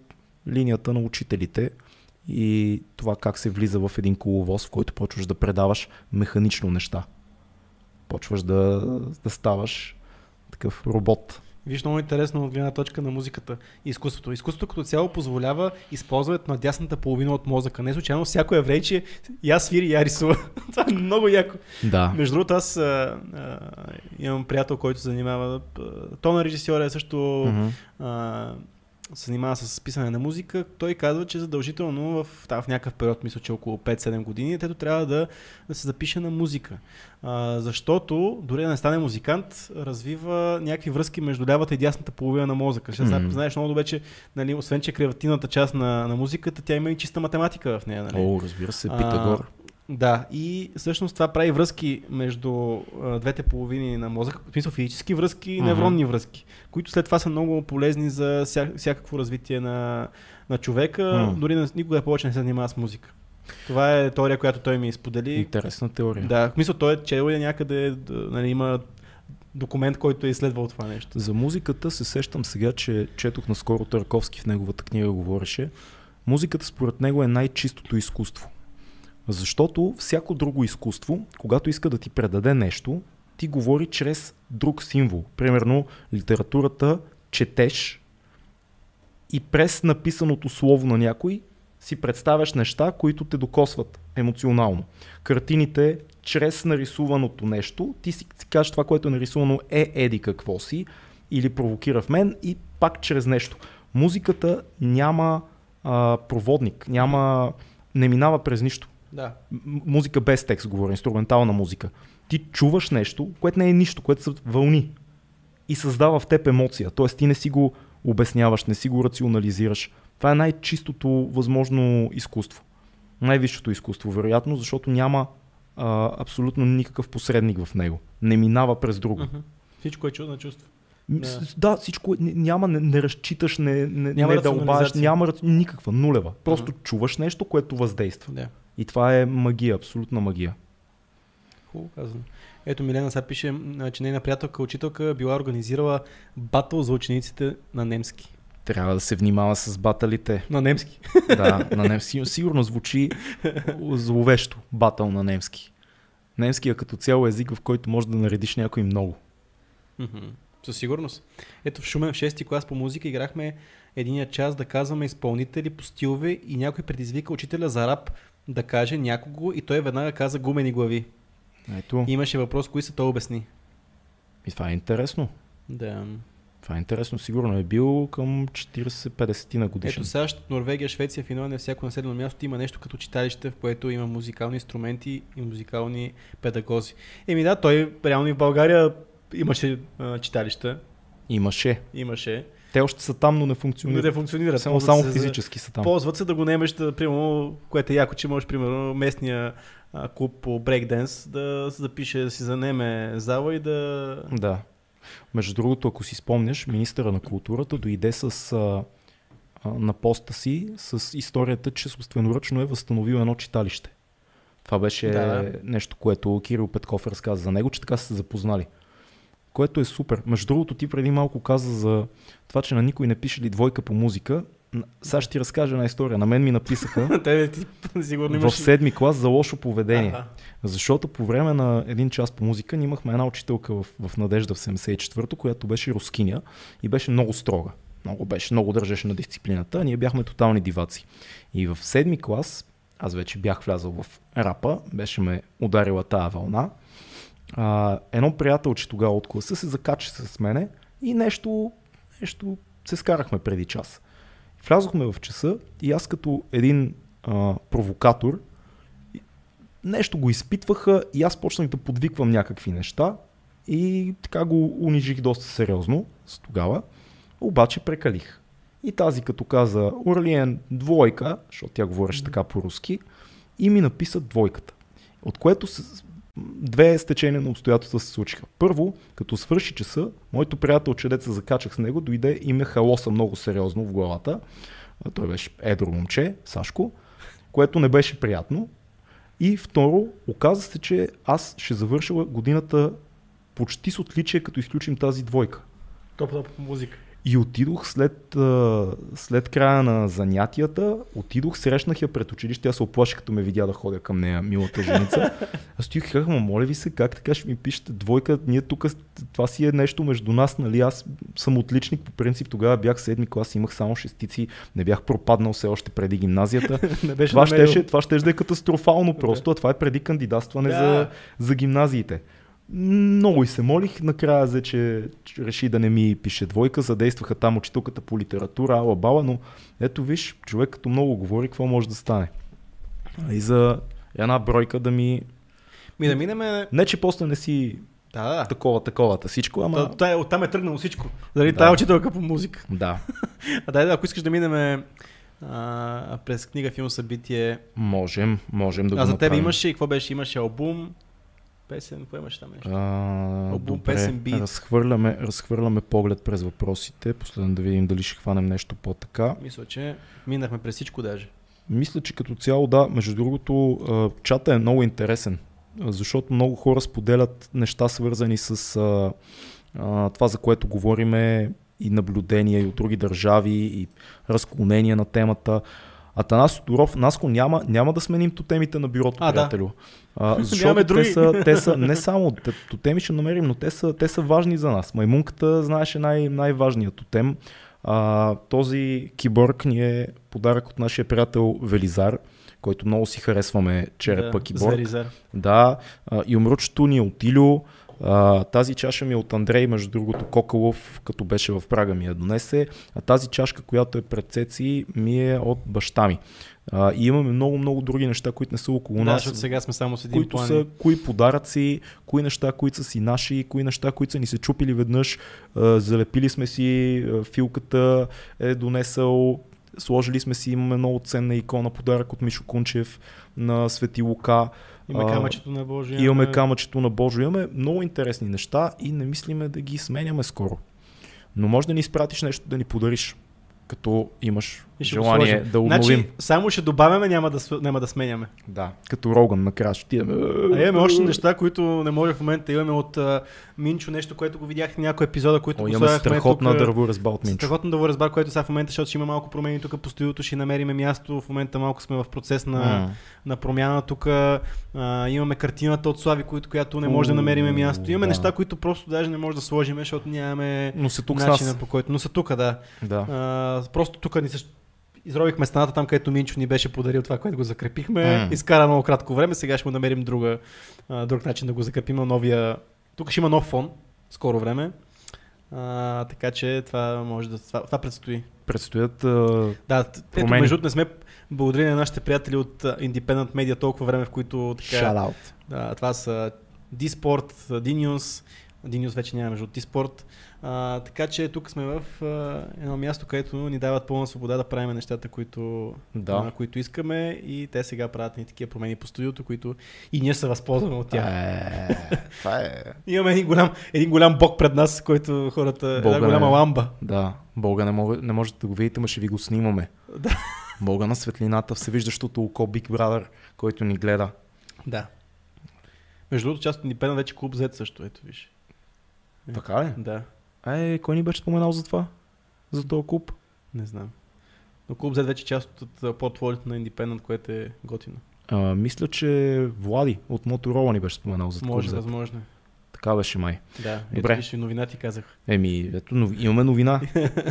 линията на учителите и това как се влиза в един коловоз, в който почваш да предаваш механично неща. Почваш да, да ставаш такъв робот. Виж много интересно от гледна точка на музиката и изкуството. Изкуството като цяло позволява използването на дясната половина от мозъка. Не случайно всяко еврейче я свири, я рисува. Това е много яко. Да. Между другото, аз а, а, имам приятел, който занимава. а, То на режисьор е също Мгм. а, се занимава с писане на музика. Той казва, че задължително в, там, в някакъв период, мисля, че около 5-7 години, тето трябва да, да се запише на музика. А, защото, дори да не стане музикант, развива някакви връзки между лявата и дясната половина на мозъка. Ще Мгм. знаеш много добре, че нали, освен, че креативната част на, на музиката, тя има и чиста математика в нея. Нали? О, разбира се, А, Питагор. Да, и всъщност това прави връзки между а, двете половини на мозъка, в смисъл физически връзки и невронни връзки, които след това са много полезни за вся, всякакво развитие на, на човека, М. дори на, никога повече не се занимава с музика. Това е теория, която той ми сподели. Интересна теория. Да, в смисъл той е чел и някъде, нали, има документ, който е изследвал това нещо. За музиката се сещам сега, че четох наскоро Търковски в неговата книга говореше. Музиката според него е най-чистото изкуство. Защото всяко друго изкуство, когато иска да ти предаде нещо, ти говори чрез друг символ. Примерно литературата четеш и през написаното слово на някой си представяш неща, които те докосват емоционално. Картините, чрез нарисуваното нещо, ти си, кажеш това, което е нарисувано е еди какво си или провокира в мен и пак чрез нещо. Музиката няма а, проводник, няма, не минава през нищо. Да. Музика без текст, говоря, инструментална музика. Ти чуваш нещо, което не е нищо, което са вълни и създава в теб емоция. Тоест ти не си го обясняваш, не си го рационализираш. Това е най-чистото възможно изкуство. Най-висшето изкуство, вероятно, защото няма а, абсолютно никакъв посредник в него. Не минава през друго. Мгм. Всичко е чудо на чувство. Да. Да, всичко е, няма, не, не разчиташ, не, не, Няма не дълбаш, няма никаква, нулева. Просто чуваш нещо, което въздейства. Да. И това е магия, абсолютна магия. Хубаво казано. Ето Милена сега пише, че нейна приятелка, учителка била организирала батъл за учениците на немски. Трябва да се внимава с баталите. На немски. Да, на немски. Сигурно звучи зловещо батъл на немски. Немски е като цяло език, в който може да наредиш някой много. Мгм. Със сигурност. Ето в Шумен в 6-ти клас по музика играхме единия час да казваме изпълнители по стилове и някой предизвика учителя за рап да каже някого и той веднага каза гумени глави. Ето, И имаше въпрос, кои са, той обясни. и това е интересно. Да. Това е интересно. Сигурно е бил към 40-50 на годишен. Ето САЩ, Норвегия, Швеция, Финландия, всяко населено място има нещо като читалище, в което има музикални инструменти и музикални педагози. Еми да, той реално и в България имаше а, читалища, Имаше. имаше, Те още са там, но не но функционират. не функционират. Само, само се физически са там. Ползват се да го немеш, да, примерно, което е яко, че можеш, примерно, местния а, клуб по брейкденс да се запише, да си занеме зала и да... Да. Между другото, ако си спомняш, министъра на културата дойде с, а, на поста си с историята, че собственоръчно е възстановил едно читалище. Това беше Да, да. нещо, което Кирил Петков разказа за него, че така са се запознали. Което е супер. Между другото, ти преди малко каза за това, че на никой не пише ли двойка по музика. Сега ще ти разкажа една история. На мен ми написаха Те ти сигурно в седми клас за лошо поведение. Аха. Защото по време на един час по музика ние имахме една учителка в, в Надежда в 74-то, която беше рускиня и беше много строга. Много беше, много държеше на дисциплината, а ние бяхме тотални диваци. И в седми клас, аз вече бях влязъл в рапа, беше ме ударила тая вълна. А, едно приятелче тогава от класа се закача с мене и нещо, нещо се скарахме преди час. Влязохме в часа и аз като един а, провокатор нещо го изпитваха и аз почнах да подвиквам някакви неща и така го унижих доста сериозно с тогава, обаче прекалих. И тази като каза Орлиен двойка, защото тя говореше така по-руски, и ми написа двойката. От което две стечения на обстоятелства се случиха. Първо, като свърши часа, моето приятел, че деца закачах с него, дойде и ме халоса много сериозно в главата. Той беше едро момче, Сашко, което не беше приятно. И второ, оказа се, че аз ще завърша годината почти с отличие, като изключим тази двойка. Топ-топ музика. И отидох след, след края на занятията, отидох, срещнах я пред училище, аз се оплаших, като ме видя да ходя към нея, милата женица. Аз стоих и казах, моля ви се, как така ще ми пишете двойка, ние тук, това си е нещо между нас, нали, аз съм отличник, по принцип тогава бях седми клас, имах само шестици, не бях пропаднал все още преди гимназията. не беше това, щеше, това ще да е катастрофално просто, а това е преди кандидатстване Да. за, за гимназиите. Много и се молих, накрая взе, че реши да не ми пише двойка, задействаха там учителката по литература, ала бала, но ето виж, човек като много говори, какво може да стане. И за една бройка да ми... Ми да минеме... Не, че после не си Да, да. такова, таковата всичко, ама... Та- та- Оттам е тръгнало всичко. Дали Да. тая учителка по музика. Да, А дай, да, ако искаш да минеме а, през книга, филм, събитие. можем, можем да а го за тебе направим. имаше и какво беше? Имаше албум, песен, имаше там нещо? А, Албум, добре, песен, бит. разхвърляме, разхвърляме поглед през въпросите, последно да видим дали ще хванем нещо по-така. Мисля, че минахме през всичко даже. Мисля, че като цяло да, между другото, чата е много интересен, защото много хора споделят неща свързани с а, а, това, за което говориме и наблюдения и от други държави и разклонения на темата. Атанас Тодоров, Наско, няма, няма да сменим тотемите на бюрото, А, да. приятелю. А, Нямаме защото те са, те са, не само те- тотеми ще намерим, но те са, те са важни за нас. Маймунката, знаеш, е най- най-важният тотем. А, този киборг ни е подарък от нашия приятел Велизар, който много си харесваме черепа да, киборг. Заризар. Да, а, и умручето ни е от Илю. А, тази чаша ми е от Андрей, между другото Кокалов, като беше в Прага ми я донесе. А тази чашка, която е пред Цеци, ми е от баща ми. А, и имаме много-много други неща, които не са около Да, нас защото сега сме само с един които план. са кои подаръци, кои неща, които са си наши, кои неща, които са ни се чупили веднъж, а, залепили сме си, а, филката е донесъл, сложили сме си, имаме много ценна икона, подарък от Мишо Кунчев на Свети Лука. Имаме А, камъчето на Божия. Имаме камъчето на Божо, имаме много интересни неща и не мислиме да ги сменяме скоро. Но може да ни изпратиш нещо да ни подариш, като имаш И ще желание да обновим. Значи, само ще добавяме, няма да, няма да сменяме. Да, като Роган накрая ще отидем. А имаме още неща, които не може в момента. Имаме от а, Минчо нещо, което го видях в някои епизода, които О, го имаме страхотна тук, дърво разбал от Минчо. Страхотно да го разбар, което сега в момента, защото ще има малко промени тук по студиото, ще намериме място. В момента малко сме в процес на, М. на промяна тук. А, имаме картината от Слави, които, която не може да намериме място. Имаме да. неща, които просто даже не може да сложим, защото нямаме Но са тук начина по който. Но са тук, да. Да. А, просто тук ни се изробихме стената там, където Минчо ни беше подарил това, което го закрепихме. М. Изкара много кратко време, сега ще му намерим друга, друг начин да го закрепим. Новия... Тук ще има нов фон, скоро време. А, така че това може да... Това, това предстои. Предстоят а, Да, ето, между не сме благодарили на нашите приятели от Independent Media толкова време, в които така, shout-out. да, това са D-Sport, D-News, D-News вече няма между. А, така че тук сме в а, едно място, където ни дават пълна свобода да правим нещата, които, Да. а, които искаме и те сега правят ни такива промени по студиото, които и ние се възползваме от тях. Е, това е... Имаме един голям, един голям бог пред нас, който хората... Бога една голяма не- ламба. Да, Бога не, мога, не можете да го видите, но ще ви го снимаме. Да. Бога на светлината, всевиждащото око Big Brother, който ни гледа. Да. Между другото, част от Independent вече клуб Z също, ето виж. Е, Така ли? Да, Е, кой ни беше споменал за това? За този клуб? не знам. Но клуб Z вече е част от портфолиото на Independent, което е готино. А, мисля, че Влади от Моторола ни беше споменал за Може, клуб възможно. е. Така беше май. Да, ето Добре. и новина ти казах. Еми, ето, нов... имаме новина.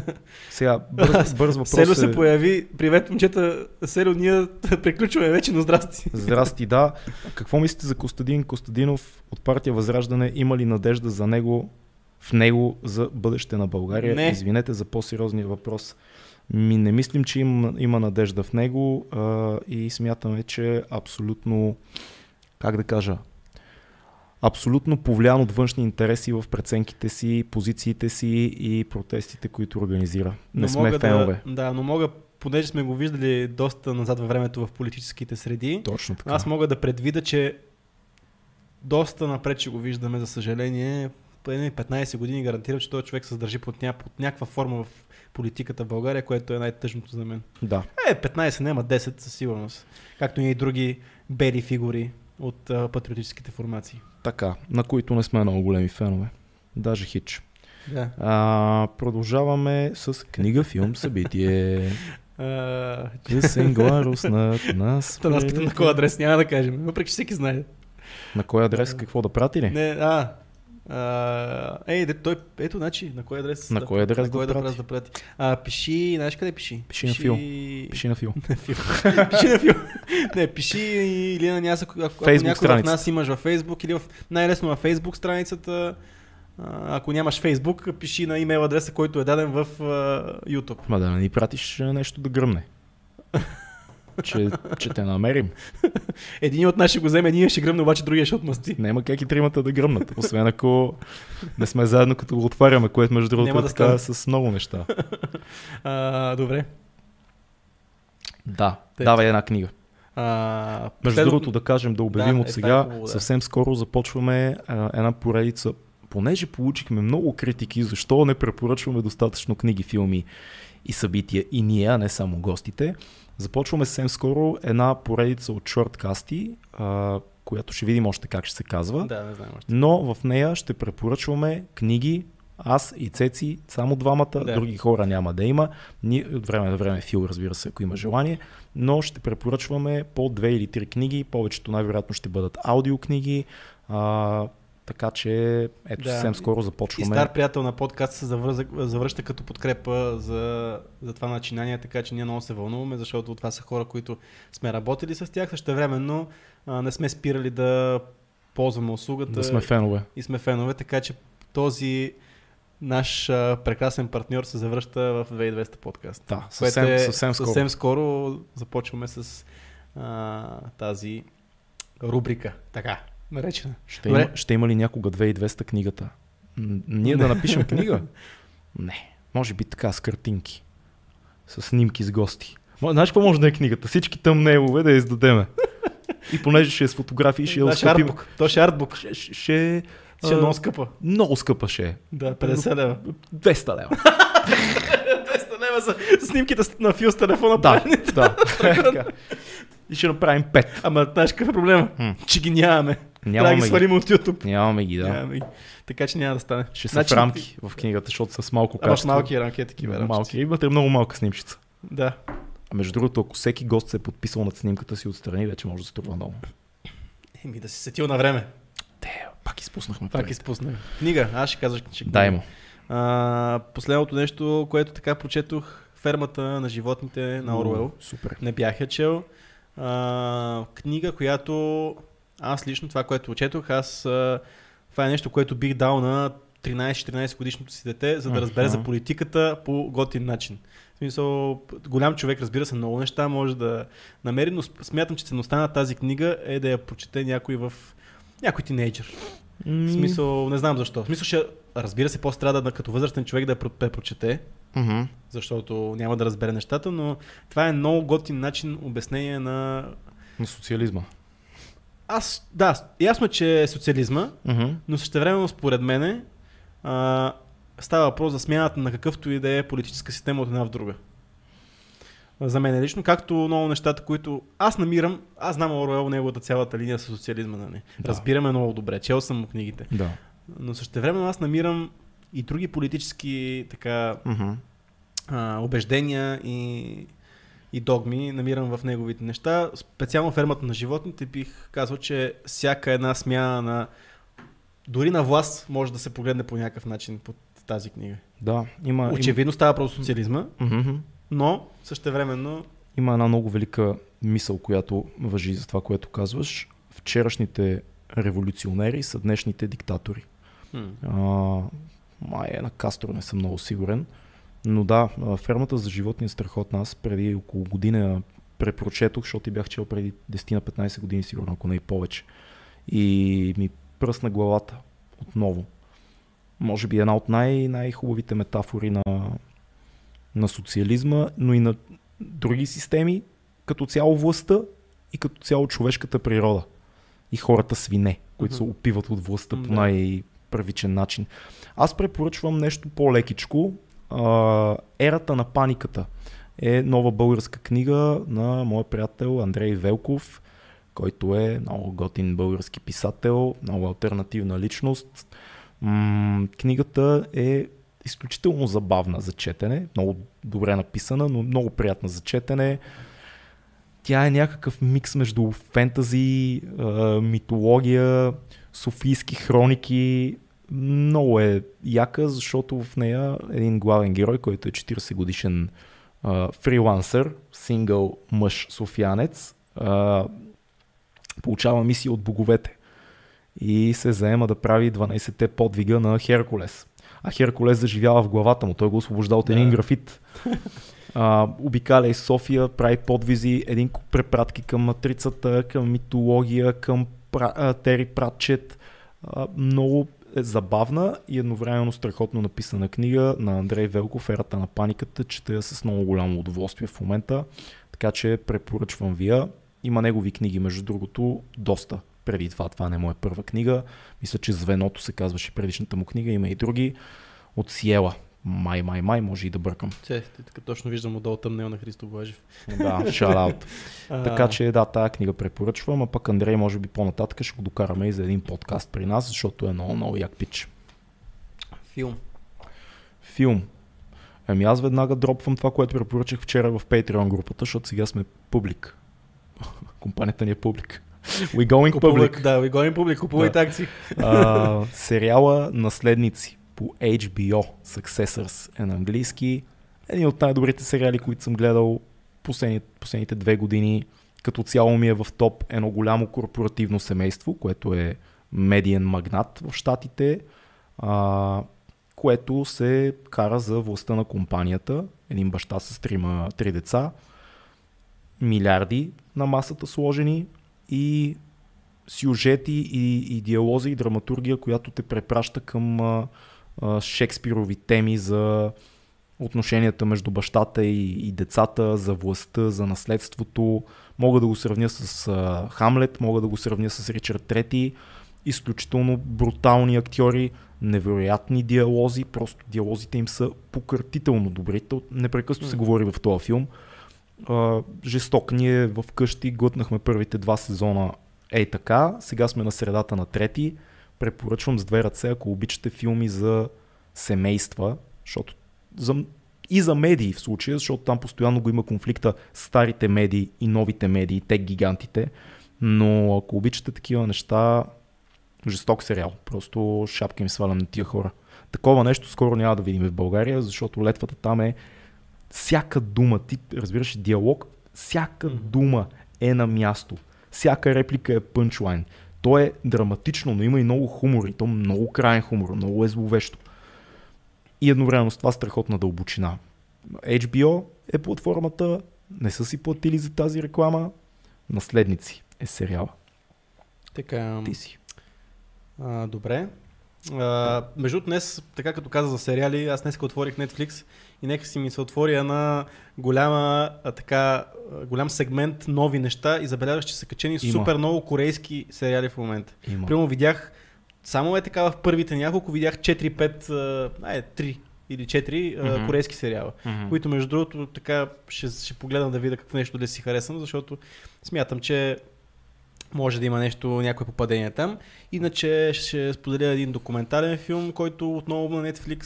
Сега, бърз, бърз въпрос Село е... се появи. Привет, момчета. Село, ние приключваме вече, но здрасти. Здрасти, да. Какво мислите за Костадин Костадинов от партия Възраждане? Има ли надежда за него, в него за бъдеще на България? Не. Извинете за по-сериозния въпрос. Ми не мислим, че има, има надежда в него а, и смятаме, че абсолютно, как да кажа, абсолютно повлиян от външни интереси в преценките си, позициите си и протестите, които организира. Не Но сме фенове. Да, да, но мога, понеже сме го виждали доста назад във времето в политическите среди, Точно така. аз мога да предвида, че доста напред ще го виждаме, за съжаление. Поне 15 години гарантирам, че този човек се държи под, ня... под някаква форма в политиката в България, което е най-тъжното за мен. Да. Е, 15, няма 10 със сигурност. Както и други бели фигури от а, патриотическите формации. Така, на които не сме много големи фенове. Даже хич. Да. А, продължаваме с книга, филм, събитие. А, Късен гларус на нас. Та нас питам на кой адрес, няма да кажем. Въпреки, че всеки знае. На кой адрес какво да прати ли? Не, а, а, ей, де, той, ето, значи, на кой адрес? На кой адрес на да кой прати? адрес да прати? А, пиши, знаеш къде пиши? Пиши на фил. Пиши на фил. Пиши на фил. Не, пиши или на някой, ако, ако Facebook някой от страницата. нас имаш във Фейсбук или в, най-лесно във Фейсбук страницата. Ако нямаш Фейсбук, пиши на имейл адреса, който е даден в а, YouTube. Ма да не ни пратиш нещо да гръмне. че, че те намерим. Един от нас ще го вземе, един ще гръмне, обаче другия ще отмъсти. Няма как и тримата да гръмнат. Освен ако не сме заедно като го отваряме, което между другото Няма е да така с много неща. А, добре. Да, Тъй. давай една книга. А, Между последно- другото да кажем, да обявим Да, от е, сега, е хубаво, да. съвсем скоро започваме а, една поредица. Понеже получихме много критики, защо не препоръчваме достатъчно книги, филми и събития и ние, а не само гостите, започваме съвсем скоро една поредица от шорткасти, която ще видим още как ще се казва. Да, не знам още. Но в нея ще препоръчваме книги, аз и Цеци, само двамата, Да. други хора няма да има. Ние от време на време Фил, разбира се, ако има желание, но ще препоръчваме по две или три книги, повечето най-вероятно ще бъдат аудиокниги, а, така че ето Да. съвсем скоро И започваме. стар приятел на подкаст се завръза, завръща като подкрепа за, за това начинание, така че ние много се вълнуваме, защото това са хора, които сме работили с тях, същевременно а, не сме спирали да ползваме услугата Да сме фенове. и сме фенове, така че този наш а, прекрасен партньор се завръща в 2200 подкаст. Да, съвсем, е, съвсем скоро. съвсем скоро започваме с а, тази рубрика, така, наречена. Ще, Добре. има, ще има ли някога 2200 книгата? Ние да напишем книга? Не. Може би така с картинки. С снимки с гости. Знаеш какво може да е книгата? Всички тъмнелове да я издадеме. И понеже ще е с фотографии, ще я Да, ще оскъпим. артбук. То ще е артбук. Ще, ще, ще, е много скъпа. много скъпа ще е. Да, 50 лева. 200 лева. 200 лева за снимките на фил с телефона. да, да. И ще направим 5. Ама знаеш какъв е проблема? Че ги нямаме. Трябва да ги свалим от YouTube. Нямаме ги, да. Нямаме ги. Така че няма да стане. Ще са Значи, в рамки в книгата, защото с малко Ама качество. малки рамки е такива. рамчици. Малки. Имате много малка снимчица. Да. А между другото, ако всеки гост се е подписал над снимката си отстрани, вече може да струва много. Еми да си сетил на време. Те, пак изпуснахме. Пак парите. изпуснах. Книга. Аз ще казваш, че книга. Дай му. А, последното нещо, което така прочетох, фермата на животните на Оруел. Супер. Не бях я чел. А, книга, която аз лично, това, което четох, аз това е нещо, което бих дал на 13-14 годишното си дете, за да разбере за политиката по готин начин. В смисъл, голям човек, разбира се, много неща може да намери, но см- смятам, че ценността на тази книга е да я прочете някой в някой тинейджър. В смисъл, не знам защо. В смисъл, ще, разбира се, по-страда да, като възрастен човек да я про- прочете, Мгм. защото няма да разбере нещата, но това е много готин начин обяснение на... На социализма. Аз, да, ясно че е социализма, Мгм. но същевременно според мене а, става въпрос за смяната на какъвто и да е политическа система от една в друга. За мен лично, както много нещата, които аз намирам, аз знам Оруел, неговата цялата линия с социализма, нали? Да. Разбираме много добре, чел съм му книгите. Да. Но същевременно аз намирам и други политически така Мгм. а, убеждения и, и догми намирам в неговите неща. Специално фермата на животните бих казал, че всяка една смяна на дори на власт може да се погледне по някакъв начин под тази книга. Да, има, има, Очевидно става просто социализма, Мгм. но същевременно има една много велика мисъл, която въжи за това, което казваш. Вчерашните революционери са днешните диктатори. А, май е на Кастро, не съм много сигурен. Но да, фермата за животни е страхотна. Аз преди около година препрочетох, защото ти бях чел преди 10 на 15 години, сигурно, ако не и повече. И ми пръсна главата отново. Може би една от най- най-хубавите метафори на, на социализма, но и на други системи, като цяло властта и като цяло човешката природа. и хората свине, които се опиват от властта по Да. най-първичен начин. Аз препоръчвам нещо по-лекичко. Ерата на паниката е нова българска книга на моя приятел Андрей Велков, който е много готин български писател, много альтернативна личност. Книгата е изключително забавна за четене, много добре написана, но много приятна за четене. Тя е някакъв микс между фентази, митология, софийски хроники. Много е яка, защото в нея един главен герой, който е 40 годишен а, фрилансър, сингъл мъж софиянец, а, получава мисия от боговете и се заема да прави 12-те подвига на Херкулес. А Херкулес заживява в главата му, той го освобожда от един Да. графит. А, обикаля из София, прави подвизи, един препратки към матрицата, към митология, към Тери Пратчет. А, много е забавна и едновременно страхотно написана книга на Андрей Велков, Ерата на паниката. Чета я с много голямо удоволствие в момента, така че препоръчвам ви я. Има негови книги, между другото, доста. Преди това, това не е моя първа книга. Мисля, че Звеното се казваше предишната му книга. Има и други. От Сиела. Май, май, май, може и да бъркам. Че, така точно виждам отдолу тъмнел на Христо Блажев. Да, шараут. Така че да, тази книга препоръчвам, а пък Андрей може би по-нататък ще го докараме и за един подкаст при нас, защото е много, много як пич. Филм. Филм. Ами аз веднага дропвам това, което препоръчах вчера в Patreon групата, защото сега сме публик. Компанията ни е публик. We going public. Да, ви гоним публик, купувайте Да. акции. А, сериала Наследници по HBO Successors е на английски. Един от най-добрите сериали, които съм гледал последните, последните две години. Като цяло ми е в топ едно голямо корпоративно семейство, което е медиен магнат в Штатите, което се кара за властта на компанията. Един баща с трима, три деца, милиарди на масата сложени и сюжети и, и диалози и драматургия, която те препраща към а, а, Шекспирови теми за отношенията между бащата и, и децата, за властта, за наследството. Мога да го сравня с а, Хамлет, мога да го сравня с Ричард Трети. Изключително брутални актьори, невероятни диалози, просто диалозите им са пократително добри. То непрекъснато се говори в този филм. А, жесток. Ние в къщи глътнахме първите два сезона Ей така, сега сме на средата на трети. Препоръчвам с две ръце, ако обичате филми за семейства, защото за, и за медии в случая, защото там постоянно го има конфликта старите медии и новите медии, те гигантите. Но ако обичате такива неща, жесток сериал. Просто шапка им свалям на тия хора. Такова нещо скоро няма да видим в България, защото летвата там е всяка дума, ти разбираш диалог, всяка дума е на място. Всяка реплика е пънчлайн. То е драматично, но има и много хумор. И то много крайен хумор, много е зловещо. И едновременно с това страхотна дълбочина. HBO е платформата, не са си платили за тази реклама. Наследници е сериала. Така, Ти си. а, добре. А, между днес, така като каза за сериали, аз днес отворих Netflix и нека си ми се отвори една голяма, а, така, голям сегмент нови неща и забелязах, че са качени Има. супер много корейски сериали в момента. Има. Примерно видях, само е така в първите няколко, видях 4-5, а, ай, 3 или 4 а, Мгм. корейски сериала. Мгм. които между другото така ще, ще погледам да видя какво нещо да си харесам, защото смятам, че може да има нещо, някое попадение там. Иначе ще споделя един документален филм, който отново на Netflix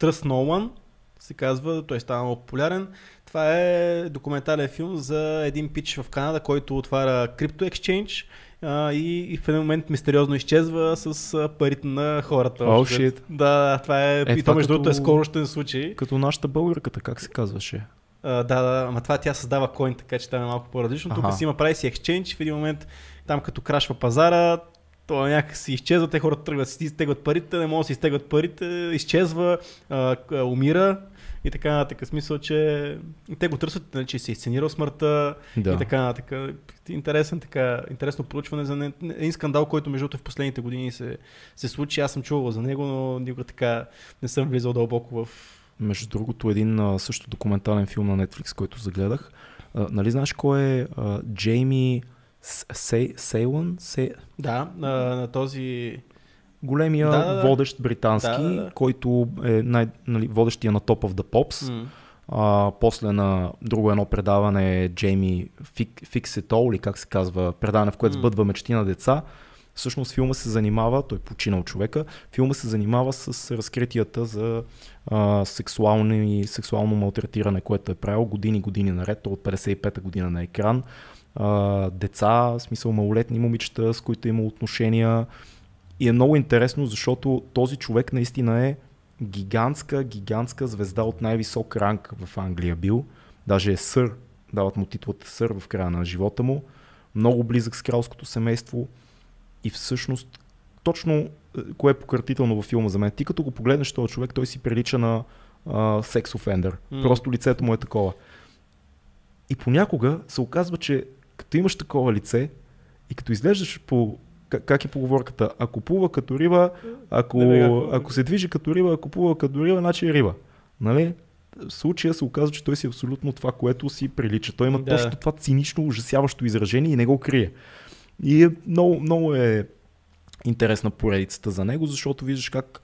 No One се казва, той става много популярен. Това е документален филм за един пич в Канада, който отваря крипто екшенж а, и, и в един момент мистериозно изчезва с парите на хората. Oh, shit. Да, това е, Е, и това то между другото е скорощен случай. Като нашата българката, как се казваше? Да, да, ама това тя създава койн, така че е малко по-различно. Тук си има прави си екшенж, в един момент там като крашва пазара, то някак си изчезва, те хората тръгват, си изтегват парите, не могат да си изтегват парите, изчезва, а, умира и така нататък. Смисъл, че те го търсят, нали, че си е сценирал смъртта Да. и така нататък. Интересен, така, интересно проучване за не- един скандал, който между в последните години се, се случи. Аз съм чувал за него, но никога така не съм влизал дълбоко в Между другото, един а, също документален филм на Netflix, който загледах. А, нали знаеш кой е а, Джейми Сей, Сейлън? Сей... Да, на, на този... Големия Да, да, да. водещ британски, Да, да, да. който е най, нали, водещия на Top of the Pops. М. А, после на друго едно предаване е Джейми Фик, Fix It All, или как се казва, предаване, в което сбъдва мечти на деца. Всъщност филма се занимава, той е починал човека, филма се занимава с разкритията за а, сексуално, и, сексуално малтретиране, което е правил години, години наред, то от 55-та година на екран. А, деца, в смисъл малолетни момичета, с които има отношения. И е много интересно, защото този човек наистина е гигантска, гигантска звезда от най-висок ранг в Англия бил. Даже е сър, дават му титлата сър в края на живота му. Много близък с кралското семейство. И всъщност, точно е, кое е пократително във филма за мен. Ти като го погледнеш този човек, той си прилича на секс офендър. М. Просто лицето му е такова. И понякога се оказва, че като имаш такова лице и като изглеждаш по как, е поговорката? Ако плува като риба, ако, Не, ако- ако се движи като риба, ако плува като риба, значи е риба. Нали? В случая се оказва, че той си абсолютно това, което си прилича. Той има Да. точно това цинично, ужасяващо изражение и не го крие. И е много, много е интересна поредицата за него, защото виждаш как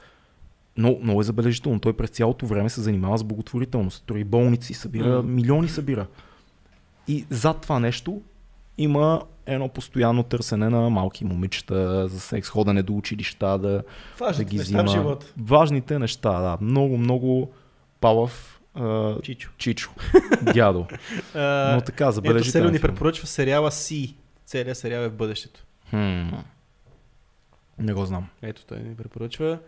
много, много е забележително. Той през цялото време се занимава с благотворителност. Строи болници, събира, милиони събира. И зад това нещо има едно постоянно търсене на малки момичета за секс, ходене до училища, да, да Важните ги неща в живота. Важните неща, да. Много, много палав а, Чичо. чичо, дядо. Но така, Ето забележителен Селио ни препоръчва сериала Си. Целият сериал е в бъдещето. Хм. Не го знам. Ето той ни препоръчва.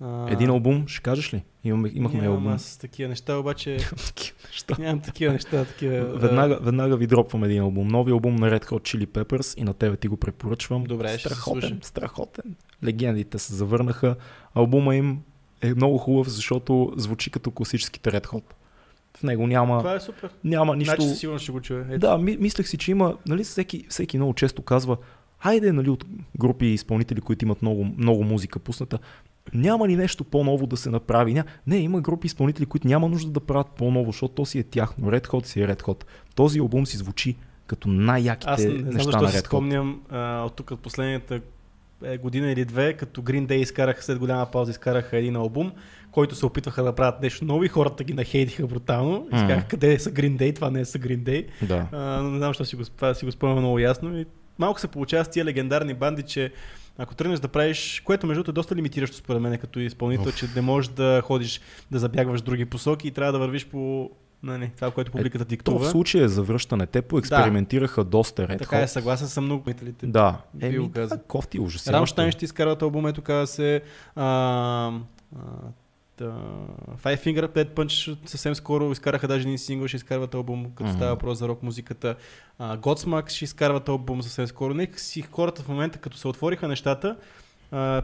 А, Един албум, ще кажеш ли? Имаме, имахме нямам албум. Аз такива неща, обаче Такива неща. нямам такива неща. Такива, Веднага, веднага ви дропвам един албум. Нови албум на Red Hot Chili Peppers и на тебе ти го препоръчвам. Добре, ще се страхотен, страхотен. Легендите се завърнаха. Албума им е много хубав, защото звучи като класическите Red Hot. В него няма, Това е супер. няма нищо... Значи със сигурност ще го чуя. Ето. Да, ми, мислех си, че има, нали, всеки, всеки много често казва, хайде, нали, от групи изпълнители, които имат много, много музика пусната, няма ли нещо по-ново да се направи? Ня... Не, има групи изпълнители, които няма нужда да правят по-ново, защото то си е тяхно. Red Hot си е Red Hot. Този албум си звучи като най-яките Аз не неща защо на Red Hot. спомням а, от тук от последната година или две, като Green Day изкараха след голяма пауза, изкараха един албум, който се опитваха да правят нещо ново и хората ги нахейтиха брутално. И М. си казаха, къде са Green Day, това не са Green Day. Да. А, не знам, защо си го, това си го спомням много ясно. И малко се получава с тия легендарни банди, че ако тръгнеш да правиш, което между другото е доста лимитиращо според мен като изпълнител, че не можеш да ходиш да забягваш други посоки и трябва да вървиш по нали, това, което публиката То диктува. в случая е завръщане. Те поекспериментираха доста Red така е, съгласен съм много мителите. Да. Го казал. да, кофти, ужасяващо. Рамштайн ще изкарват албум, ето казва се а, а, да, Five Finger Dead Punch съвсем скоро изкараха даже един сингъл, ще изкарват албум, като Мгм. става въпрос за рок музиката. А, Godsmack ще изкарват албум съвсем скоро. Нека си хората в момента, като се отвориха нещата,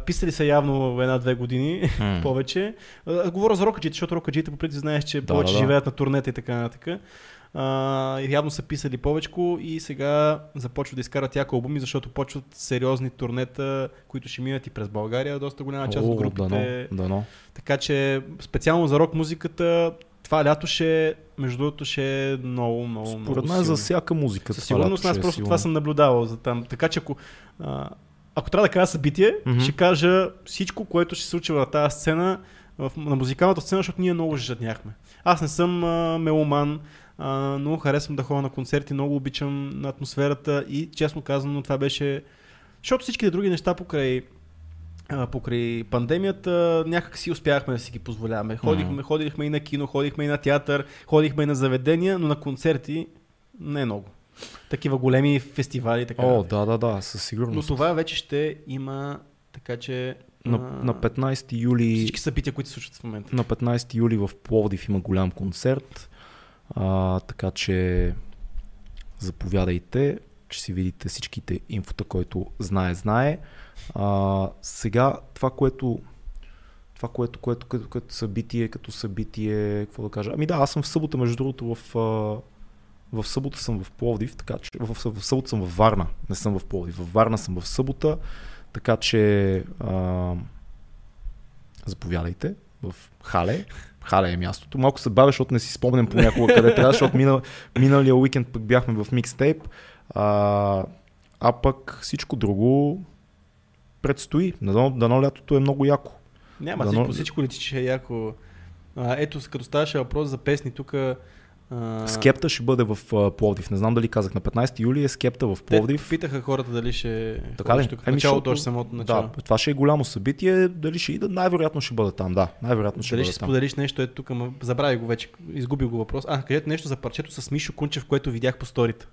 писали са явно една-две години М. повече. А, говоря за рокаджите, защото рокаджите по принцип знаеш, че Да, повече да, да. живеят на турнета и така нататък. И явно са писали повечко и сега започват да изкарат яко албуми, защото почват сериозни турнета, които ще минат и през България, доста голяма част от О, групите. Дано, дано. Така че специално за рок музиката това лято ще, между другото, ще е много, много, много Според мен за всяка музика. Със сигурност лято аз е просто силно. това съм наблюдавал за там. Така че ако, а, ако трябва да кажа събитие, Мгм. ще кажа всичко, което ще се случи на тази сцена, в, на музикалната сцена, защото ние много жадняхме. Аз не съм а, меломан, а, много харесвам да ходя на концерти, много обичам на атмосферата и честно казано това беше... Защото всичките други неща покрай покрай пандемията някак си успяхме да си ги позволяваме. Ходихме, Мгм. ходихме и на кино, ходихме и на театър, ходихме и на заведения, но на концерти не много. Такива големи фестивали така. О, да, да, да, със но сигурност. това вече ще има така че На, на 15 юли всички събития, които се случват в момента. на 15 юли в Пловдив има голям концерт, а, така че заповядайте, че си видите всичките инфота, който знае, знае. А, сега това, което това, което, което, което, което събитие, като събитие, какво да кажа? Ами да, аз съм в събота, между другото, в, в събота съм в Пловдив, така че в, в, събота съм в Варна, не съм в Пловдив. В Варна съм в събота, така че а, заповядайте в Хале. Хале е мястото. Малко се бавя, защото не си спомням понякога къде трябва, защото минал, миналия уикенд пък бяхме в микстейп. А, а пък всичко друго предстои. Дано, дано лятото е много яко. Няма, Дано- всичко, всичко лети, че е яко. А, ето, като ставаше въпрос за песни, тук... Скепта ще бъде в а, Пловдив. Не знам дали казах. На 15 юли е Скепта в Пловдив. Питаха хората дали ще Така ли? тук. В Ами, началото, още самото начало. Да, това ще е голямо събитие. Дали ще ида? Най-вероятно ще бъде там, да. Най-вероятно ще Дали ще споделиш нещо, ето тук, ама забравя го вече, изгубих го въпрос. А, кажете нещо за парчето с Мишо Кунчев, което видях по сторите.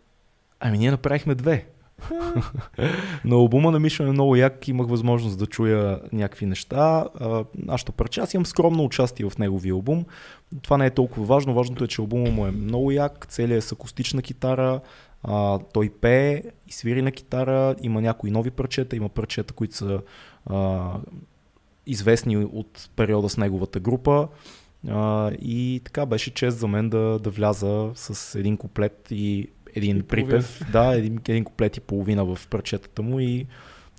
Ами ние направихме две. на албума на Мишо е много як, имах възможност да чуя някакви неща. А, Нашата парче, аз имам скромно участие в неговия албум. Това не е толкова важно, важното е, че албума му е много як, целият е с акустична китара, а, той пее и свири на китара, има някои нови парчета, има парчета, които са а, известни от периода с неговата група. А, и така беше чест за мен да, да вляза с един куплет и един И припев. Да, един, един куплет и половина в парчетата му и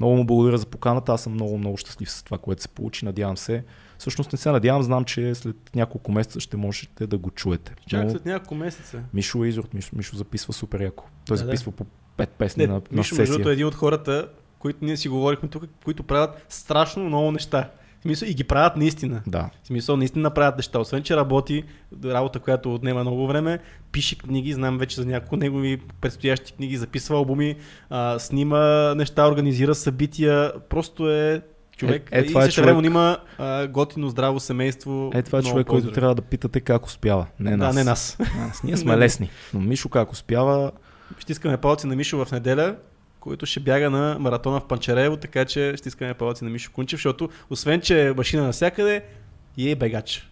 много му благодаря за поканата. Аз съм много, много щастлив с това, което се получи. Надявам се. Всъщност не се надявам, знам, че след няколко месеца ще можете да го чуете. Чак Но след няколко месеца. Мишо е изрод, Мишо, Мишо записва супер яко. Той Да, да. записва по пет песни Не, на, на Мишо, сесия. другото, е един от хората, които ние си говорихме тук, които правят страшно много неща. В смисъл, и ги правят наистина. Да. В смисъл, наистина правят неща. Освен, че работи, работа, която отнема много време, пише книги, знам вече за няколко негови предстоящи книги, записва албуми, а, снима неща, организира събития. Просто е човек. Е, е, и това е също време човек. има а, готино, здраво семейство. Е, това е човек, който трябва да питате как успява. Не Да, нас. не нас. Нас. Ние сме лесни. Но Мишо как успява, Ще искаме палци на Мишо в неделя, който ще бяга на маратона в Панчарево, така че ще искаме палци на Мишо Кунчев, защото освен, че е машина навсякъде, и е бегач.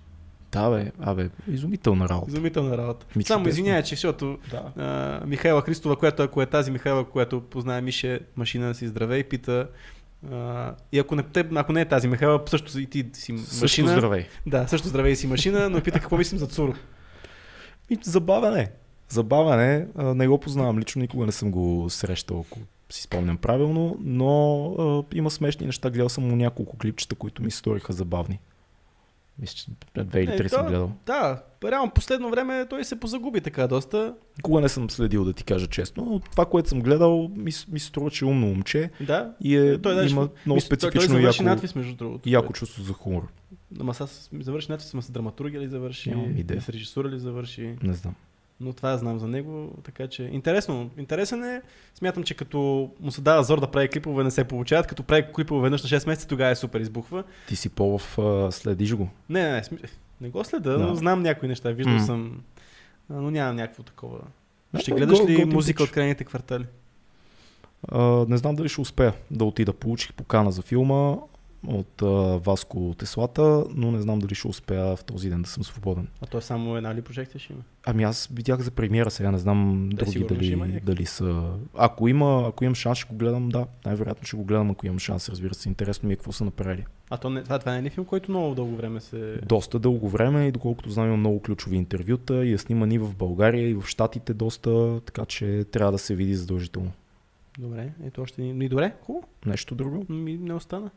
да бе, абе, изумителна работа. Изумителна работа. Ми, Само чудесно. извинявай, че защото Да. а, Михайла Христова, която ако е тази Михайла, която познае Мише, машина си здравей, пита а, и ако не, ако не е тази Михайла, също и ти си Също машина. здравей. Да, също здравей си машина, но пита какво мислим за Цуро. И забавен е. Забавен е. Не го познавам лично, никога не съм го срещал, ако си спомням правилно, но а, има смешни неща. Гледал съм му няколко клипчета, които ми се сториха забавни. Мисля, че две или Е, три съм да, гледал. Да, реално последно време той се позагуби така доста. Никога не съм следил, да ти кажа честно, но това, което съм гледал, ми, ми се струва, че е умно момче Да, и е, Той даже- има много Мисля, той- специфично той завърши яко, надпис, между другото. яко чувство за хумор. Ама сега завърши надпис, ама с драматургия ли завърши? Нямам идея. С режисура ли завърши? Не знам. Но това знам за него, така че интересно. Интересен е. Смятам, че като му се дава зор да прави клипове, не се получават. Като прави клипове веднъж на 6 месеца, тогава е супер избухва. Ти си по-в следиш го. Не, не, не, не го следа, Да. но знам някои неща. Виждал М. съм, но нямам някакво такова. Ще А, гледаш го- ли готин музика от крайните квартали? А, не знам дали ще успея да отида. Получих покана за филма от а, Васко Теслата, но не знам дали ще успея в този ден да съм свободен. А то само една ли прожекция ще има? Ами аз видях за премиера сега, не знам други сигурно ще има дали, дали са... Ако има, ако имам шанс, ще го гледам, да. Най-вероятно ще го гледам, ако имам шанс, разбира се. Интересно ми е какво са направили. А то не, това, това не е ли филм, който много дълго време се... Доста дълго време и доколкото знам има много ключови интервюта и е сниман и в България и в Штатите доста, така че трябва да се види задължително. Добре, ето още ни... Добре, хубаво. Нещо друго? Ми не остана.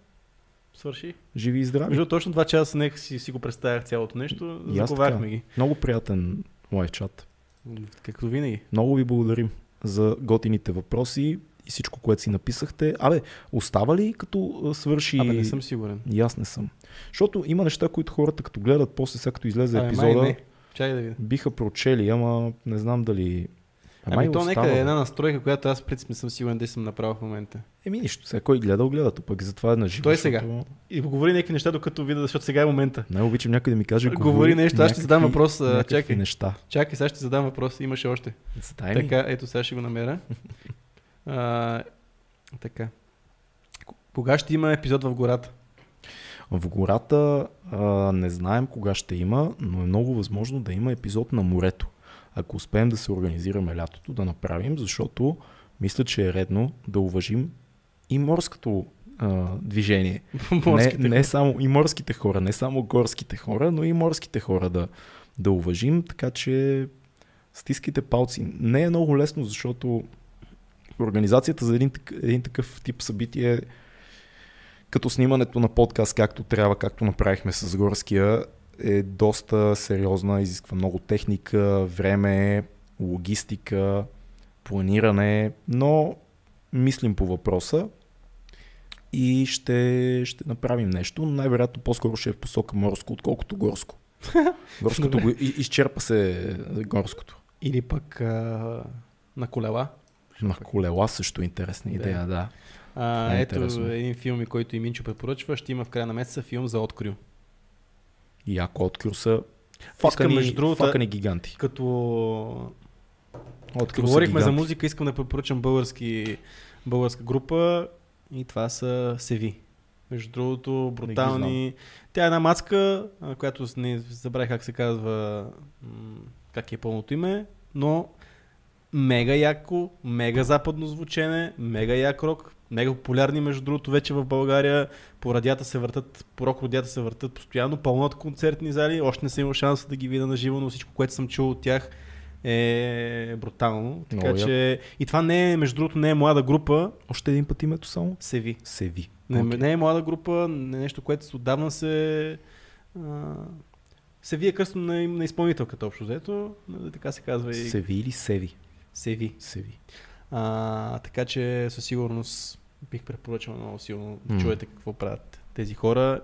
Свърши. Живи и здрави. Между точно два часа нека си, си го представях цялото нещо. Заковахме ги. Много приятен лайв чат. Както винаги. Много ви благодарим за готините въпроси и всичко, което си написахте. Абе, остава ли като свърши... Абе, не съм сигурен. И аз не съм. Защото има неща, които хората като гледат после, сега като излезе Абе, епизода, май не. Чакай да видя. биха прочели, ама не знам дали... Ами, май то остава, нека е една настройка, която аз принцип не съм сигурен да съм направил в момента. Еми нищо, сега кой гледал, гледа, то пък затова е на живо. Той сега. защото И говори някакви неща, докато видя, защото сега е момента. Най обичам някой да ми каже, Говори нещо, аз ще задам въпрос, чакай. неща. Чакай, сега ще задам въпрос. Имаше още. Задай ми. Така, ето сега ще го намеря. а, така. Кога ще има епизод в гората? В гората а, не знаем кога ще има, но е много възможно да има епизод на морето. Ако успеем да се организираме лятото, да направим, защото мисля, че е редно да уважим и морското а, движение. Не, не само и морските хора, не само горските хора, но и морските хора да, да уважим, така че стискайте палци. Не е много лесно, защото организацията за един, един такъв тип събитие като снимането на подкаст както трябва, както направихме с Горския, е доста сериозна, изисква много техника, време, логистика, планиране, но мислим по въпроса и ще, ще направим нещо, но най-вероятно по-скоро ще е в посока морско, отколкото горско. Горското го, и- изчерпа се горското. Или пък а, на колела. На колела също е интересна Да. идея, да. А, Е, ето интересно. един филм, който и Минчо препоръчва. Ще има в края на месеца филм за открил. И ако открил са факани, между другото- факани гиганти. Като са говорихме за гиганти. музика, искам да препоръчам български, българска група и това са Севи. Между другото, брутални. Тя е една мацка, а, която не забравих как се казва, как е пълното име, но мега яко, мега западно звучене, мега як рок, мега популярни между другото вече в България. По радията се въртат, по рок радията се въртат постоянно, пълно от концертни зали. Още не съм имал шанс да ги видя на живо, но всичко, което съм чул от тях е брутално. Така Много че и това не е, между другото, не е млада група, Още един път името само? Севи. Севи. Не, Окей. не е млада група, не е нещо, което отдавна се... А, се вие кръстно на, на изпълнителката общо взето, нали, така се казва и Севи или Севи? Севи. Севи. А, така че със сигурност бих препоръчал много силно да М. чуете какво правят тези хора.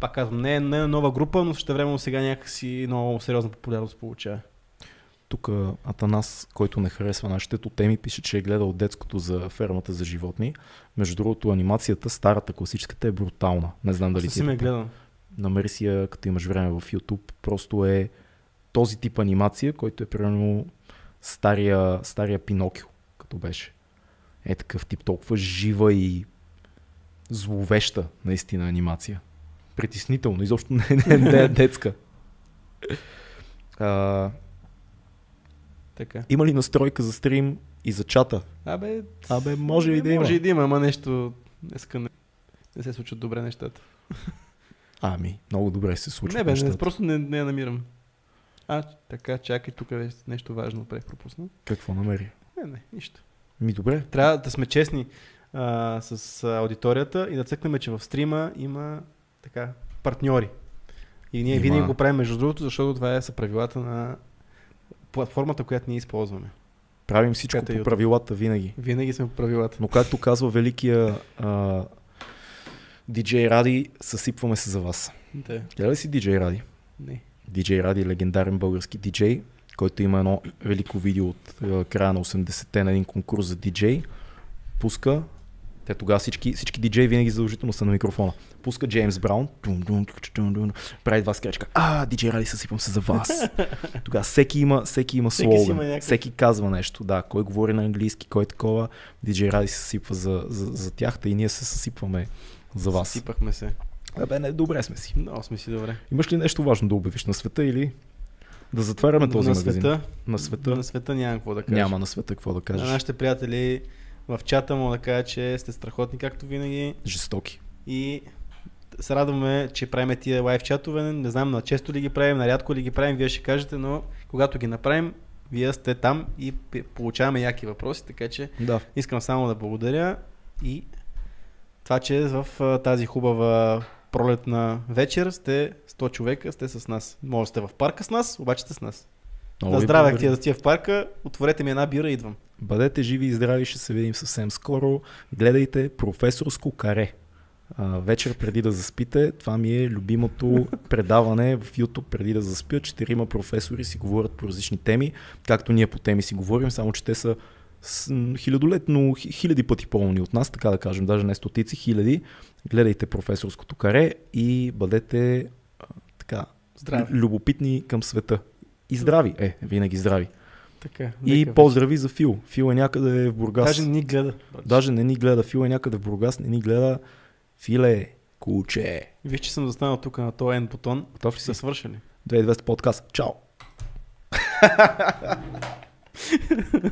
Пак казвам, не е, не е нова група, но също време сега някакси много сериозна популярност получава. Тук Атанас, който не харесва нашите теми, пише, че е гледал детското за фермата за животни. Между другото, анимацията, старата, класическата е брутална. Не знам дали ти е гледам. намери си я, като имаш време в YouTube. Просто е този тип анимация, който е примерно стария, стария Пинокио, като беше. Е такъв тип, толкова жива и зловеща наистина анимация. Притеснително, изобщо не, не, не е детска. А, Така. има ли настройка за стрим и за чата? Абе, Абе, може и да има. Може и да има, ама нещо днеска не, не се случват добре нещата. Ами, много добре се случва. не бе, не, просто не, не я намирам. А, така, чакай, тук е нещо важно, прех пропусна. Какво намери? Не, не, нищо. Ми добре. Трябва да сме честни а, с аудиторията и да цъкнем, че в стрима има така партньори. И ние Има. винаги го правим между другото, защото това е са правилата на платформата, която ние използваме. Правим всичко Чата по YouTube. правилата винаги. Винаги сме по правилата. Но както казва великия а, диджей Ради, съсипваме се за вас. Да. Гледа ли си диджей Ради? Не. Диджей Ради е легендарен български диджей, който има едно велико видео от а, края на 80-те на един конкурс за диджей. Пуска, те тогава всички, всички диджеи винаги задължително са на микрофона. Пуска Джеймс Браун, тун, тун, тун, тун, прави два скречка. А, диджей Ради, съсипвам се за вас. Тогава всеки има, всеки има Всеки слоган, има някакъв- всеки казва нещо. Да, кой говори на английски, кой е такова. Диджей Ради се съсипва за, за, за тях, и ние се съсипваме за вас. Сипахме се. Абе, не, добре сме си. Много сме си добре. Имаш ли нещо важно да обявиш на света или да затваряме този на магазин? света, На света? на света няма какво да кажа. Няма на света какво да На кажеш. нашите приятели в чата му да кажа, че сте страхотни както винаги Жестоки. и се радваме, че правим тия лайв чатове. Не знам на често ли ги правим, на рядко ли ги правим, вие ще кажете, но когато ги направим, вие сте там и получаваме яки въпроси, така че Да. искам само да благодаря и това, че в а, тази хубава пролетна вечер сте 100 човека, сте с нас. Може да сте в парка с нас, обаче сте с нас. Много да здраве, ти да сте в парка, отворете ми една бира и идвам. Бъдете живи и здрави, ще се видим съвсем скоро. Гледайте професорско каре. А, вечер преди да заспите, това ми е любимото предаване в YouTube преди да заспят. Четирима професори си говорят по различни теми, както ние по теми си говорим, само че те са хилядолетно, хи- хиляди пъти по-умни от нас, така да кажем, даже не стотици, хиляди. Гледайте професорското каре и бъдете а, така, Здраве. любопитни към света. И здрави, е, винаги здрави. Така, И нека поздрави за Фил. Фил е някъде в Бургас. Даже не ни гледа. брат. Даже не ни гледа. Фил е някъде в Бургас, не ни гледа. Филе, куче. Виж, че съм застанал тук на този N бутон. Готов ли си? свършили. 2200 подкаст. Чао!